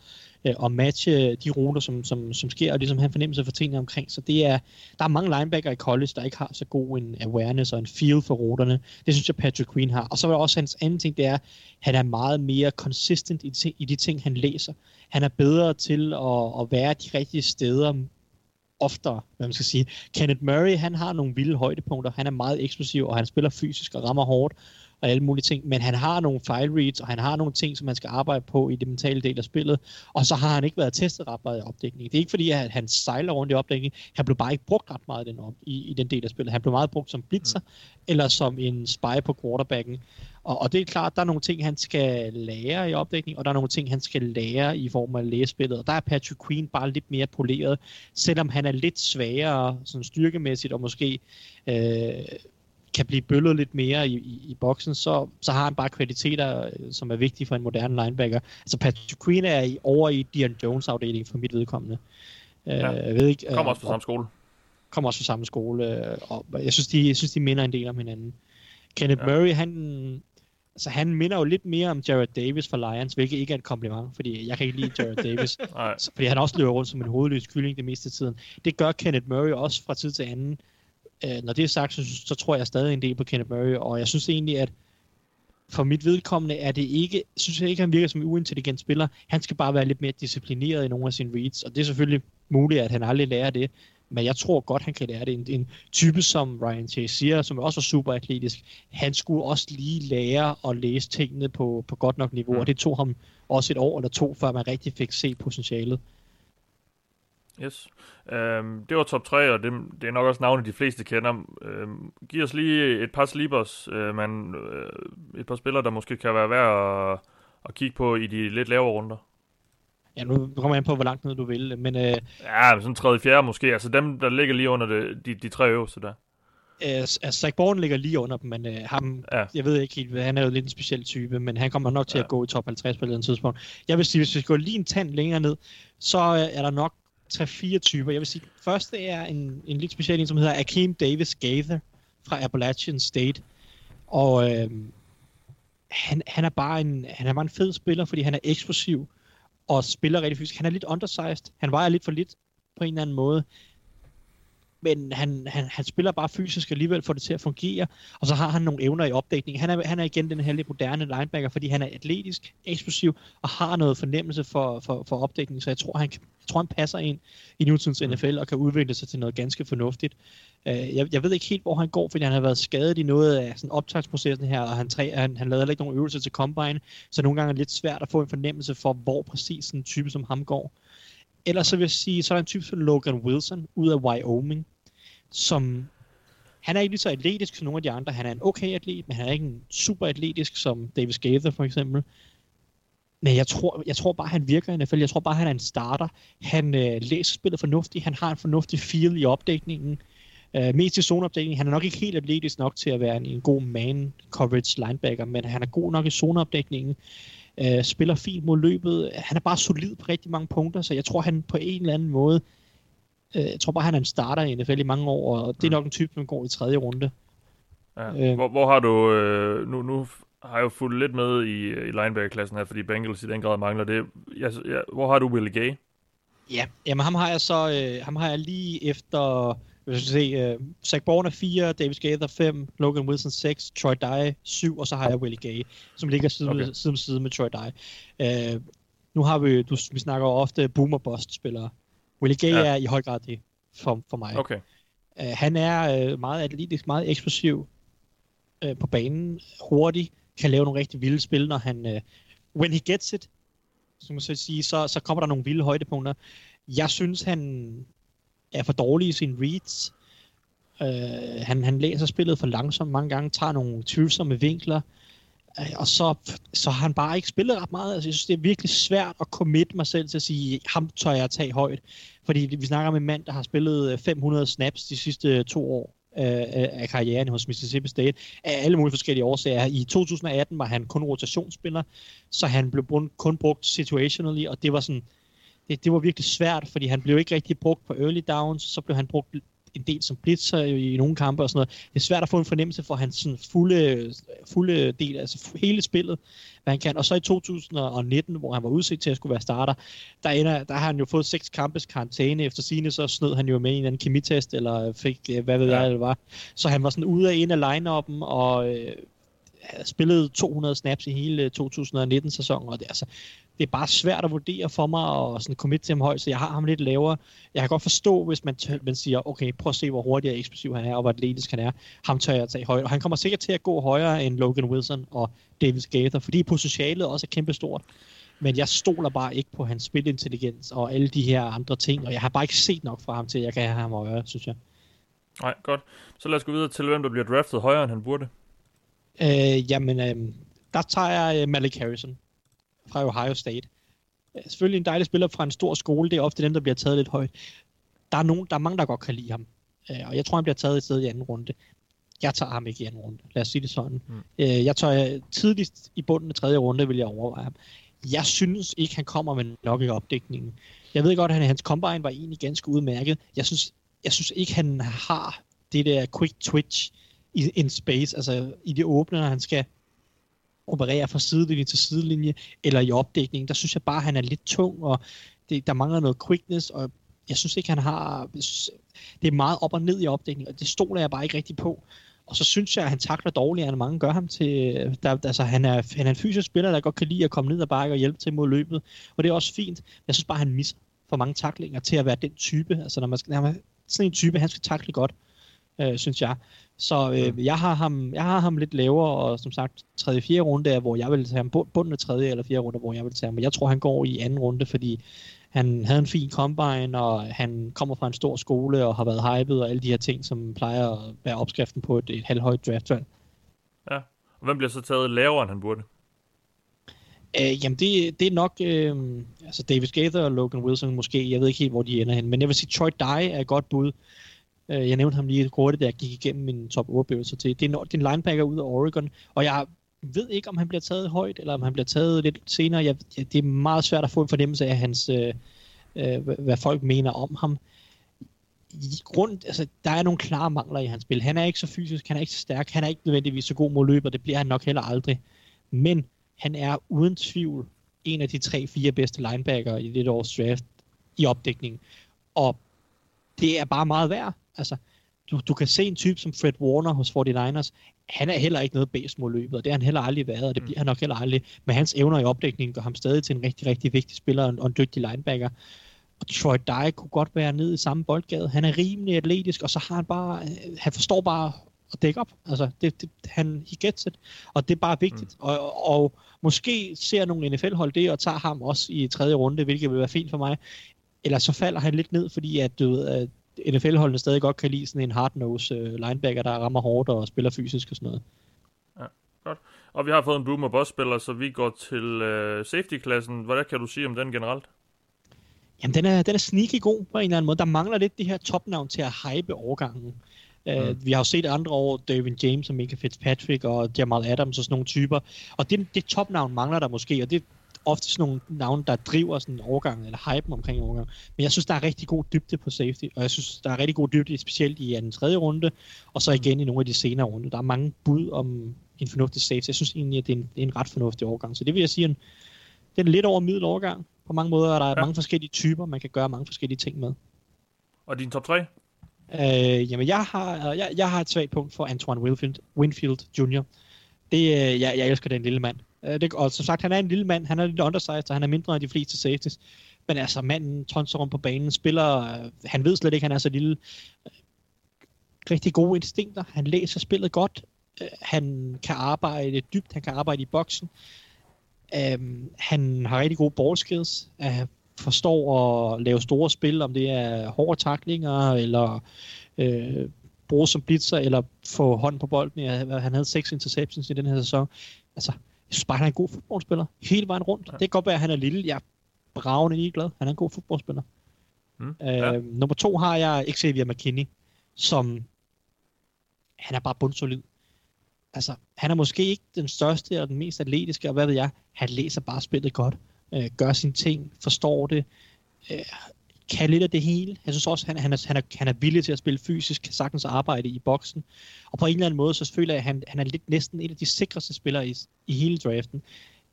øh, og matche de ruter, som, som, som sker, og ligesom have en fornemmelse for tingene omkring. Så det er, der er mange linebacker i college, der ikke har så god en awareness og en feel for ruterne. Det synes jeg, Patrick Queen har. Og så er der også hans anden ting, det er, han er meget mere consistent i, i de ting, han læser. Han er bedre til at, at være de rigtige steder oftere, hvad man skal sige. Kenneth Murray, han har nogle vilde højdepunkter. Han er meget eksplosiv, og han spiller fysisk og rammer hårdt og alle mulige ting, men han har nogle file reads, og han har nogle ting, som man skal arbejde på i det mentale del af spillet, og så har han ikke været testet ret meget i opdækning. Det er ikke fordi, at han sejler rundt i opdækning, han blev bare ikke brugt ret meget i den, op, i, i den del af spillet. Han blev meget brugt som blitzer, mm. eller som en spy på quarterbacken, og, og det er klart, der er nogle ting, han skal lære i opdækning, og der er nogle ting, han skal lære i form af læsespillet. Og der er Patrick Queen bare lidt mere poleret, selvom han er lidt svagere sådan styrkemæssigt, og måske øh, kan blive bøllet lidt mere i, i, i boksen, så, så har han bare kvaliteter, øh, som er vigtige for en moderne linebacker. Altså Patrick Queen er i, over i Dion Jones afdeling for mit vedkommende. Øh, ja. jeg ved ikke, kommer også fra samme skole. Kommer også fra samme skole, øh, og jeg synes, de, jeg synes, de minder en del om hinanden. Kenneth ja. Murray, han, altså, han minder jo lidt mere om Jared Davis fra Lions, hvilket ikke er et kompliment, fordi jeg kan ikke lide Jared Davis, fordi han også løber rundt som en hovedløs kylling det meste af tiden. Det gør Kenneth Murray også fra tid til anden, øh, når det er sagt, så, så tror jeg stadig en del på Kenneth Murray, og jeg synes egentlig, at for mit vedkommende er det ikke, synes jeg ikke, at han virker som en uintelligent spiller. Han skal bare være lidt mere disciplineret i nogle af sine reads, og det er selvfølgelig muligt, at han aldrig lærer det, men jeg tror godt, han kan lære det. En, en type som Ryan Chase siger, som også er super atletisk, han skulle også lige lære at læse tingene på, på godt nok niveau, mm. og det tog ham også et år eller to, før man rigtig fik se potentialet. Yes. Øhm, det var top 3, og det, det er nok også navnet, de fleste kender. Øhm, giv os lige et par sleepers, øh, man, øh, et par spillere, der måske kan være værd at, at kigge på i de lidt lavere runder. Ja, nu kommer jeg ind på, hvor langt ned du vil, men... Øh, ja, sådan tredje, fjerde måske. Altså dem, der ligger lige under det, de, de tre øverste der. Øh, altså, Zach Bourne ligger lige under dem, men øh, ham, ja. jeg ved ikke helt, han er jo lidt en speciel type, men han kommer nok til ja. at gå i top 50 på et eller andet tidspunkt. Jeg vil sige, hvis vi går lige en tand længere ned, så øh, er der nok 3-4 typer. Jeg vil sige, første er en, en lidt speciel en, som hedder Akeem Davis Gaither fra Appalachian State. Og øh, han, han, er bare en, han er bare en fed spiller, fordi han er eksplosiv og spiller rigtig fysisk. Han er lidt undersized. Han vejer lidt for lidt på en eller anden måde men han, han, han spiller bare fysisk alligevel for det til at fungere, og så har han nogle evner i opdækning. Han er, han er igen den her lidt moderne linebacker, fordi han er atletisk, eksplosiv, og har noget fornemmelse for, for, for opdækning, så jeg tror, han, jeg tror, han passer ind i nutidens. NFL og kan udvikle sig til noget ganske fornuftigt. Øh, jeg, jeg ved ikke helt, hvor han går, fordi han har været skadet i noget af sådan optagsprocessen her, og han, træ, han, han lavede ikke nogen øvelser til combine, så nogle gange er det lidt svært at få en fornemmelse for, hvor præcis en type som ham går. Ellers så vil jeg sige, så er der en type som Logan Wilson ud af Wyoming, som han er ikke lige så atletisk som nogle af de andre. Han er en okay atlet, men han er ikke en super atletisk som Davis Gaither for eksempel. Men jeg tror, jeg tror bare, han virker i NFL. Jeg tror bare, han er en starter. Han øh, læser spillet fornuftigt. Han har en fornuftig feel i opdækningen. Øh, mest i zoneopdækning. Han er nok ikke helt atletisk nok til at være en, en god man coverage linebacker, men han er god nok i zoneopdækningen. Øh, spiller fint mod løbet. Han er bare solid på rigtig mange punkter, så jeg tror, han på en eller anden måde Øh, jeg tror bare, han er en starter i NFL i mange år, og det er mm. nok en type, som går i tredje runde. Ja. Øh, hvor, hvor har du... Øh, nu, nu har jeg jo fulgt lidt med i, i linebacker-klassen her, fordi Bengals i den grad mangler det. Jeg, jeg, hvor har du Willie Gay? Ja, jamen ham har jeg så... Øh, ham har jeg lige efter... Hvis skal se, uh, Zach Bourne er 4, Davis Gaither 5, Logan Wilson 6, Troy Dye 7, og så har jeg Willie Gay, som ligger side, okay. side om side med Troy Dye. Uh, nu har vi, du, vi snakker ofte boomer bust spillere. Willie Gay ja. er i høj grad det for, for mig. Okay. Uh, han er uh, meget atletisk, meget eksplosiv uh, på banen, hurtig, kan lave nogle rigtig vilde spil, når han... Uh, when he gets it, så, man så, sige, så, så kommer der nogle vilde højdepunkter. Jeg synes, han er for dårlig i sine reads. Øh, han, han læser spillet for langsomt mange gange, tager nogle tvivlsomme vinkler, øh, og så, så har han bare ikke spillet ret meget. Altså, jeg synes, det er virkelig svært at commit mig selv til at sige, ham tør jeg tage højt. Fordi vi snakker om en mand, der har spillet øh, 500 snaps de sidste to år øh, øh, af karrieren hos Mississippi State, af alle mulige forskellige årsager. I 2018 var han kun rotationsspiller, så han blev kun brugt situationally, og det var sådan, det, det var virkelig svært, fordi han blev ikke rigtig brugt på early downs, så blev han brugt en del som blitzer i, i nogle kampe og sådan noget. Det er svært at få en fornemmelse for hans sådan fulde, fulde del, altså hele spillet, hvad han kan. Og så i 2019, hvor han var udset til at skulle være starter, der, ender, der har han jo fået seks kampes karantæne. Efter sine så snød han jo med i en anden kemitest, eller fik, hvad ved ja. jeg, det var. Så han var sådan ude af en af line-up'en, og øh, spillede 200 snaps i hele 2019-sæsonen, og det, altså, det er bare svært at vurdere for mig og sådan commit til ham højt, så jeg har ham lidt lavere. Jeg kan godt forstå, hvis man, man siger, okay, prøv at se, hvor hurtig og eksplosiv han er, og hvor atletisk han er. Ham tør jeg tage højt. Og han kommer sikkert til at gå højere end Logan Wilson og Davis Gaither, fordi potentialet også er kæmpestort. Men jeg stoler bare ikke på hans spilintelligens og alle de her andre ting, og jeg har bare ikke set nok fra ham til, at jeg kan have ham højere, synes jeg. Nej, godt. Så lad os gå videre til, hvem der bliver draftet højere, end han burde. Øh, jamen, øh, der tager jeg øh, Malik Harrison fra Ohio State. Øh, selvfølgelig en dejlig spiller fra en stor skole. Det er ofte dem, der bliver taget lidt højt. Der er, nogen, der er mange, der godt kan lide ham. Øh, og jeg tror, han bliver taget et sted i anden runde. Jeg tager ham ikke i anden runde. Lad os sige det sådan. Mm. Øh, jeg tager tidligst i bunden af tredje runde, vil jeg overveje ham. Jeg synes ikke, han kommer med nok i opdækningen. Jeg ved godt, at hans combine var egentlig ganske udmærket. Jeg synes, jeg synes ikke, han har det der quick twitch i in space, altså i det åbne, når han skal operere fra sidelinje til sidelinje, eller i opdækning. Der synes jeg bare, at han er lidt tung, og det, der mangler noget quickness, og jeg synes ikke, han har... Det er meget op og ned i opdækning, og det stoler jeg bare ikke rigtig på. Og så synes jeg, at han takler dårligere, end mange gør ham til... Der, altså, han, er, han er en fysisk spiller, der godt kan lide at komme ned og bakke og hjælpe til mod løbet. Og det er også fint. Jeg synes bare, han misser for mange taklinger til at være den type. Altså, når man skal, når man, sådan en type, han skal takle godt, øh, synes jeg. Så øh, mm. jeg, har ham, jeg har ham lidt lavere, og som sagt, tredje, fjerde runde er, hvor jeg vil tage ham, bunden af tredje eller fjerde runde, hvor jeg vil tage ham. Men jeg tror, han går i anden runde, fordi han havde en fin combine, og han kommer fra en stor skole, og har været hyped, og alle de her ting, som plejer at være opskriften på et, et halvhøjt draftvalg. Ja, og hvem bliver så taget lavere, end han burde? Øh, jamen, det, det er nok øh, altså Davis Gaither og Logan Wilson måske. Jeg ved ikke helt, hvor de ender hen. Men jeg vil sige, Troy Dye er et godt bud. Øh, jeg nævnte ham lige hurtigt, da jeg gik igennem min top 8 til. Det er, en, det er en linebacker ud af Oregon, og jeg ved ikke, om han bliver taget højt, eller om han bliver taget lidt senere. Jeg, det er meget svært at få en fornemmelse af hans, øh, øh, hvad folk mener om ham. I grund, altså, der er nogle klare mangler i hans spil. Han er ikke så fysisk, han er ikke så stærk, han er ikke nødvendigvis så god mod løber, det bliver han nok heller aldrig. Men han er uden tvivl en af de tre-fire bedste linebacker i det års draft i opdækningen. Og det er bare meget værd. Altså, du, du kan se en type som Fred Warner hos 49ers, han er heller ikke noget bedst mod løbet, og det har han heller aldrig været, og det mm. bliver han nok heller aldrig. Men hans evner i opdækningen gør ham stadig til en rigtig, rigtig vigtig spiller og en, og en dygtig linebacker. Og Troy Dye kunne godt være nede i samme boldgade. Han er rimelig atletisk, og så har han bare, øh, han forstår bare at dække op. Altså, det, det, han, he gets it. Og det er bare vigtigt. Mm. Og, og, og måske ser nogle NFL-hold det, og tager ham også i tredje runde, hvilket vil være fint for mig. Eller så falder han lidt ned, fordi at, du ved, at NFL-holdene stadig godt kan lide sådan en hard-nose uh, linebacker, der rammer hårdt og spiller fysisk og sådan noget. Ja, godt. Og vi har fået en boomer boss spiller så vi går til uh, safety-klassen. Hvad kan du sige om den generelt? Jamen, den er, den er sneaky god på en eller anden måde. Der mangler lidt det her topnavn til at hype overgangen. Mm. Uh, vi har jo set andre år, David James og Mika Fitzpatrick og Jamal Adams og sådan nogle typer. Og det, det topnavn mangler der måske, og det ofte sådan nogle navne, der driver sådan en overgang, eller hype omkring en overgang. Men jeg synes, der er rigtig god dybde på safety, og jeg synes, der er rigtig god dybde, specielt i den tredje runde, og så igen i nogle af de senere runde. Der er mange bud om en fornuftig safety. Jeg synes egentlig, at det er en, det er en ret fornuftig overgang. Så det vil jeg sige, en, det er lidt over middel overgang. På mange måder er der ja. mange forskellige typer, man kan gøre mange forskellige ting med. Og din top 3? Øh, jamen, jeg har, jeg, jeg har et svagt punkt for Antoine Winfield, Winfield Jr. Det, øh, jeg, jeg elsker den lille mand. Øh, det, og som sagt, han er en lille mand, han er lidt undersized, og han er mindre end de fleste safeties. Men altså, manden tonser rundt på banen, spiller, øh, han ved slet ikke, han er så lille. Øh, rigtig gode instinkter, han læser spillet godt. Øh, han kan arbejde dybt, han kan arbejde i boksen. Um, han har rigtig gode ballskills. Uh, øh, forstår at lave store spil, om det er hårde taklinger, eller øh, bruge som blitzer, eller få hånd på bolden. Ja, han havde seks interceptions i den her sæson. Altså, jeg synes bare, han er en god fodboldspiller. Hele vejen rundt. Ja. Det kan godt være, at han er lille. Jeg er bravende ligeglad. Han er en god fodboldspiller. Mm, ja. øh, nummer to har jeg Xavier McKinney, som han er bare bundsolid. Altså, han er måske ikke den største eller den mest atletiske, og hvad ved jeg, han læser bare spillet godt, øh, gør sine ting, forstår det, øh, kan lidt af det hele. Jeg synes også, han, han, er, han, er, han er villig til at spille fysisk, kan sagtens arbejde i boksen. Og på en eller anden måde, så føler jeg, at han, han er lidt næsten en af de sikreste spillere i, i hele draften.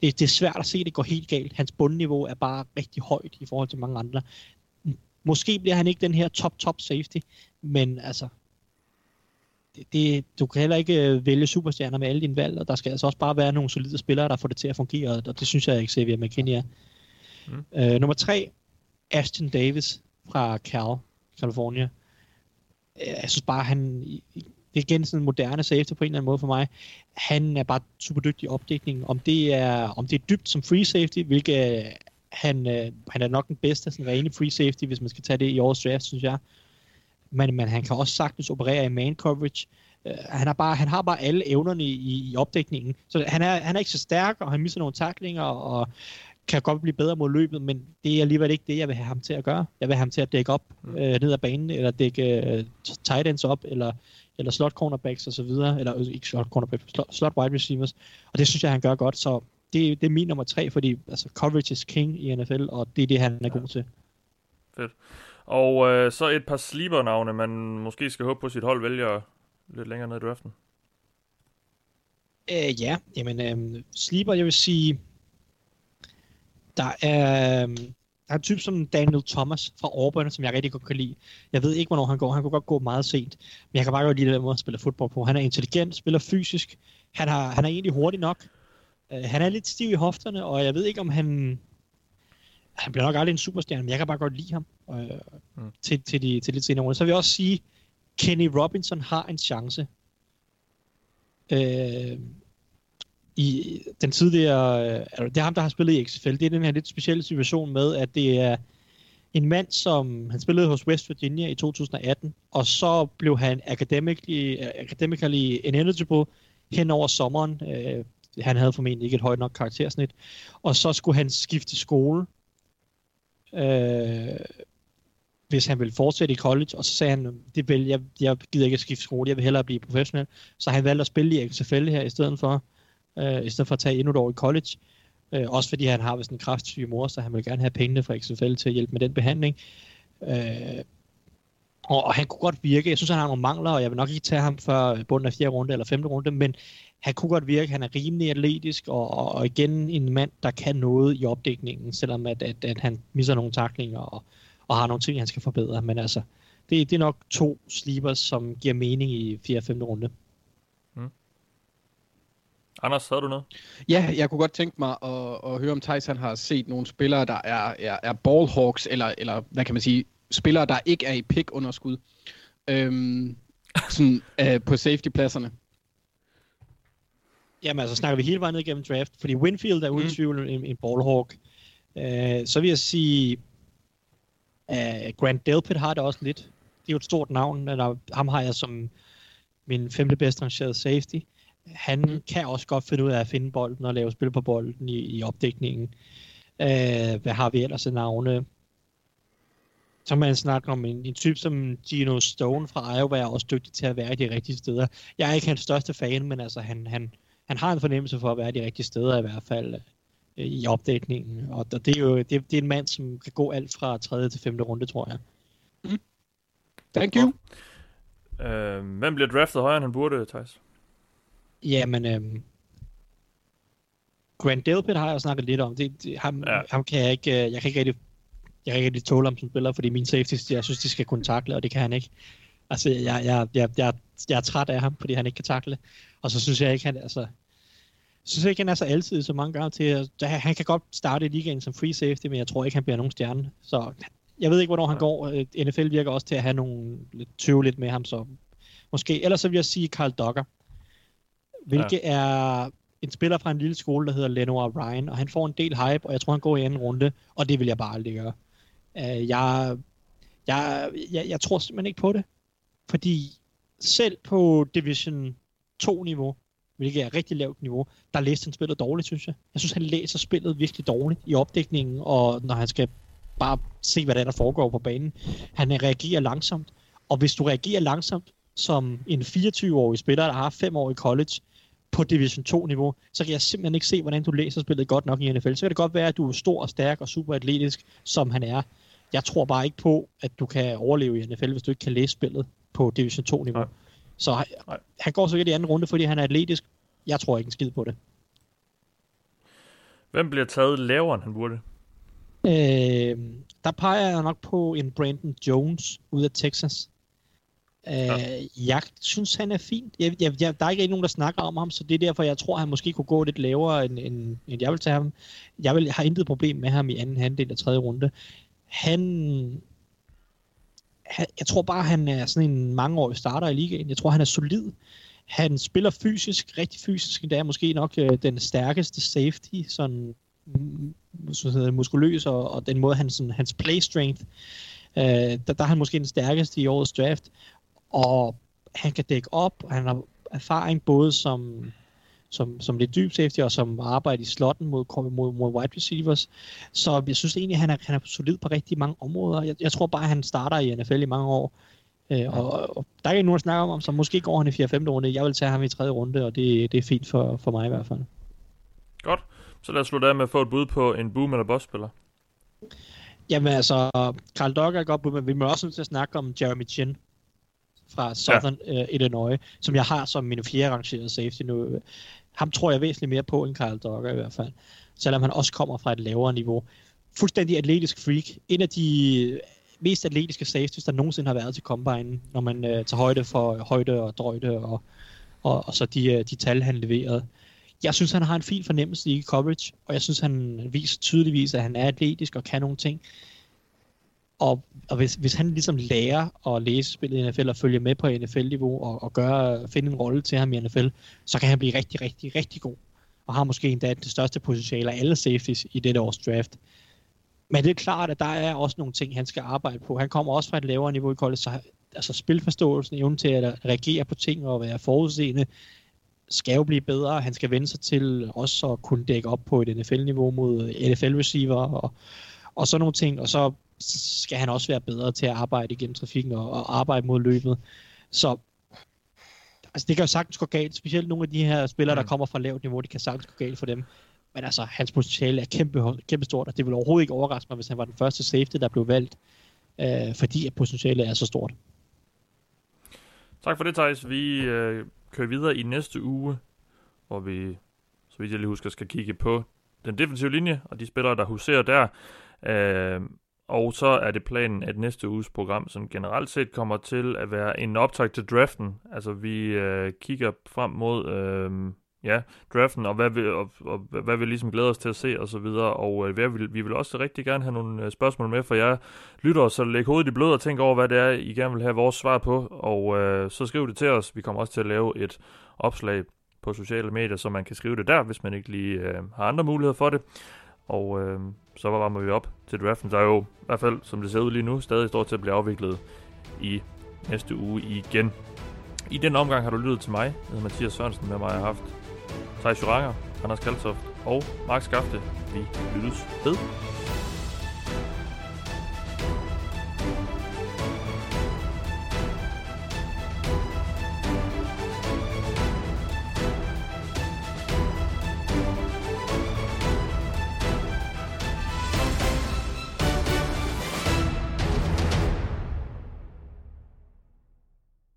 Det, det er svært at se, at det går helt galt. Hans bundniveau er bare rigtig højt i forhold til mange andre. Måske bliver han ikke den her top-top safety, men altså, det, det, du kan heller ikke øh, vælge superstjerner med alle dine valg, og der skal altså også bare være nogle solide spillere, der får det til at fungere, og det synes jeg ikke, Xavier McKinney er. Mm. Uh, nummer tre, Ashton Davis fra Cal, California. Øh, jeg synes bare, han... Det er igen sådan en moderne safety på en eller anden måde for mig. Han er bare super dygtig i opdækningen. Om det er, om det er dybt som free safety, hvilket øh, han, øh, han er nok den bedste sådan rene free safety, hvis man skal tage det i årets draft, synes jeg. Men, men han kan også sagtens operere i man coverage. Han, er bare, han har bare alle evnerne i, i opdækningen. Så han er, han er ikke så stærk, og han misser nogle taklinger, og kan godt blive bedre mod løbet, men det er alligevel ikke det, jeg vil have ham til at gøre. Jeg vil have ham til at dække op mm. øh, ned ad banen, eller dække øh, tight ends op, eller, eller slot cornerbacks osv., eller øh, ikke slot cornerbacks, slot, slot wide receivers, og det synes jeg, han gør godt, så det, det er min nummer tre, fordi altså, coverage is king i NFL, og det er det, han er ja. god til. Fedt. Og øh, så et par sleeper-navne, man måske skal håbe på sit hold vælger lidt længere ned i draften. Øh, ja, jamen øh, sleeper, jeg vil sige, der er, øhm, der er en type som Daniel Thomas fra Auburn, som jeg rigtig godt kan lide. Jeg ved ikke, hvornår han går. Han kunne godt gå meget sent. Men jeg kan bare godt lide den måde at spille fodbold på. Han er intelligent, spiller fysisk. Han, har, han er egentlig hurtig nok. Uh, han er lidt stiv i hofterne, og jeg ved ikke, om han... Han bliver nok aldrig en superstjerne, men jeg kan bare godt lide ham uh, mm. til, til, de, til lidt senere Så vil jeg også sige, Kenny Robinson har en chance. Uh, i den tidligere, altså det er ham, der har spillet i XFL, det er den her lidt specielle situation med, at det er en mand, som han spillede hos West Virginia i 2018, og så blev han academically, øh, academically ineligible hen over sommeren. Øh, han havde formentlig ikke et højt nok karaktersnit. Og så skulle han skifte skole, øh, hvis han ville fortsætte i college, og så sagde han, det vil, jeg, jeg gider ikke at skifte skole, jeg vil hellere blive professionel. Så han valgte at spille i XFL her i stedet for øh, i stedet for at tage endnu et år i college. Øh, også fordi han har vist en kraftsyg mor, så han vil gerne have pengene fra XFL til at hjælpe med den behandling. Øh, og, og han kunne godt virke, jeg synes, han har nogle mangler, og jeg vil nok ikke tage ham før bunden af fjerde runde eller femte runde, men han kunne godt virke, han er rimelig atletisk, og, og, og igen en mand, der kan noget i opdækningen, selvom at, at, at han misser nogle taklinger, og, og har nogle ting, han skal forbedre. Men altså, det, det er nok to sleepers, som giver mening i 4. og 5. runde. Anders, havde du noget? Ja, jeg kunne godt tænke mig at, at høre, om Thijs han har set nogle spillere, der er, er, er ballhawks, eller, eller hvad kan man sige, spillere, der ikke er i pick-underskud, øhm, sådan, øh, på safety-pladserne. Jamen altså, snakker vi hele vejen ned igennem draft, fordi Winfield er uden mm. tvivl en, en ballhawk. Øh, så vil jeg sige, uh, Grant Delpit har det også lidt. Det er jo et stort navn, men ham har jeg som min femte bedst rangerede safety han kan også godt finde ud af at finde bolden og lave spil på bolden i, i opdækningen. Uh, hvad har vi ellers af navne? Så man snakker om en, en type som Gino Stone fra Iowa er også dygtig til at være i de rigtige steder. Jeg er ikke hans største fan, men altså han, han, han har en fornemmelse for at være i de rigtige steder i hvert fald uh, i opdækningen. Og det er jo det, det er en mand, som kan gå alt fra 3. til 5. runde, tror jeg. Mm. Thank you. Uh, hvem bliver draftet højere, end han burde, Thijs? Jamen, øhm, Grant Delpit har jeg snakket lidt om. Det, det, ham, ja. ham kan jeg ikke, øh, jeg kan ikke rigtig, jeg kan ikke rigtig tåle ham som spiller, fordi min safety, jeg synes, de skal kunne takle, og det kan han ikke. Altså, jeg, jeg, jeg, jeg, jeg er træt af ham, fordi han ikke kan takle. Og så synes jeg ikke, han, altså, synes jeg ikke, han er så altid så mange gange til. Han kan godt starte i ligaen som free safety, men jeg tror ikke, han bliver nogen stjerne. Så jeg ved ikke, hvornår han går. Øh, NFL virker også til at have nogle lidt tøve lidt med ham, så måske. Ellers så vil jeg sige Carl Dogger hvilket ja. er en spiller fra en lille skole, der hedder Leno Ryan, og han får en del hype, og jeg tror, han går i anden runde, og det vil jeg bare aldrig gøre. Uh, jeg, jeg, jeg, jeg tror simpelthen ikke på det, fordi selv på Division 2-niveau, hvilket er rigtig lavt niveau, der læste han spillet dårligt, synes jeg. Jeg synes, han læser spillet virkelig dårligt i opdækningen, og når han skal bare se, hvad der, er, der foregår på banen. Han reagerer langsomt, og hvis du reagerer langsomt som en 24-årig spiller, der har 5 år i college, på Division 2-niveau, så kan jeg simpelthen ikke se, hvordan du læser spillet godt nok i NFL. Så kan det godt være, at du er stor og stærk og super atletisk, som han er. Jeg tror bare ikke på, at du kan overleve i NFL, hvis du ikke kan læse spillet på Division 2-niveau. Nej. Så han, han går sikkert i anden runde, fordi han er atletisk. Jeg tror ikke en skid på det. Hvem bliver taget lavere, end han burde? Øh, der peger jeg nok på en Brandon Jones ud af Texas. Øh, ja. Jeg synes, han er fint. Jeg, jeg, jeg, der er ikke nogen, der snakker om ham, så det er derfor, jeg tror, han måske kunne gå lidt lavere, end, end, end jeg vil tage ham. Jeg vil har intet problem med ham i anden halvdel af tredje runde. Han, han, jeg tror bare, han er sådan en mangeårig starter i ligaen. Jeg tror, han er solid. Han spiller fysisk, rigtig fysisk. Det er måske nok øh, den stærkeste safety, sådan mm, så muskuløs, og, og den måde, han, sådan, hans play strength, øh, der, der er han måske den stærkeste i årets draft, og han kan dække op, og han har erfaring både som, som, som lidt dyb safety, og som arbejder i slotten mod, mod, mod wide receivers. Så jeg synes egentlig, at han er, han er solid på rigtig mange områder. Jeg, jeg tror bare, at han starter i NFL i mange år. Øh, og, og, der er ikke nogen, der snakker om så måske går han i 4. 5. runde. Jeg vil tage ham i 3. runde, og det, det er fint for, for mig i hvert fald. Godt. Så lad os slutte af med at få et bud på en boom- eller boss-spiller. Jamen altså, Carl Dogger er godt bud, men vi må også nødt til at snakke om Jeremy Chin fra Southern ja. uh, Illinois, som jeg har som min fjerde rangerede safety nu. Ham tror jeg væsentligt mere på end Carl Dogger i hvert fald, selvom han også kommer fra et lavere niveau. Fuldstændig atletisk freak. En af de mest atletiske safeties, der nogensinde har været til Combine, når man uh, tager højde for højde og drøjde og, og, og så de, uh, de tal, han leverede jeg synes, han har en fin fornemmelse i coverage, og jeg synes, han viser tydeligvis, at han er atletisk og kan nogle ting. Og, og hvis, hvis han ligesom lærer at læse spillet i NFL og følge med på NFL-niveau og, og gøre, finde en rolle til ham i NFL, så kan han blive rigtig, rigtig, rigtig god. Og har måske endda det største potentiale af alle safeties i dette års draft. Men det er klart, at der er også nogle ting, han skal arbejde på. Han kommer også fra et lavere niveau i college, så altså spilforståelsen, evnen til at reagere på ting og være forudseende, skal jo blive bedre. Han skal vende sig til også at kunne dække op på et NFL-niveau mod NFL-receiver og, og sådan nogle ting. Og så skal han også være bedre til at arbejde igennem trafikken og, og arbejde mod løbet. Så altså, det kan jo sagtens gå galt. Specielt nogle af de her spillere, mm. der kommer fra lavt niveau, det kan sagtens gå galt for dem. Men altså, hans potentiale er kæmpe, kæmpe stort, og det vil overhovedet ikke overraske mig, hvis han var den første safety, der blev valgt, øh, fordi at potentialet er så stort. Tak for det, Thijs. Vi øh, kører videre i næste uge, hvor vi, så vidt jeg lige husker, skal kigge på den defensive linje og de spillere, der huserer der. Øh, og så er det planen, at næste uges program som generelt set kommer til at være en optag til draften. Altså vi øh, kigger frem mod øh, ja, draften, og hvad vi, og, og, hvad vi ligesom glæder os til at se, og så videre. Og øh, vi, vil, vi vil også rigtig gerne have nogle øh, spørgsmål med, for jeg lytter, så læg hovedet i blød og tænk over, hvad det er, I gerne vil have vores svar på, og øh, så skriv det til os. Vi kommer også til at lave et opslag på sociale medier, så man kan skrive det der, hvis man ikke lige øh, har andre muligheder for det. Og øh, så varmer vi op til draften, der er jo i hvert fald, som det ser ud lige nu, stadig står til at blive afviklet i næste uge igen. I den omgang har du lyttet til mig. Jeg hedder Mathias Sørensen, med mig har haft Thijs Joranger, Anders Kaltoft og Mark Skafte. Vi lyttes ved.